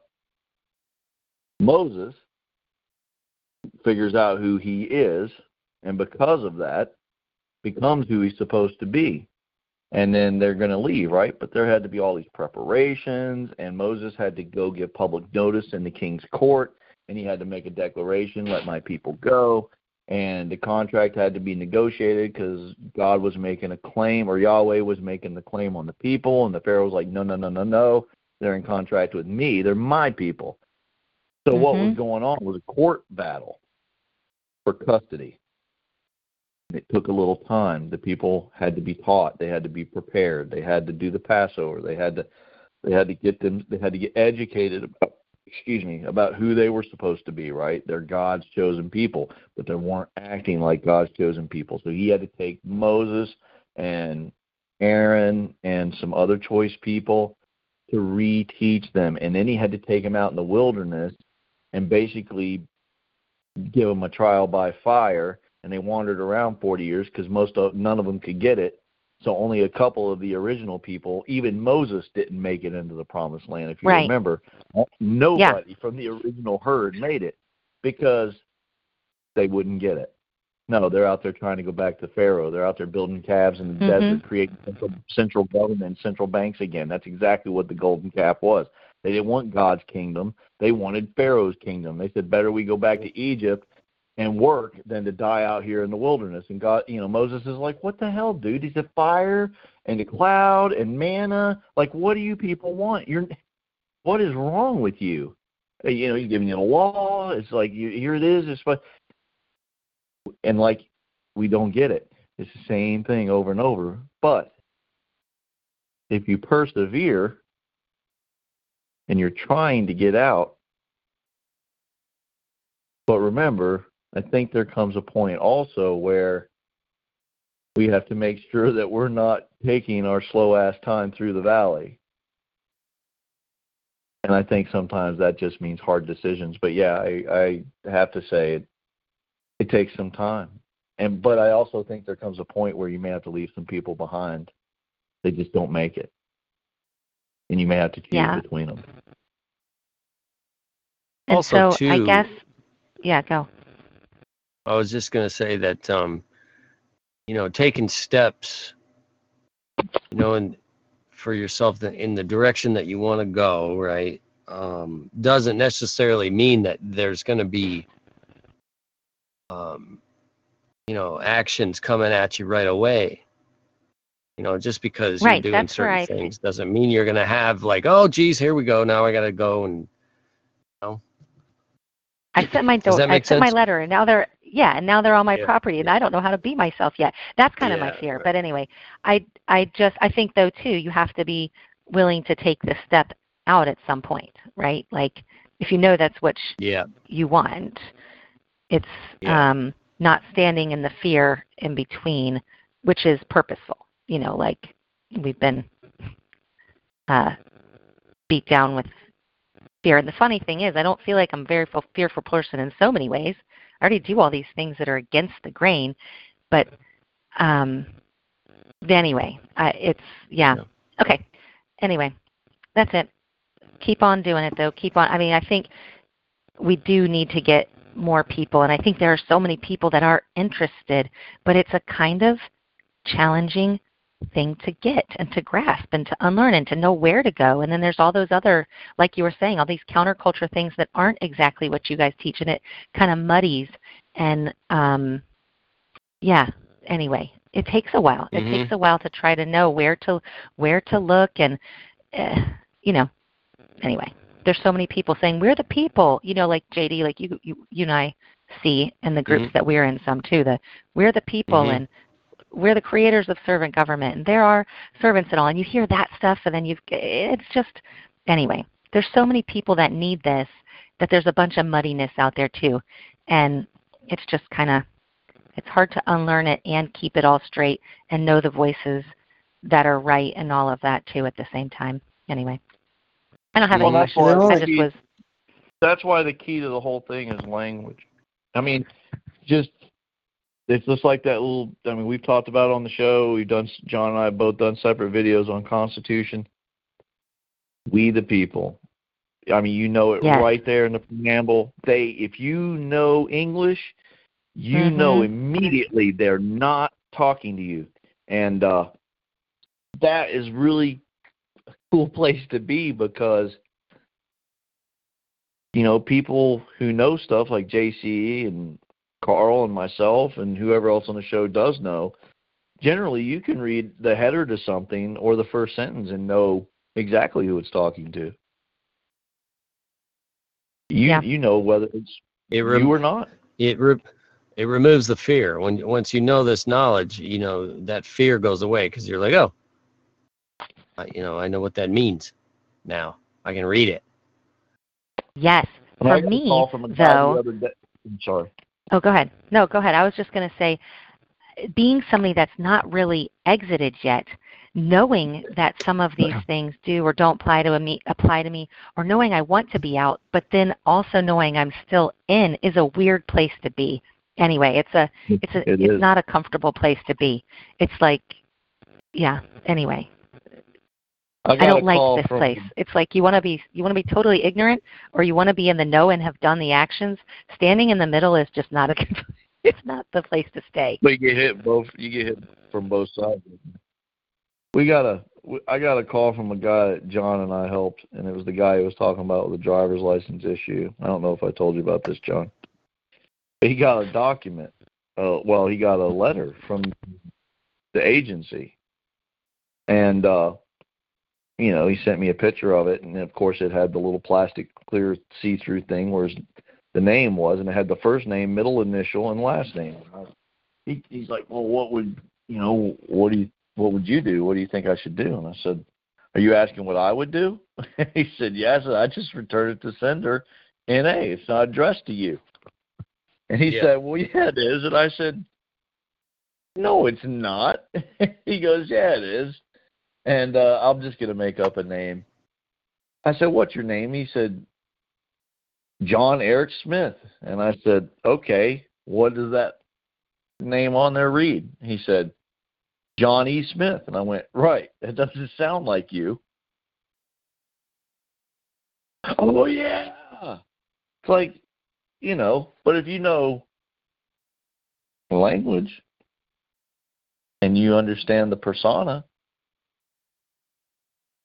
S4: Moses figures out who he is, and because of that, becomes who he's supposed to be. And then they're going to leave, right? But there had to be all these preparations, and Moses had to go give public notice in the king's court, and he had to make a declaration, let my people go. And the contract had to be negotiated because God was making a claim, or Yahweh was making the claim on the people, and the Pharaoh was like, no, no, no, no, no. They're in contract with me. They're my people. So what was
S6: Mhm.
S4: going on was a court battle for custody. It took a little time. The people had to be taught. They had to be prepared. They had to do the Passover. They had to they had to get them they had to get educated about excuse me, about who they were supposed to be, right? They're God's chosen people, but they weren't acting like God's chosen people. So he had to take Moses and Aaron and some other choice people to reteach them. And then he had to take them out in the wilderness and basically give them a trial by fire and they wandered around 40 years because most of none of them could get it. So only a couple of the original people even moses didn't make it into the promised land if you
S6: Right.
S4: remember. Nobody from the original herd made it because they wouldn't get it. No they're out there trying to go back to pharaoh. They're out there building calves in the
S6: Mhm.
S4: desert creating central, central government central banks again. That's exactly what the golden calf was they didn't want god's kingdom they wanted Pharaoh's kingdom. They said, better we go back to Egypt and work than to die out here in the wilderness. And God, you know, Moses is like, what the hell, dude? He said, fire and the cloud and manna. Like, what do you people want? You're, what is wrong with you? You know, he's giving you the law. It's like, you, here it is. It's what, and like, we don't get it. It's the same thing over and over. But if you persevere and you're trying to get out, but remember, I think there comes a point also where we have to make sure that we're not taking our slow ass time through the valley. And I think sometimes that just means hard decisions. But yeah, I, I have to say it, it takes some time. And but I also think there comes a point where you may have to leave some people behind. They just don't make it. And you may have to choose
S6: Yeah.
S4: between them.
S6: And
S3: Also,
S6: so I guess, yeah, go.
S3: I was just going to say that, um, you know, taking steps, you know, and for yourself in the direction that you want to go, right, um, doesn't necessarily mean that there's going to be, um, you know, actions coming at you right away. You know, just because
S6: right,
S3: you're doing certain things doesn't mean you're going to have like, oh, geez, here we go. Now I got to go and.
S6: I sent my do- I sent sense? my letter, and now they're yeah, and now they're on my yeah. property, and I don't know how to be myself yet. That's kind yeah, of my fear. Right. But anyway, I I just I think though too, you have to be willing to take the step out at some point, right? Like if you know that's what sh-
S3: yeah.
S6: you want, it's yeah. um, not standing in the fear in between, which is purposeful. You know, like we've been uh, beat down with fear. And the funny thing is, I don't feel like I'm a very fearful person in so many ways. I already do all these things that are against the grain, but um, anyway, I, it's yeah. yeah. Okay. Anyway, that's it. Keep on doing it though. Keep on. I mean, I think we do need to get more people, and I think there are so many people that are interested, but it's a kind of challenging thing to get and to grasp and to unlearn and to know where to go. And then there's all those other, like you were saying, all these counterculture things that aren't exactly what you guys teach, and it kind of muddies. And um, yeah, anyway, it takes a while. It mm-hmm. takes a while to try to know where to where to look, and uh, you know, anyway, there's so many people saying we're the people. You know, like JD, like you you you and I see in the groups mm-hmm. that we're in some too. that we're the people mm-hmm. and we're the creators of servant government and there are servants and all and you hear that stuff and then you've it's just anyway there's so many people that need this that there's a bunch of muddiness out there too. And it's just kind of it's hard to unlearn it and keep it all straight and know the voices that are right and all of that too at the same time. Anyway i don't have well, any questions i just was
S4: that's why the key to the whole thing is language. I mean just it's just like that little. I mean, we've talked about it on the show. We've done. John and I have both done separate videos on Constitution. We the people. I mean, you know it yes. right there in the preamble. They, if you know English, you mm-hmm. know immediately they're not talking to you, and uh, that is really a cool place to be because you know people who know stuff like JCE and Karl and myself and whoever else on the show does know, generally you can read the header to something or the first sentence and know exactly who it's talking to. You yeah. you know whether it's it rem- you or not.
S3: It re- it removes the fear when once you know this knowledge, you know that fear goes away because you're like, oh, I, you know, I know what that means now. I can read it.
S6: Yes, for me, though.
S4: I'm sorry.
S6: Oh, go ahead. No, go ahead. I was just going to say, being somebody that's not really exited yet, knowing that some of these things do or don't apply to me, apply to me, or knowing I want to be out, but then also knowing I'm still in is a weird place to be. Anyway, it's a it's a it it's is. not a comfortable place to be. It's like, yeah. Anyway, I, don't like this from, place. It's like you want to be you want to be totally ignorant, or you want to be in the know and have done the actions. Standing in the middle is just not a good. It's not the place to stay.
S4: But you get hit both. You get hit from both sides. We got a. I got a call from a guy that John and I helped, and it was the guy who was talking about the driver's license issue. I don't know if I told you about this, John. He got a document. Uh, well, he got a letter from the agency, and uh, you know, he sent me a picture of it, and of course, it had the little plastic clear see-through thing where his, the name was, and it had the first name, middle initial, and last name. He, he's like, "Well, what would you know? What do you what would you do? What do you think I should do?" And I said, "Are you asking what I would do?" he said, "Yes." I just returned it to sender. NA. It's not addressed to you. And he yeah. said, "Well, yeah, it is." And I said, "No, it's not." he goes, "Yeah, it is." And uh, I'm just going to make up a name. I said, What's your name? He said, John Eric Smith. And I said, Okay, what does that name on there read? He said, John E. Smith. And I went, Right, that doesn't sound like you. Oh, yeah. It's like, you know, but if you know language and you understand the persona,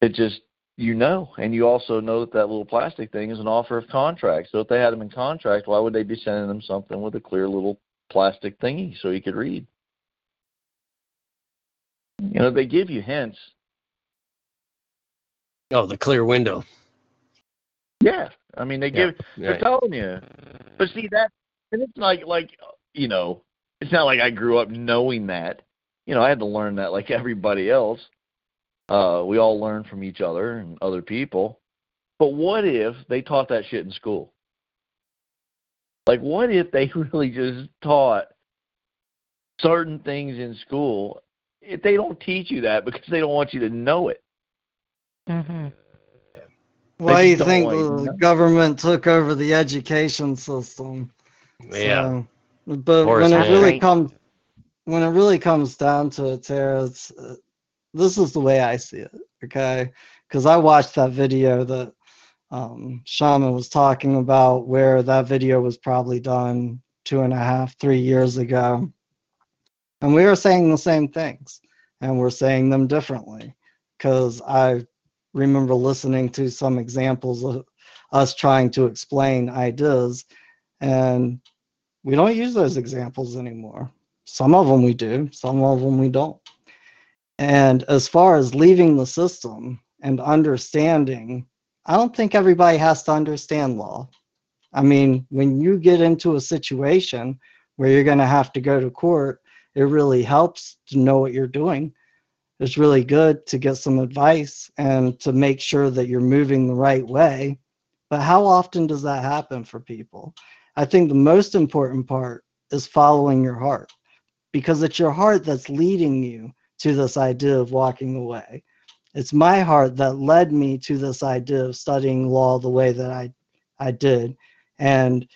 S4: it just you know, and you also know that that little plastic thing is an offer of contract. So if they had them in contract, why would they be sending them something with a clear little plastic thingy so he could read? You know, they give you hints.
S3: Oh, the clear window.
S4: Yeah, I mean they give.
S3: Yeah.
S4: They're telling you. But see that, and it's like like you know, it's not like I grew up knowing that. You know, I had to learn that like everybody else. Uh, we all learn from each other and other people. But what if they taught that shit in school? Like, what if they really just taught certain things in school? If they don't teach you that because they don't want you to know it.
S6: hmm
S1: Why do you think
S4: want
S1: the government took over the education system?
S3: Yeah.
S1: So, but when it really comes when it really comes down to it, Tara, it's uh, this is the way I see it. Okay, because I watched that video that um, Sean Mann was talking about, where that video was probably done two and a half, three years ago, and we were saying the same things, and we're saying them differently. Because I remember listening to some examples of us trying to explain ideas, and we don't use those examples anymore. Some of them we do, some of them we don't. And as far as leaving the system and understanding, I don't think everybody has to understand law. I mean, when you get into a situation where you're going to have to go to court, it really helps to know what you're doing. It's really good to get some advice and to make sure that you're moving the right way. But how often does that happen for people? I think the most important part is following your heart because it's your heart that's leading you to this idea of walking away. It's my heart that led me to this idea of studying law the way that I, I did and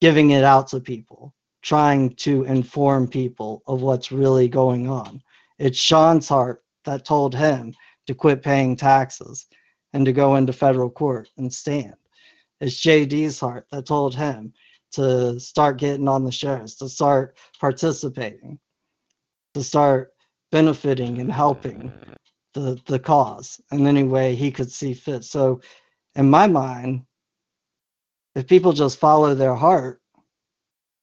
S1: giving it out to people, trying to inform people of what's really going on. It's Sean's heart that told him to quit paying taxes and to go into federal court and stand. It's JD's heart that told him to start getting on the shows, to start participating, to start benefiting and helping the the cause in any way he could see fit. So, in my mind, if people just follow their heart,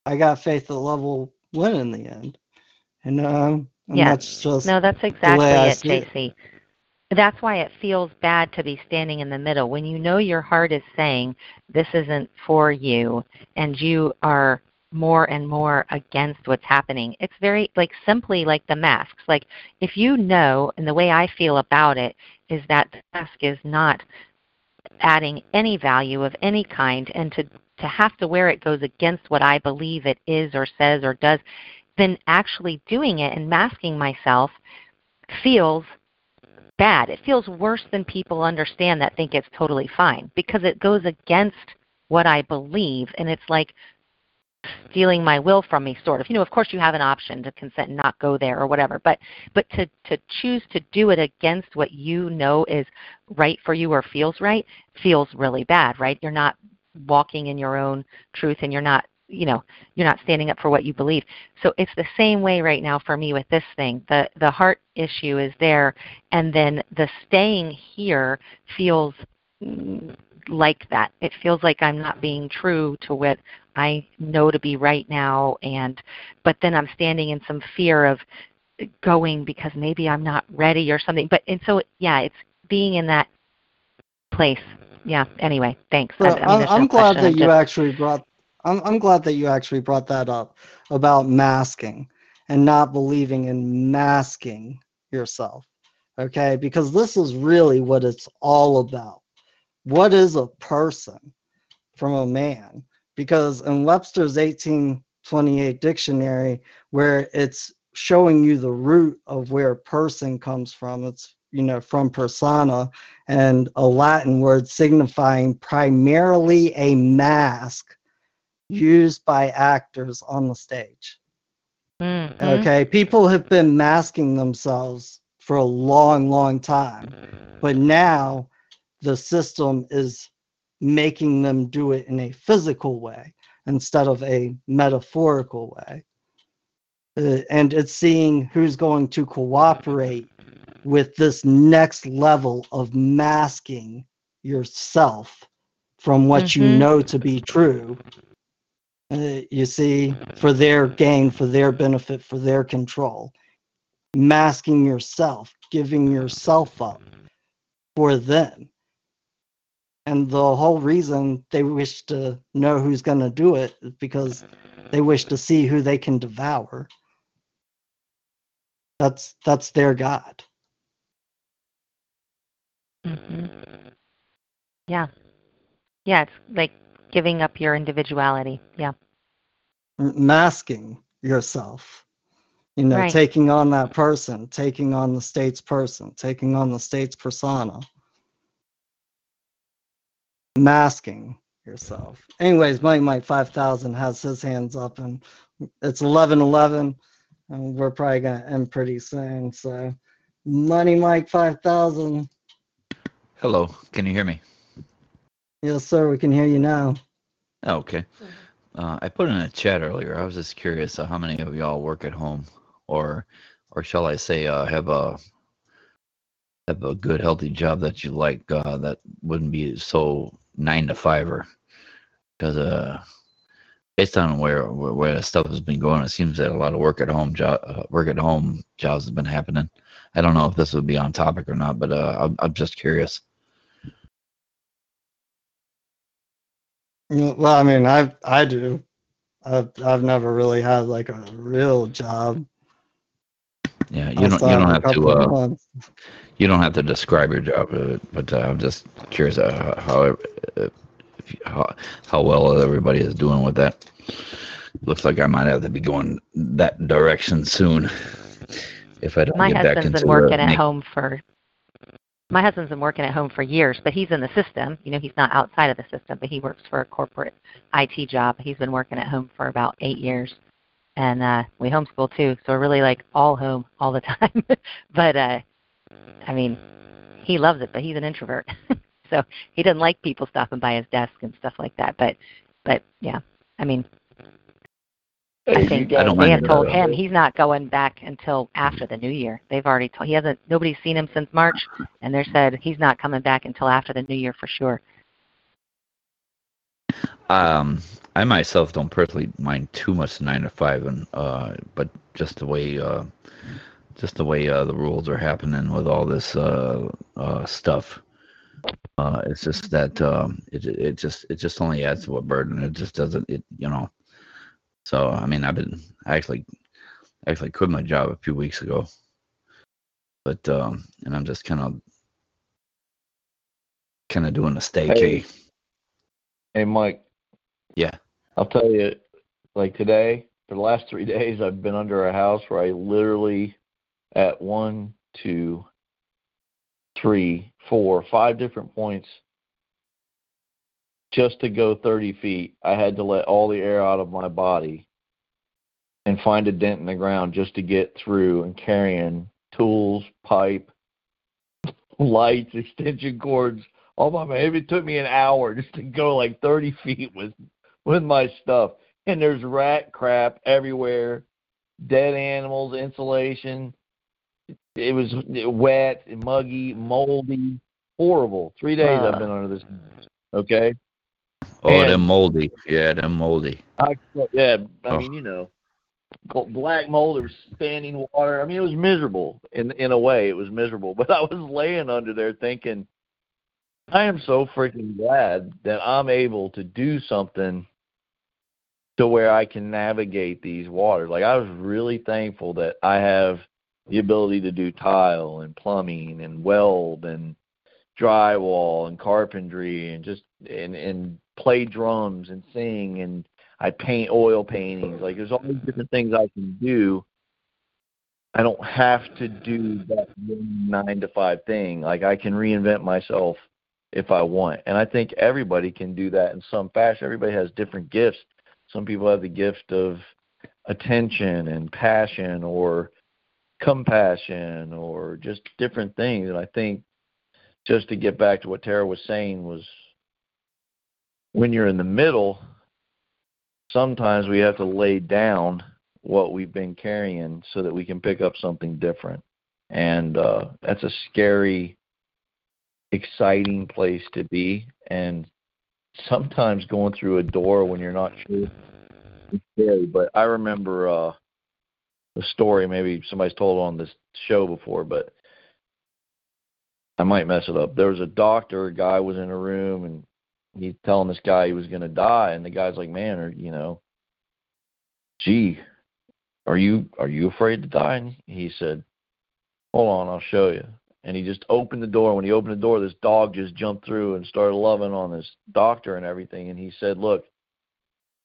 S1: I got faith that love will win in the end. And um, and
S6: Yeah.
S1: that's just
S6: No, that's exactly it. JC. That's why it feels bad to be standing in the middle. When you know your heart is saying this isn't for you and you are more and more against what's happening. It's very like simply like the masks. Like if you know and the way I feel about it is that the mask is not adding any value of any kind and to to have to wear it goes against what I believe it is or says or does, then actually doing it and masking myself feels bad. It feels worse than people understand that think it's totally fine because it goes against what I believe and it's like stealing my will from me sort of. You know, of course you have an option to consent and not go there or whatever, but but to to choose to do it against what you know is right for you or feels right feels really bad, right? You're not walking in your own truth and you're not you know you're not standing up for what you believe so it's the same way right now for me with this thing the the heart issue is there and then the staying here feels mm, like that it feels like i'm not being true to what i know to be right now and but then i'm standing in some fear of going because maybe i'm not ready or something but and so yeah it's being in that place yeah anyway thanks
S1: So
S6: I- I mean,
S1: I'm, I'm
S6: no
S1: glad that
S6: I'm
S1: you
S6: just-
S1: actually brought. I'm, I'm glad that you actually brought that up about masking and not believing in masking yourself. Okay, because this is really what it's all about. What is a person from a man? Because in Webster's 1828 dictionary, where it's showing you the root of where person comes from, it's you know from persona and a Latin word signifying primarily a mask used by actors on the stage.
S6: Mhm.
S1: Okay, people have been masking themselves for a long, long time, but now the system is making them do it in a physical way instead of a metaphorical way. uh, and it's seeing who's going to cooperate with this next level of masking yourself from what you
S6: Mhm.
S1: know to be true. Uh, you see, for their gain, for their benefit, for their control. Masking yourself, giving yourself up for them. And the whole reason they wish to know who's going to do it is because they wish to see who they can devour. That's that's their god.
S6: hmm Yeah. Yeah, it's like giving up your individuality. Yeah.
S1: Masking yourself. You know,
S6: Right.
S1: taking on that person, taking on the state's person, taking on the state's persona. Masking yourself. Anyways, Mike Mike 5000 has his hands up and it's 1111 and we're probably going to end pretty soon. So, Money Mike 5000.
S7: Hello, can you hear me?
S1: Yes, sir. We can hear you now.
S7: Oh, okay. Uh, I put in a chat earlier. I was just curious uh, how many of y'all work at home, or, or shall I say, uh, have a have a good, healthy job that you like uh, that wouldn't be so nine to fiver. Because uh, based on where where, where the stuff has been going, it seems that a lot of work at home job uh, work at home jobs have been happening. I don't know if this would be on topic or not, but uh, I'm, I'm just curious.
S1: Mm, Well, I mean, I I do. I've I've never really had like a real job.
S7: Yeah, you don't you don't have to uh. You don't have to describe your job, uh, but uh, I'm just curious uh, how uh, if how how well everybody is doing with that. Looks like I might have to be going that direction soon if I don't
S6: My
S7: get back
S6: husband's
S7: into
S6: been working at
S7: make-
S6: home for my husband's been working at home for years, but he's in the system. You know, he's not outside of the system, but he works for a corporate IT job. He's been working at home for about eight years. And uh we homeschool too, so we're really like all home all the time. but uh I mean, he loves it, but he's an introvert. so he doesn't like people stopping by his desk and stuff like that. But but yeah. I mean I think
S7: I
S6: they have told him he's not going back until after the new year. They've already told he hasn't nobody's seen him since March and they said he's not coming back until after the new year for sure.
S7: Um, I myself don't personally mind too much nine to five, and uh, but just the way uh, just the way uh, the rules are happening with all this uh, uh, stuff. Uh, it's just that um, it it just it just only adds to a burden. It just doesn't it you know. So I mean, I've been I actually actually quit my job a few weeks ago, but um, and I'm just kind of kind of doing a stay
S4: Hey. Hey, Mike.
S7: Yeah.
S4: I'll tell you, like today, for the last three days, I've been under a house where I literally, at one, two, three, four, five different points, just to go 30 feet, I had to let all the air out of my body and find a dent in the ground just to get through and carrying tools, pipe, lights, extension cords, all my man. It took me an hour just to go like 30 feet with with my stuff. And there's rat crap everywhere, dead animals, insulation. It was wet, muggy, moldy, horrible. Three days
S6: Uh.
S4: I've been under this. Okay.
S7: Oh,
S4: And-
S7: them moldy. Yeah, them moldy.
S4: I, yeah, I
S7: Oh.
S4: mean, you know, black mold. There was standing water. I mean, it was miserable in in a way. It was miserable. But I was laying under there thinking, I am so freaking glad that I'm able to do something to where I can navigate these waters. Like I was really thankful that I have the ability to do tile and plumbing and weld and drywall and carpentry and just and and play drums and sing and I paint oil paintings. Like there's all these different things I can do. I don't have to do that nine to five thing. Like I can reinvent myself if I want. And I think everybody can do that in some fashion. Everybody has different gifts. Some people have the gift of attention and passion or compassion or just different things. And I think just to get back to what Tara was saying was when you're in the middle, sometimes we have to lay down what we've been carrying so that we can pick up something different. And uh, that's a scary, exciting place to be. And sometimes going through a door when you're not sure is scary. But I remember uh, a story maybe somebody's told on this show before, but I might mess it up. There was a doctor, a guy was in a room and he's telling this guy he was going to die and the guy's like, "Man, or you know, gee, are you are you afraid to die?" And he said, "Hold on, I'll show you." And he just opened the door. When he opened the door, this dog just jumped through and started loving on this doctor and everything. And he said, "Look,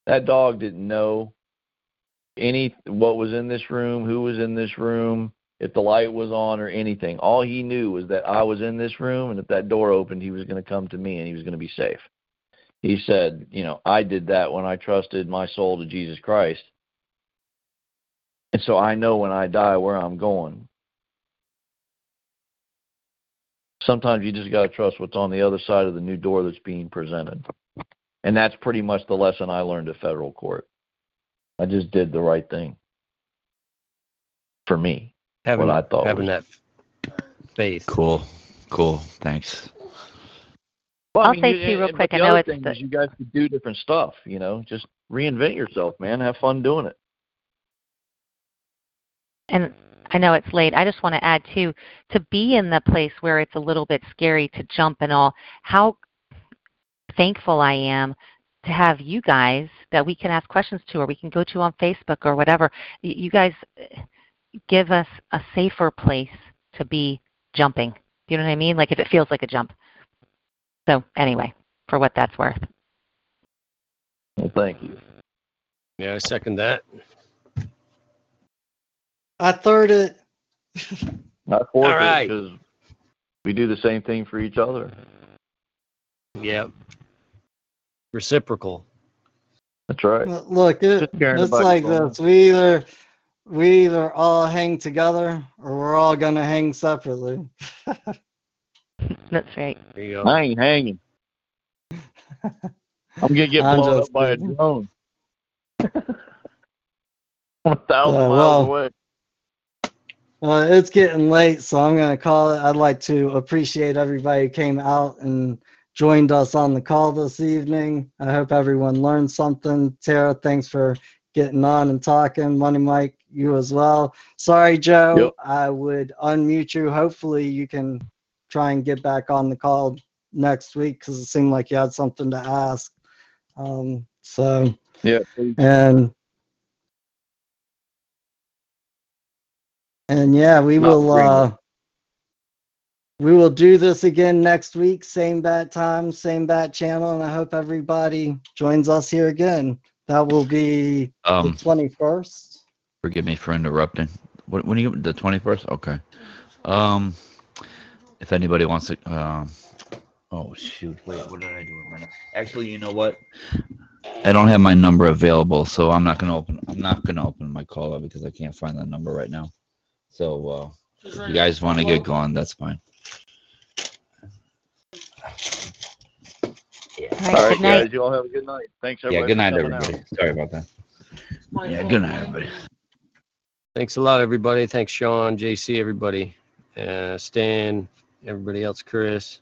S4: that dog didn't know any what was in this room, who was in this room, if the light was on or anything. All he knew was that I was in this room, and if that door opened, he was going to come to me and he was going to be safe." He said, "You know, I did that when I trusted my soul to Jesus Christ." And so I know when I die where I'm going. Sometimes you just got to trust what's on the other side of the new door that's being presented. And that's pretty much the lesson I learned at federal court. I just did the right thing for me.
S3: Having,
S4: what I thought
S3: having
S4: was-
S3: that faith.
S7: Cool. Cool. Thanks.
S4: Well,
S6: I'll
S4: mean,
S6: say
S4: you-
S6: too, real
S4: and-
S6: quick,
S4: But
S6: I
S4: the
S6: know
S4: other
S6: it's
S4: thing
S6: the-
S4: is you guys could do different stuff. You know, just reinvent yourself, man. Have fun doing it.
S6: and I know it's late. I just want to add too to be in the place where it's a little bit scary to jump and all. How thankful I am to have you guys that we can ask questions to, or we can go to on Facebook or whatever. You guys eh, give us a safer place to be jumping. You know what I mean? Like if it feels like a jump. So anyway, for what that's worth.
S4: Well, thank you.
S3: Yeah, I second that.
S1: I third it.
S4: Not force
S3: All right.
S4: because we do the same thing for each other.
S3: Yeah. Reciprocal.
S4: That's right.
S1: Look, it,
S4: Just
S1: it's like
S4: each other.
S1: this. We either we either all hang together or we're all gonna hang separately.
S6: That's right.
S3: There you go.
S4: I ain't hanging. I'm gonna get
S1: I'm
S4: blown
S1: just
S4: up by a
S1: kidding.
S4: drone. One thousand
S1: Yeah,
S4: miles away.
S1: Well, it's getting late, so I'm gonna call it. I'd like to appreciate everybody who came out and joined us on the call this evening. I hope everyone learned something. Tara, thanks for getting on and talking. Money Mike, you as well. Sorry, Joe.
S4: Yep.
S1: I would unmute you. Hopefully, you can try and get back on the call next week because it seemed like you had something to ask. Um, so,
S4: Yeah. please.
S1: and and yeah, we
S4: Not
S1: will. Uh, we will do this again next week, same bat time, same bat channel, and I hope everybody joins us here again. That will be
S7: Um,
S1: the twenty first.
S7: forgive me for interrupting. When, when are you the twenty first? Okay. Um, if anybody wants to, um, oh shoot, wait, what did I do with my? Actually, you know what? I don't have my number available, so I'm not gonna open. I'm not gonna open my call up because I can't find that number right now. So, uh, if you guys want to get going, that's fine.
S6: All right,
S4: All right,
S6: good night.
S4: guys. You all have a good night. Thanks, everybody.
S7: Yeah.
S4: Good
S7: night,
S4: coming out.
S7: everybody. Sorry about that. Yeah. Good night, everybody.
S3: Thanks a lot, everybody. Thanks, Sean, JC, everybody. Uh, Stan, everybody else, Chris.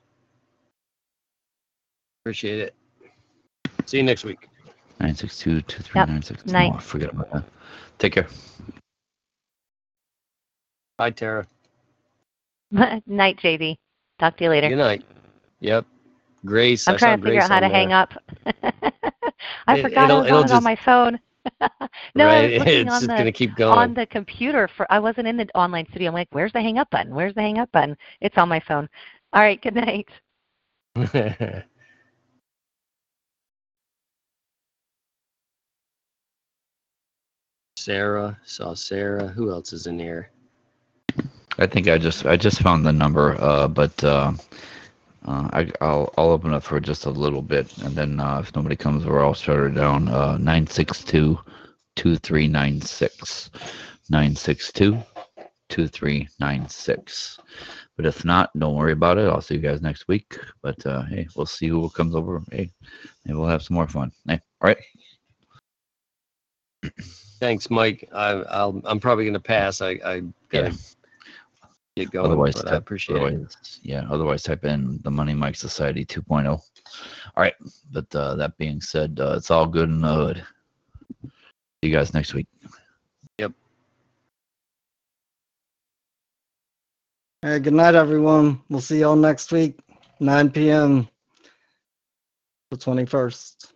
S3: Appreciate it. See you next week.
S7: Nine six two two three nine six.
S6: Night.
S7: Oh, forget about that. Take care.
S3: Bye, Tara.
S6: Night, JD. Talk to you later.
S3: Good night. Yep. Grace.
S6: I'm
S3: I
S6: trying to figure
S3: Grace
S6: out how to
S3: there.
S6: hang up. I
S3: It-
S6: forgot I
S3: it'll-
S6: was
S3: it'll
S6: on it on my phone. no, I
S3: right.
S6: was looking
S3: It's
S6: on
S3: just
S6: the
S3: gonna keep going.
S6: on the computer for. I wasn't in the online studio. I'm like, where's the hang up button? Where's the hang up button? It's on my phone. All right. Good night.
S3: Sarah. Saw Sarah. Who else is in here?
S7: I think I just I just found the number, uh, but uh, uh, I, I'll I'll open up for just a little bit, and then uh, if nobody comes over, I'll shut her down. Uh, nine six two two three nine six nine six two two three nine six. But if not, don't worry about it. I'll see you guys next week. But uh, hey, we'll see who comes over. Hey, maybe we'll have some more fun. Hey, all right.
S3: Thanks, Mike. I, I'll, I'm probably going to pass. I, I gotta
S7: Yeah.
S3: Get going,
S7: Otherwise,
S3: but I
S7: type-
S3: appreciate it.
S7: otherwise, yeah. Otherwise, type in the Money Mike Society 2.0. All right. But uh, that being said, uh, it's all good in the hood. See you guys next week. Yep.
S1: All right, good night, everyone. We'll see y'all next week, 9 p.m. the 21st.